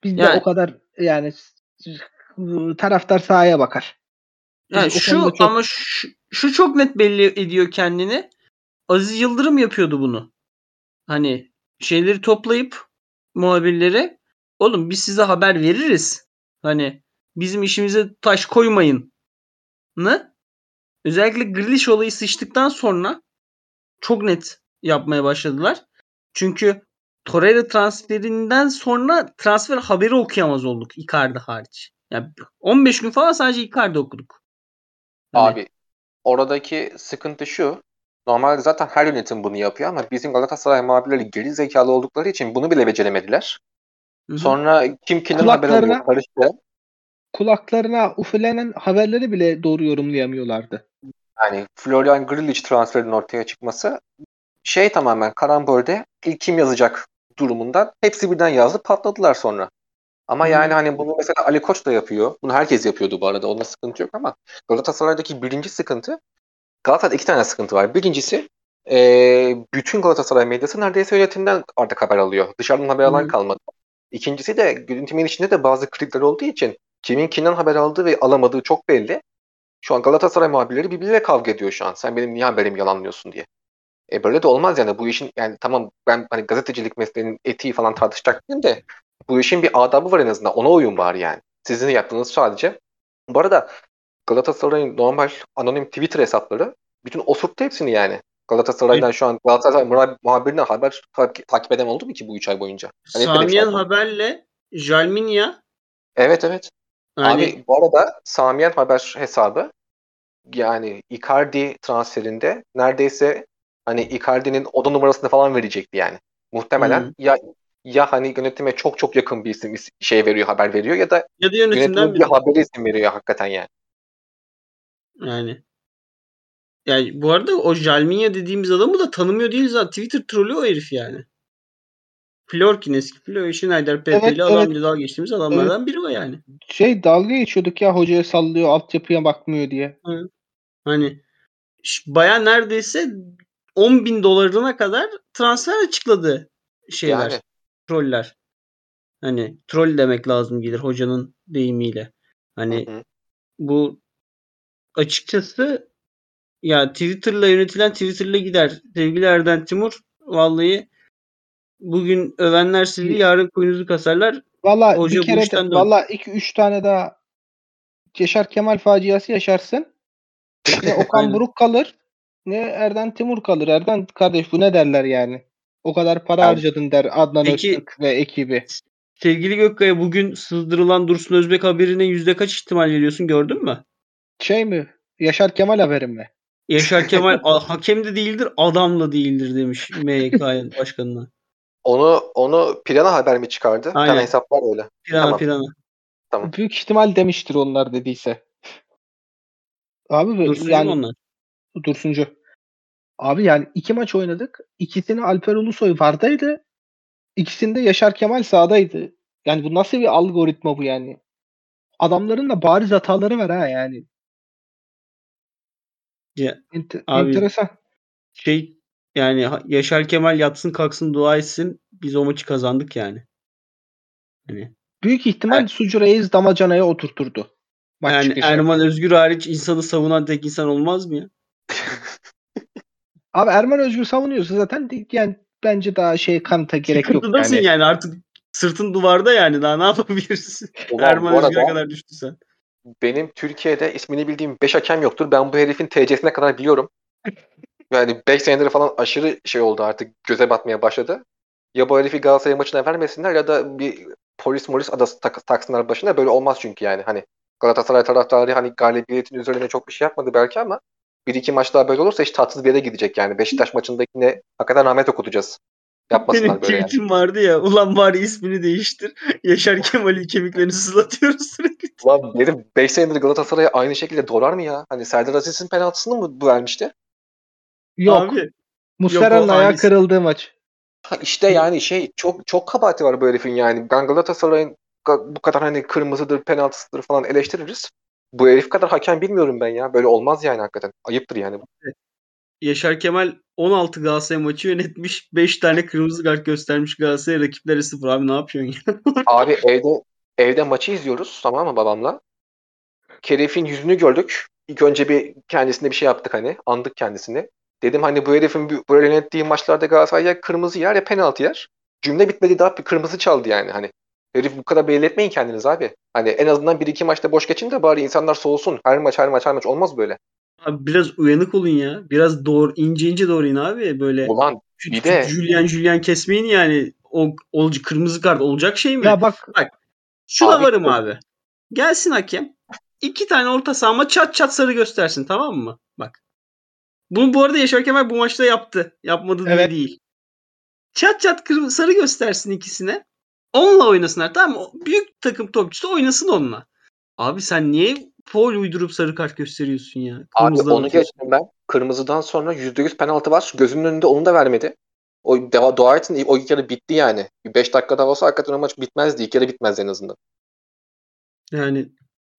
Bizde Yani- o kadar yani taraftar sahaya bakar. Yani şu çok- ama şu, şu çok net belli ediyor kendini. Aziz Yıldırım yapıyordu bunu. Hani şeyleri toplayıp muhabirlere oğlum biz size haber veririz. Hani bizim işimize taş koymayın. Ne? Özellikle Grealish olayı sıçtıktan sonra çok net yapmaya başladılar. Çünkü Torreira transferinden sonra transfer haberi okuyamaz olduk Icardi hariç. Yani 15 gün falan sadece Icardi okuduk. Abi oradaki sıkıntı şu. Normalde zaten her yönetim bunu yapıyor ama bizim Galatasaray muhabirleri geri zekalı oldukları için bunu bile beceremediler. Hı hı. Sonra kim kimden haber alıyor Kulaklarına- karıştı. kulaklarına üflenen haberleri bile doğru yorumlayamıyorlardı. Yani Florian Grilic transferinin ortaya çıkması şey tamamen karambolde ilk kim yazacak durumundan hepsi birden yazdı patladılar sonra. Ama yani hani bunu mesela Ali Koç da yapıyor. Bunu herkes yapıyordu bu arada. Onda sıkıntı yok ama Galatasaray'daki birinci sıkıntı Galatasaray'da iki tane sıkıntı var. Birincisi eee, bütün Galatasaray medyası neredeyse yönetimden artık haber alıyor. Dışarıdan haber alan kalmadı. İkincisi de yönetimin içinde de bazı klikler olduğu için kimin kimden haber aldığı ve alamadığı çok belli. Şu an Galatasaray muhabirleri birbiriyle kavga ediyor şu an. Sen benim niye haberimi yalanlıyorsun diye. E böyle de olmaz yani bu işin yani tamam ben hani gazetecilik mesleğinin etiği falan tartışacak değilim de bu işin bir adabı var en azından. Ona uyun var yani. Sizin yaptığınız sadece. Bu arada Galatasaray'ın normal anonim Twitter hesapları bütün osurttu hepsini yani. Galatasaray'dan şu an Galatasaray muhab- muhabirinden haber takip, takip eden oldu mu ki bu 3 ay boyunca? Hani Samiyen. Haber'le Jalminya Evet evet. yani Abi bu arada Samiyen Haber hesabı yani Icardi transferinde neredeyse hani Icardi'nin oda numarasını falan verecekti yani. Muhtemelen Hı. ya ya hani yönetime çok çok yakın bir isim is- şey veriyor haber veriyor ya da ya da yönetimden bir haberi isim veriyor hakikaten yani. Yani. Yani bu arada o Jalminya dediğimiz adamı da tanımıyor değil zaten. Twitter trollü o herif yani. Florkin eski Flor Schneider Pepe Evet, ile adam evet. dalga geçtiğimiz adamlardan biri o yani. Şey dalga geçiyorduk ya hocaya sallıyor altyapıya bakmıyor diye. Hani ş- baya neredeyse 10 bin dolarına kadar transfer açıkladı şeyler. Yani. Troller. Hani troll demek lazım gelir hocanın deyimiyle. Hani Hı hı. bu açıkçası ya Twitter'la yönetilen Twitter'la gider. Sevgili Erden Timur vallahi bugün övenler sizi yarın kuyunuzu kasarlar. Valla Hoca bir kere de valla 2-3 tane daha Yaşar Kemal faciası yaşarsın. Ne Okan. Buruk kalır ne Erden Timur kalır. Erden kardeş bu ne derler yani. O kadar para Abi, harcadın der Adnan peki- Öztürk ve ekibi. Sevgili Gökkaya bugün sızdırılan Dursun Özbek haberine yüzde kaç ihtimal veriyorsun gördün mü? Şey mi? Yaşar Kemal haberim mi? Yaşar Kemal "A- hakem de değildir adam da değildir demiş MHK başkanına. Onu onu Plana haber mi çıkardı? Aynen. tane hesap var öyle. Pirana Tamam. pirana. Tamam. Büyük ihtimal demiştir onlar dediyse. Abi böyle Dursun yani onlar. Dursuncu. Abi yani iki maç oynadık. İkisini Alper Ulusoy vardaydı. İkisinde Yaşar Kemal sağdaydı. Yani bu nasıl bir algoritma bu yani? Adamların da bariz hataları var ha yani. Ya, Ente- Abi- enteresan. şey yani Yaşar Kemal yatsın kalksın dua etsin. Biz o maçı kazandık yani. Hani Büyük ihtimal Sucu Reis damacanaya oturturdu. Maç yani çıkışı. Erman Özgür hariç insanı savunan tek insan olmaz mı ya? Abi Erman Özgür savunuyorsa zaten yani bence daha şey kanıta gerek yok Sıkıntıdasın yani. yani. artık sırtın duvarda yani daha ne yapabilirsin? Ulan Erman Özgür'e arada kadar düştüysen. benim Türkiye'de ismini bildiğim 5 hakem yoktur. Ben bu herifin TC'sine kadar biliyorum. Yani 5 senedir falan aşırı şey oldu artık göze batmaya başladı. Ya bu herifi Galatasaray maçına vermesinler ya da bir polis molis adası tak- taksınlar başına. Böyle olmaz çünkü yani. Hani Galatasaray taraftarı hani galibiyetin üzerine çok bir şey yapmadı belki ama bir iki maç daha böyle olursa hiç tatsız bir yere gidecek yani. Beşiktaş maçındakine hakikaten rahmet okutacağız. Yapmasınlar Benim böyle yani. tweetim vardı ya. Ulan bari ismini değiştir. Yaşar Kemal'in kemiklerini sızlatıyoruz sürekli. Ulan dedim 5 senedir Galatasaray'a aynı şekilde dolar mı ya? Hani Serdar Aziz'in penaltısını mı bu vermişti? Yok. Abi Muslera'nın ayağı kırıldığı maç. Ha işte yani şey çok çok kabahati var bu herifin yani. Ben Galatasaray'ın ga- bu kadar hani kırmızıdır, penaltısıdır falan eleştiririz. Bu herif kadar hakem bilmiyorum ben ya. Böyle olmaz yani hakikaten. Ayıptır yani. Yaşar Kemal 16 Galatasaray maçı yönetmiş. 5 tane kırmızı kart göstermiş Galatasaray rakiplere 0. Abi ne yapıyorsun ya? Abi evde evde maçı izliyoruz tamam mı babamla? Keref'in yüzünü gördük. İlk önce bir kendisine bir şey yaptık hani. Andık kendisini. Dedim hani bu herifin bu- böyle yönettiği maçlarda Galatasaray ya kırmızı yer ya penaltı yer. Cümle bitmedi daha bir kırmızı çaldı yani hani. Herif bu kadar belli etmeyin kendiniz abi. Hani en azından bir iki maçta boş geçin de bari insanlar soğusun. Her maç her maç her maç olmaz böyle. Abi biraz uyanık olun ya. Biraz doğru ince ince doğrayın abi. Böyle Ulan bir küt de- Julian Julian kesmeyin yani. O olcu kırmızı kart olacak şey mi? Ya bak Şuna Abi- varım abi. Gelsin hakem. iki tane orta sahama çat çat sarı göstersin tamam mı? Bak. Bunu bu arada Yaşar Kemal bu maçta yaptı. Yapmadı diye Evet. değil. Çat çat kırmızı sarı göstersin ikisine. Onunla oynasınlar tamam mı? Büyük takım topçusu oynasın onunla. Abi sen niye foul uydurup sarı kart gösteriyorsun ya? Abi Kırmızıdan onu atıyorsun. geçtim ben. Kırmızıdan sonra %100 penaltı var. Gözünün önünde onu da vermedi. O dua etsin o ilk yarı bitti yani. 5 dakika daha olsa hakikaten o maç bitmezdi. İlk yarı bitmezdi en azından. Yani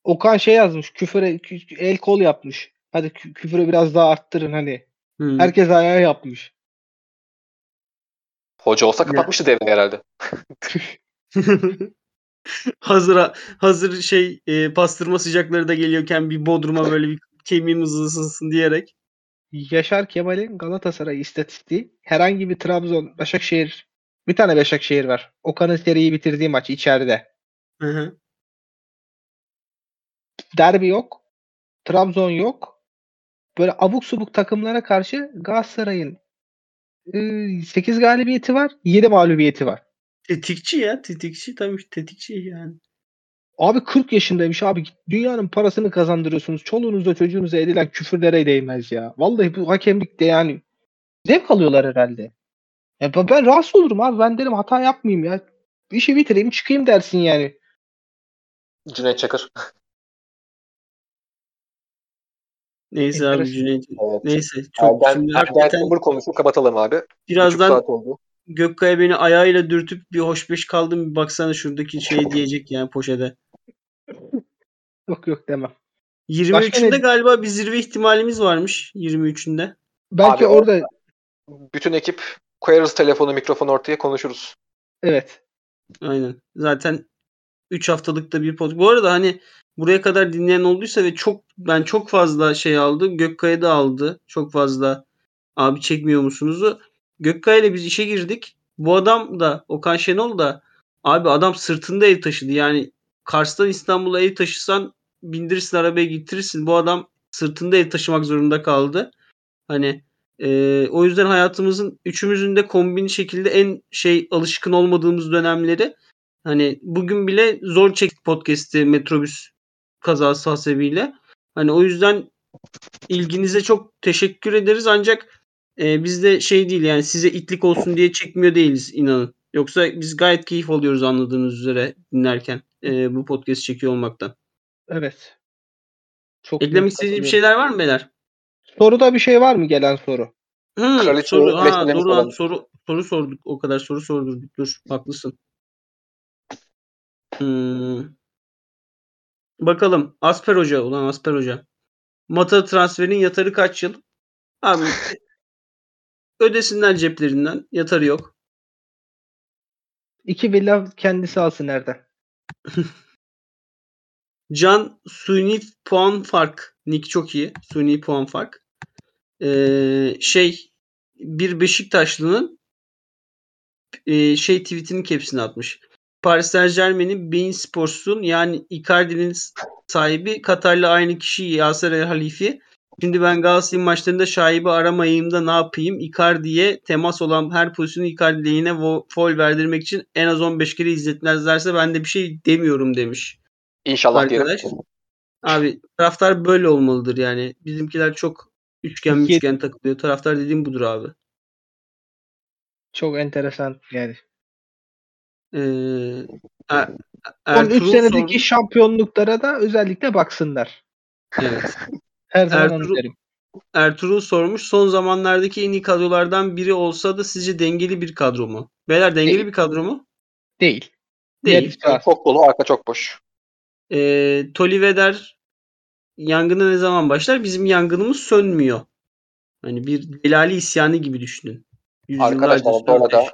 Okan şey yazmış. Küfüre kü- el kol yapmış. Hadi kü- küfüre biraz daha arttırın hani. hı. Herkes ayağı yapmış. Hoca olsa kapatmıştı devre herhalde. hazır hazır şey e, pastırma sıcakları da geliyorken bir Bodrum'a böyle bir kemiğimiz ısınsın diyerek. Yaşar Kemal'in Galatasaray istatistiği herhangi bir Trabzon, Başakşehir bir tane Başakşehir var. Okan'ın seriyi bitirdiği maç içeride. Hı hı. Derbi yok. Trabzon yok. Böyle abuk subuk takımlara karşı Galatasaray'ın 8 galibiyeti var. 7 mağlubiyeti var. Tetikçi ya tetikçi tabii tetikçi yani. Abi 40 yaşındaymış abi. Dünyanın parasını kazandırıyorsunuz. Çoluğunuza çocuğunuza edilen küfürlere değmez ya. Vallahi bu hakemlikte yani zevk alıyorlar herhalde. Ya ben, rahatsız olurum abi. Ben derim hata yapmayayım ya. İşi bitireyim çıkayım dersin yani. Cüneyt Çakır. Neyse abi. Cüneyt. Evet. Neyse çok Erden, şimdi Erden hakikaten Timur konusunu kapatalım abi. Birazdan saat oldu. Gökkaya beni ayağıyla dürtüp bir hoş beş kaldım bir baksana şuradaki şey diyecek yani poşete. Yok yok demem. 23'ünde ne- galiba bir zirve ihtimalimiz varmış 23'ünde. Belki Abi orada Bütün ekip koyarız telefonu mikrofonu ortaya konuşuruz. evet. Aynen. Zaten 3 haftalıkta bir podcast. Bu arada hani buraya kadar dinleyen olduysa ve çok ben çok fazla şey aldım. Gökkaya da aldı. Çok fazla abi çekmiyor musunuzu? Gökkaya ile biz işe girdik. Bu adam da Okan Şenol da abi adam sırtında ev taşıdı. Yani Kars'tan İstanbul'a ev taşısan bindirirsin arabaya getirirsin. Bu adam sırtında ev taşımak zorunda kaldı. Hani e, o yüzden hayatımızın üçümüzün de kombin şekilde en şey alışkın olmadığımız dönemleri Hani bugün bile zor çektik podcast'i metrobüs kazası hasebiyle. Hani o yüzden ilginize çok teşekkür ederiz ancak e, biz de şey değil yani size itlik olsun diye çekmiyor değiliz inanın. Yoksa biz gayet keyif alıyoruz anladığınız üzere dinlerken e, bu podcast çekiyor olmaktan. Evet. Çok Eklemek istediğiniz bir şeyler var mı beyler? Soruda bir şey var mı gelen soru? Hı, Kraliçe soru, ha, doğru soru, soru sorduk. O kadar soru sorduk. Dur haklısın. Hmm. Bakalım. Asper Hoca. Ulan Asper Hoca. Mata transferinin yatarı kaç yıl? Abi ödesinler ceplerinden. Yatarı yok. İki villa kendisi alsın nereden? Can suni puan fark. Nick çok iyi. Suni puan fark. Ee, şey bir Beşiktaşlı'nın e, şey tweetinin capsini atmış. Paris Saint Germain'in Bein Sports'un yani Icardi'nin sahibi Katar'la aynı kişi Yaser El Halifi. Şimdi ben Galatasaray maçlarında şaibi aramayayım da ne yapayım? Icardi'ye temas olan her pozisyonu Icardi lehine vo- foul verdirmek için en az 15 kere izletmezlerse ben de bir şey demiyorum demiş. İnşallah Arkadaş. diyelim. Abi taraftar böyle olmalıdır yani. Bizimkiler çok üçgen üçgen takılıyor. Taraftar dediğim budur abi. Çok enteresan yani. Ee, Er- Son 3 Ertuğrul senedeki sormuş. şampiyonluklara da özellikle baksınlar. Evet. Her zaman Ertuğrul- onu derim. Ertuğrul sormuş. Son zamanlardaki en iyi kadrolardan biri olsa da sizce dengeli bir kadro mu? Beyler dengeli Değil. bir kadro mu? Değil. Değil. Çok dolu, arka çok boş. Ee, Toliveder yangına ne zaman başlar? Bizim yangınımız sönmüyor. Hani bir delali isyanı gibi düşünün. Yüzyıllarca Arkadaşlar bu arada.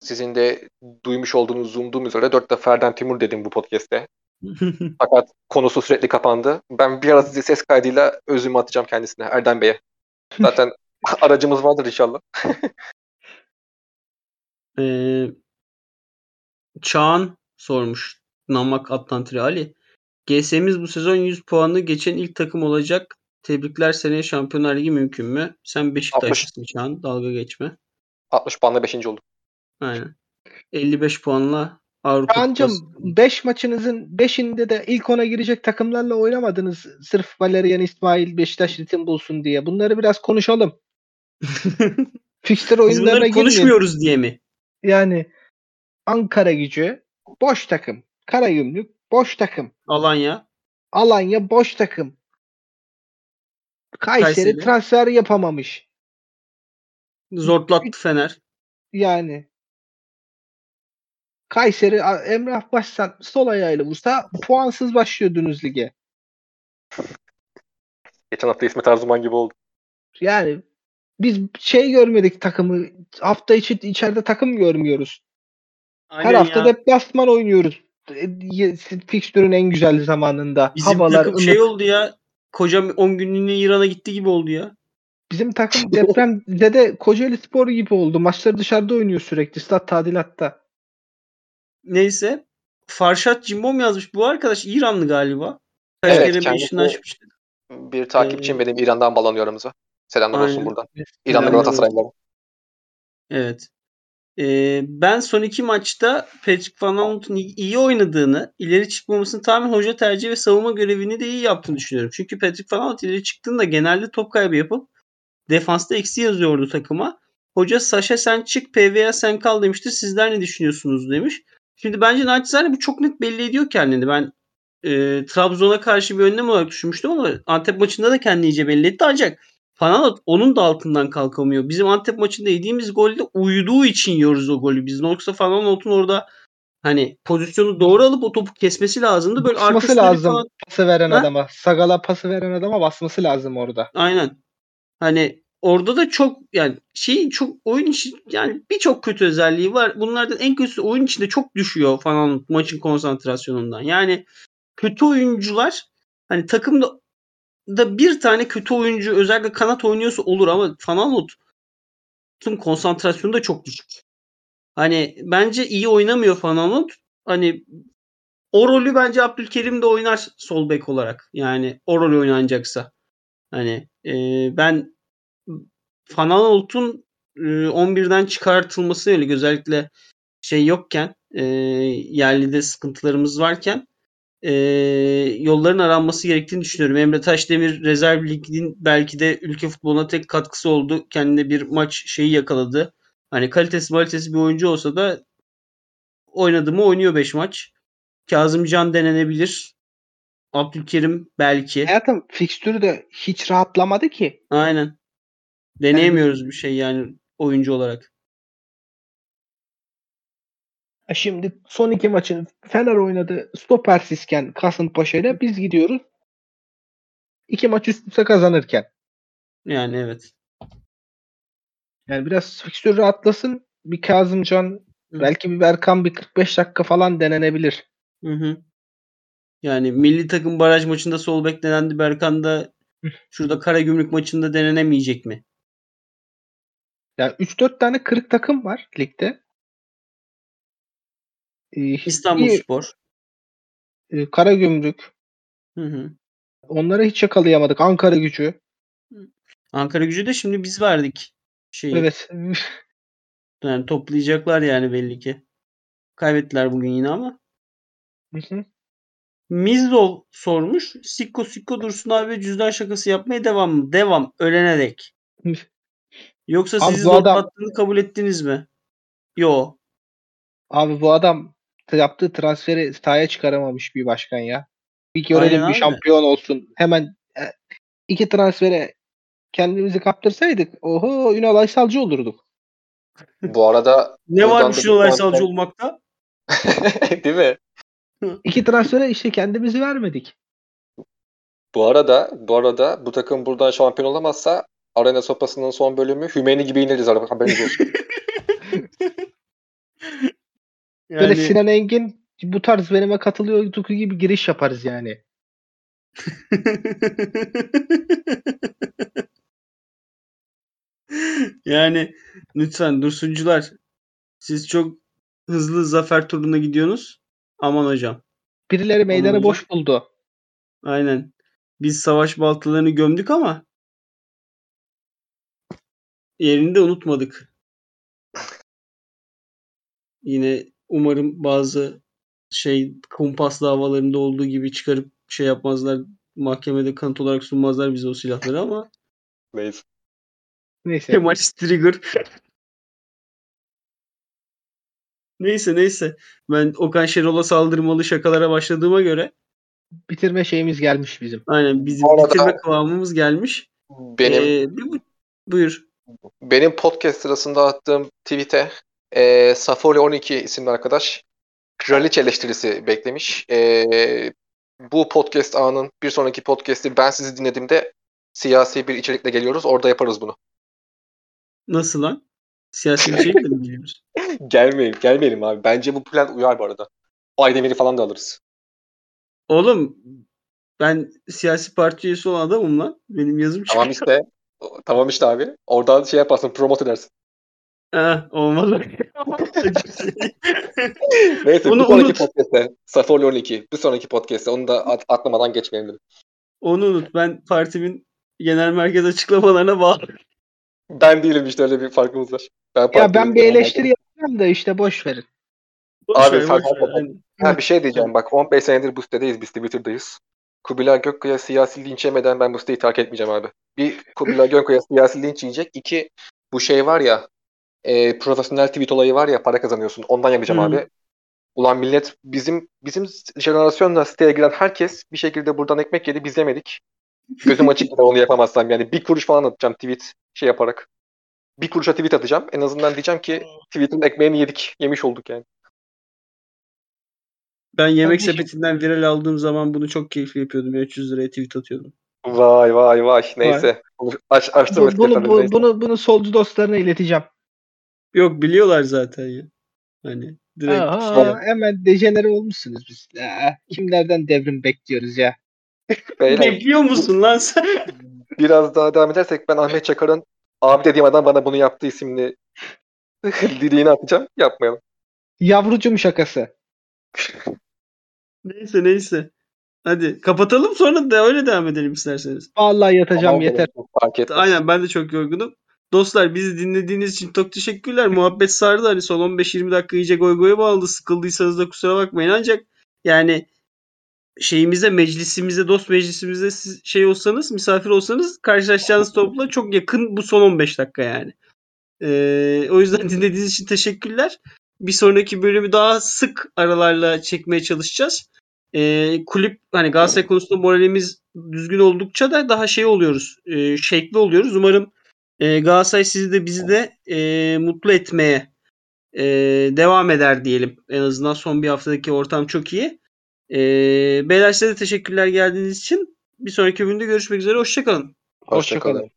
Sizin de duymuş olduğunuz, umduğum üzere 4 defa Ferden Timur dedim bu podcast'te. Fakat konusu sürekli kapandı. Ben bir ara size ses kaydıyla özümü atacağım kendisine, Erdem Bey'e. Zaten aracımız vardır inşallah. Ee, Çağan sormuş. Namak Atlantri Ali. GS'miz bu sezon 100 puanı geçen ilk takım olacak. Tebrikler seneye Şampiyonlar Ligi mümkün mü? Sen Beşiktaşlısın Çağan. Dalga geçme. 60 puanla 5. olduk. Aynen. 55 puanla Avrupa Kupası. 5 maçınızın 5'inde de ilk 10'a girecek takımlarla oynamadınız. Sırf Valerian İsmail Beşiktaş ritim bulsun diye. Bunları biraz konuşalım. Fixture Biz oyunlarına bunları girmeyin. konuşmuyoruz diye mi? Yani Ankara gücü boş takım. Karagümrük boş takım. Alanya. Alanya boş takım. Kayseri, Kayseri. transfer yapamamış. Zortlattı Fener. Yani Kayseri Emrah Başsan sol ayağıyla vursa puansız başlıyordunuz lige. Geçen hafta İsmet Arzuman gibi oldu. Yani biz şey görmedik takımı. Hafta içi içeride takım görmüyoruz. Her Aynen hafta ya. deplasman oynuyoruz. E, Fikstürün en güzel zamanında. Bizim Havalar takım ılık. şey oldu ya. Kocam 10 günlüğüne İran'a gitti gibi oldu ya. Bizim takım depremde de Kocaeli Spor gibi oldu. Maçları dışarıda oynuyor sürekli. Stat tadilatta. Neyse. Farşat Cimbom yazmış. Bu arkadaş İranlı galiba. Kaç Evet, kere bir işini açmıştı. Bir takipçim Ee, benim İran'dan bağlanıyor aramıza. Selamlar olsun Aynen. buradan. İranlı Galatasaraylılara. Evet. Ee, ben son iki maçta Patrick Van Aanholt'un iyi- oynadığını, ileri çıkmamasını tamamen hoca tercihi ve savunma görevini de iyi yaptığını düşünüyorum. Çünkü Patrick Van Aanholt ileri çıktığında genelde top kaybı yapıp defansta eksi yazıyordu takıma. Hoca Saşa sen çık PVA sen kal demiştir. Sizler ne düşünüyorsunuz demiş. Şimdi bence naçizane bu çok net belli ediyor kendini. Ben e, Trabzon'a karşı bir önlem olarak düşünmüştüm ama Antep maçında da kendini iyice belli etti. Ancak Fanalot onun da altından kalkamıyor. Bizim Antep maçında yediğimiz golde uyuduğu için yiyoruz o golü biz. Yoksa Fanalot'un orada hani pozisyonu doğru alıp o topu kesmesi lazımdı. Böyle Basması lazım falan- pası veren Ha? adama. Sagala pası veren adama basması lazım orada. Aynen. Hani orada da çok yani şey çok oyun içi yani birçok kötü özelliği var. Bunlardan en kötüsü oyun içinde çok düşüyor falan maçın konsantrasyonundan. Yani kötü oyuncular hani takımda da bir tane kötü oyuncu özellikle kanat oynuyorsa olur ama Fanalot'un konsantrasyonu da çok düşük. Hani bence iyi oynamıyor Fanalot. Hani o rolü bence Abdülkerim de oynar sol bek olarak. Yani o rol oynanacaksa. Hani e, ben Fanalot'un e, 11'den çıkartılması öyle özellikle şey yokken e, yerlide sıkıntılarımız varken e, yolların aranması gerektiğini düşünüyorum. Emre Taşdemir rezerv liginin belki de ülke futboluna tek katkısı oldu. Kendine bir maç şeyi yakaladı. Hani kalitesi kalitesi bir oyuncu olsa da oynadı mı oynuyor 5 maç. Kazımcan denenebilir. Abdülkerim belki. Hayatım fikstürü de hiç rahatlamadı ki. Aynen. Deneyemiyoruz bir şey yani oyuncu olarak. Ha Şimdi son iki maçın Fener oynadı stopersizken Kasımpaşa ile biz gidiyoruz. İki maç üst üste kazanırken. Yani evet. Yani biraz fikstür rahatlasın. Bir Kazımcan Hı. belki bir Berkan bir 45 dakika falan denenebilir. Hı hı. Yani milli takım baraj maçında sol bek denendi. Berkan da şurada Karagümrük maçında denenemeyecek mi? Yani 3-4 tane kırık takım var ligde. Ee, İstanbulspor. bir, e, Karagümrük. Hı hı. Onları hiç yakalayamadık. Ankara gücü. Ankara gücü de şimdi biz verdik. Şeyi. Evet. Yani toplayacaklar yani belli ki. Kaybettiler bugün yine ama. Hı hı. Mizdol sormuş. Sikko Sikko Dursun abi ve cüzdan şakası yapmaya devam mı? Devam. Ölene dek. Yoksa Abi sizi bu adam- zotlattığını kabul ettiniz mi? Yo. Abi bu adam yaptığı transferi sahaya çıkaramamış bir başkan ya. Bir görelim Aynen bir abi. şampiyon olsun. Hemen e, iki transfere kendimizi kaptırsaydık oho Ünal Aysalcı olurduk. Bu arada Ne buradan varmış da bir olmakta? Değil mi? İki transfere işte kendimizi vermedik. Bu arada bu arada bu takım buradan şampiyon olamazsa Arena Sopası'nın son bölümü Hümeyni gibi ineriz araba haberiniz olsun. Böyle Yani Sinan Engin bu tarz benime katılıyor Tuku gibi giriş yaparız yani. yani lütfen Dursuncular siz çok hızlı zafer turuna gidiyorsunuz. Aman hocam. Birileri meydanı boş buldu. Aynen. Biz savaş baltalarını gömdük ama yerini de unutmadık. Yine umarım bazı şey kumpas davalarında olduğu gibi çıkarıp şey yapmazlar mahkemede kanıt olarak sunmazlar bize o silahları ama Neyse. Neyse. Kemal Trigger Neyse neyse. Ben Okan Şenol'a saldırmalı şakalara başladığıma göre Bitirme şeyimiz gelmiş bizim. aynen bizim Bu arada- bitirme kıvamımız gelmiş. Benim Ee, bir bu- buyur. Benim podcast sırasında attığım tweet'e e, Safori 12 isimli arkadaş kraliçe eleştirisi beklemiş. E, bu podcast anın bir sonraki podcast'i ben sizi dinlediğimde siyasi bir içerikle geliyoruz. Orada yaparız bunu. Nasıl lan? Siyasi bir şey mi biliyoruz? Gelmeyelim, gelmeyelim abi. Bence bu plan uyar bu arada. Aydemir'i falan da alırız. Oğlum ben siyasi parti üyesi olan adamım lan. Benim yazım çıkıyor. Tamam işte. Tamam işte abi. Oradan şey yaparsın, promote edersin. Ha, olmaz. Neyse Onu bir sonraki unut. podcast'te Safori 12. Bir sonraki podcast'te onu da at- atlamadan geçmeyelim dedim. Onu unut. Ben partimin genel merkez açıklamalarına bağlı. Ben değilim işte öyle bir farkımız var. Ben Ya partinin ben bir genel eleştiri yapacağım da işte boş verin. Boş Abi ver, sen boş ver. Ha bir şey diyeceğim bak 15 senedir bu sitedeyiz biz Twitter'dayız. Kubilay Gökkaya siyasi linç yemeden ben bu siteyi terk etmeyeceğim abi. Bir Kubilay Gökkaya siyasi linç yiyecek. İki bu şey var ya e, profesyonel tweet olayı var ya para kazanıyorsun. Ondan yapacağım Hı. abi. Ulan millet bizim bizim jenerasyonla siteye giren herkes bir şekilde buradan ekmek yedi biz yemedik. Gözüm açık onu yapamazsam yani bir kuruş falan atacağım tweet şey yaparak. Bir kuruşa tweet atacağım. En azından diyeceğim ki tweet'in ekmeğini yedik. Yemiş olduk yani. Ben yemek Kardeşim. sepetinden viral aldığım zaman bunu çok keyifli yapıyordum. ya, 300 liraya tweet atıyordum. Vay vay vay. Neyse. Aç, açtım Bu- bunu, bu- neyse. bunu, bunu solcu dostlarına ileteceğim. Yok biliyorlar zaten ya. Hani direkt Aha, şey- hemen dejenere olmuşsunuz biz. Aa, kimlerden devrim bekliyoruz ya. Beyler, Bekliyor musun lan sen? biraz daha devam edersek ben Ahmet Çakar'ın abi dediğim adam bana bunu yaptı isimli dediğini atacağım. Yapmayalım. Yavrucum şakası. Neyse neyse. Hadi kapatalım sonra da öyle devam edelim isterseniz. Vallahi yatacağım Tamam, yeter. Fark etmez. Aynen ben de çok yorgunum. Dostlar bizi dinlediğiniz için çok teşekkürler. Muhabbet sardı. Hani son 15-20 dakika iyice goy goya bağladı. Sıkıldıysanız da kusura bakmayın. Ancak yani şeyimize, meclisimize, dost meclisimize siz şey olsanız, misafir olsanız karşılaşacağınız topla çok yakın bu son 15 dakika yani. Ee, o yüzden dinlediğiniz için teşekkürler. Bir sonraki bölümü daha sık aralarla çekmeye çalışacağız. e, kulüp hani Galatasaray konusunda moralimiz düzgün oldukça da daha şey oluyoruz. E, şekli oluyoruz. Umarım e, Galatasaray sizi de bizi de e, mutlu etmeye e, devam eder diyelim. En azından son bir haftadaki ortam çok iyi. E, beyler size de teşekkürler geldiğiniz için. Bir sonraki bölümde görüşmek üzere. Hoşçakalın. Hoşçakalın.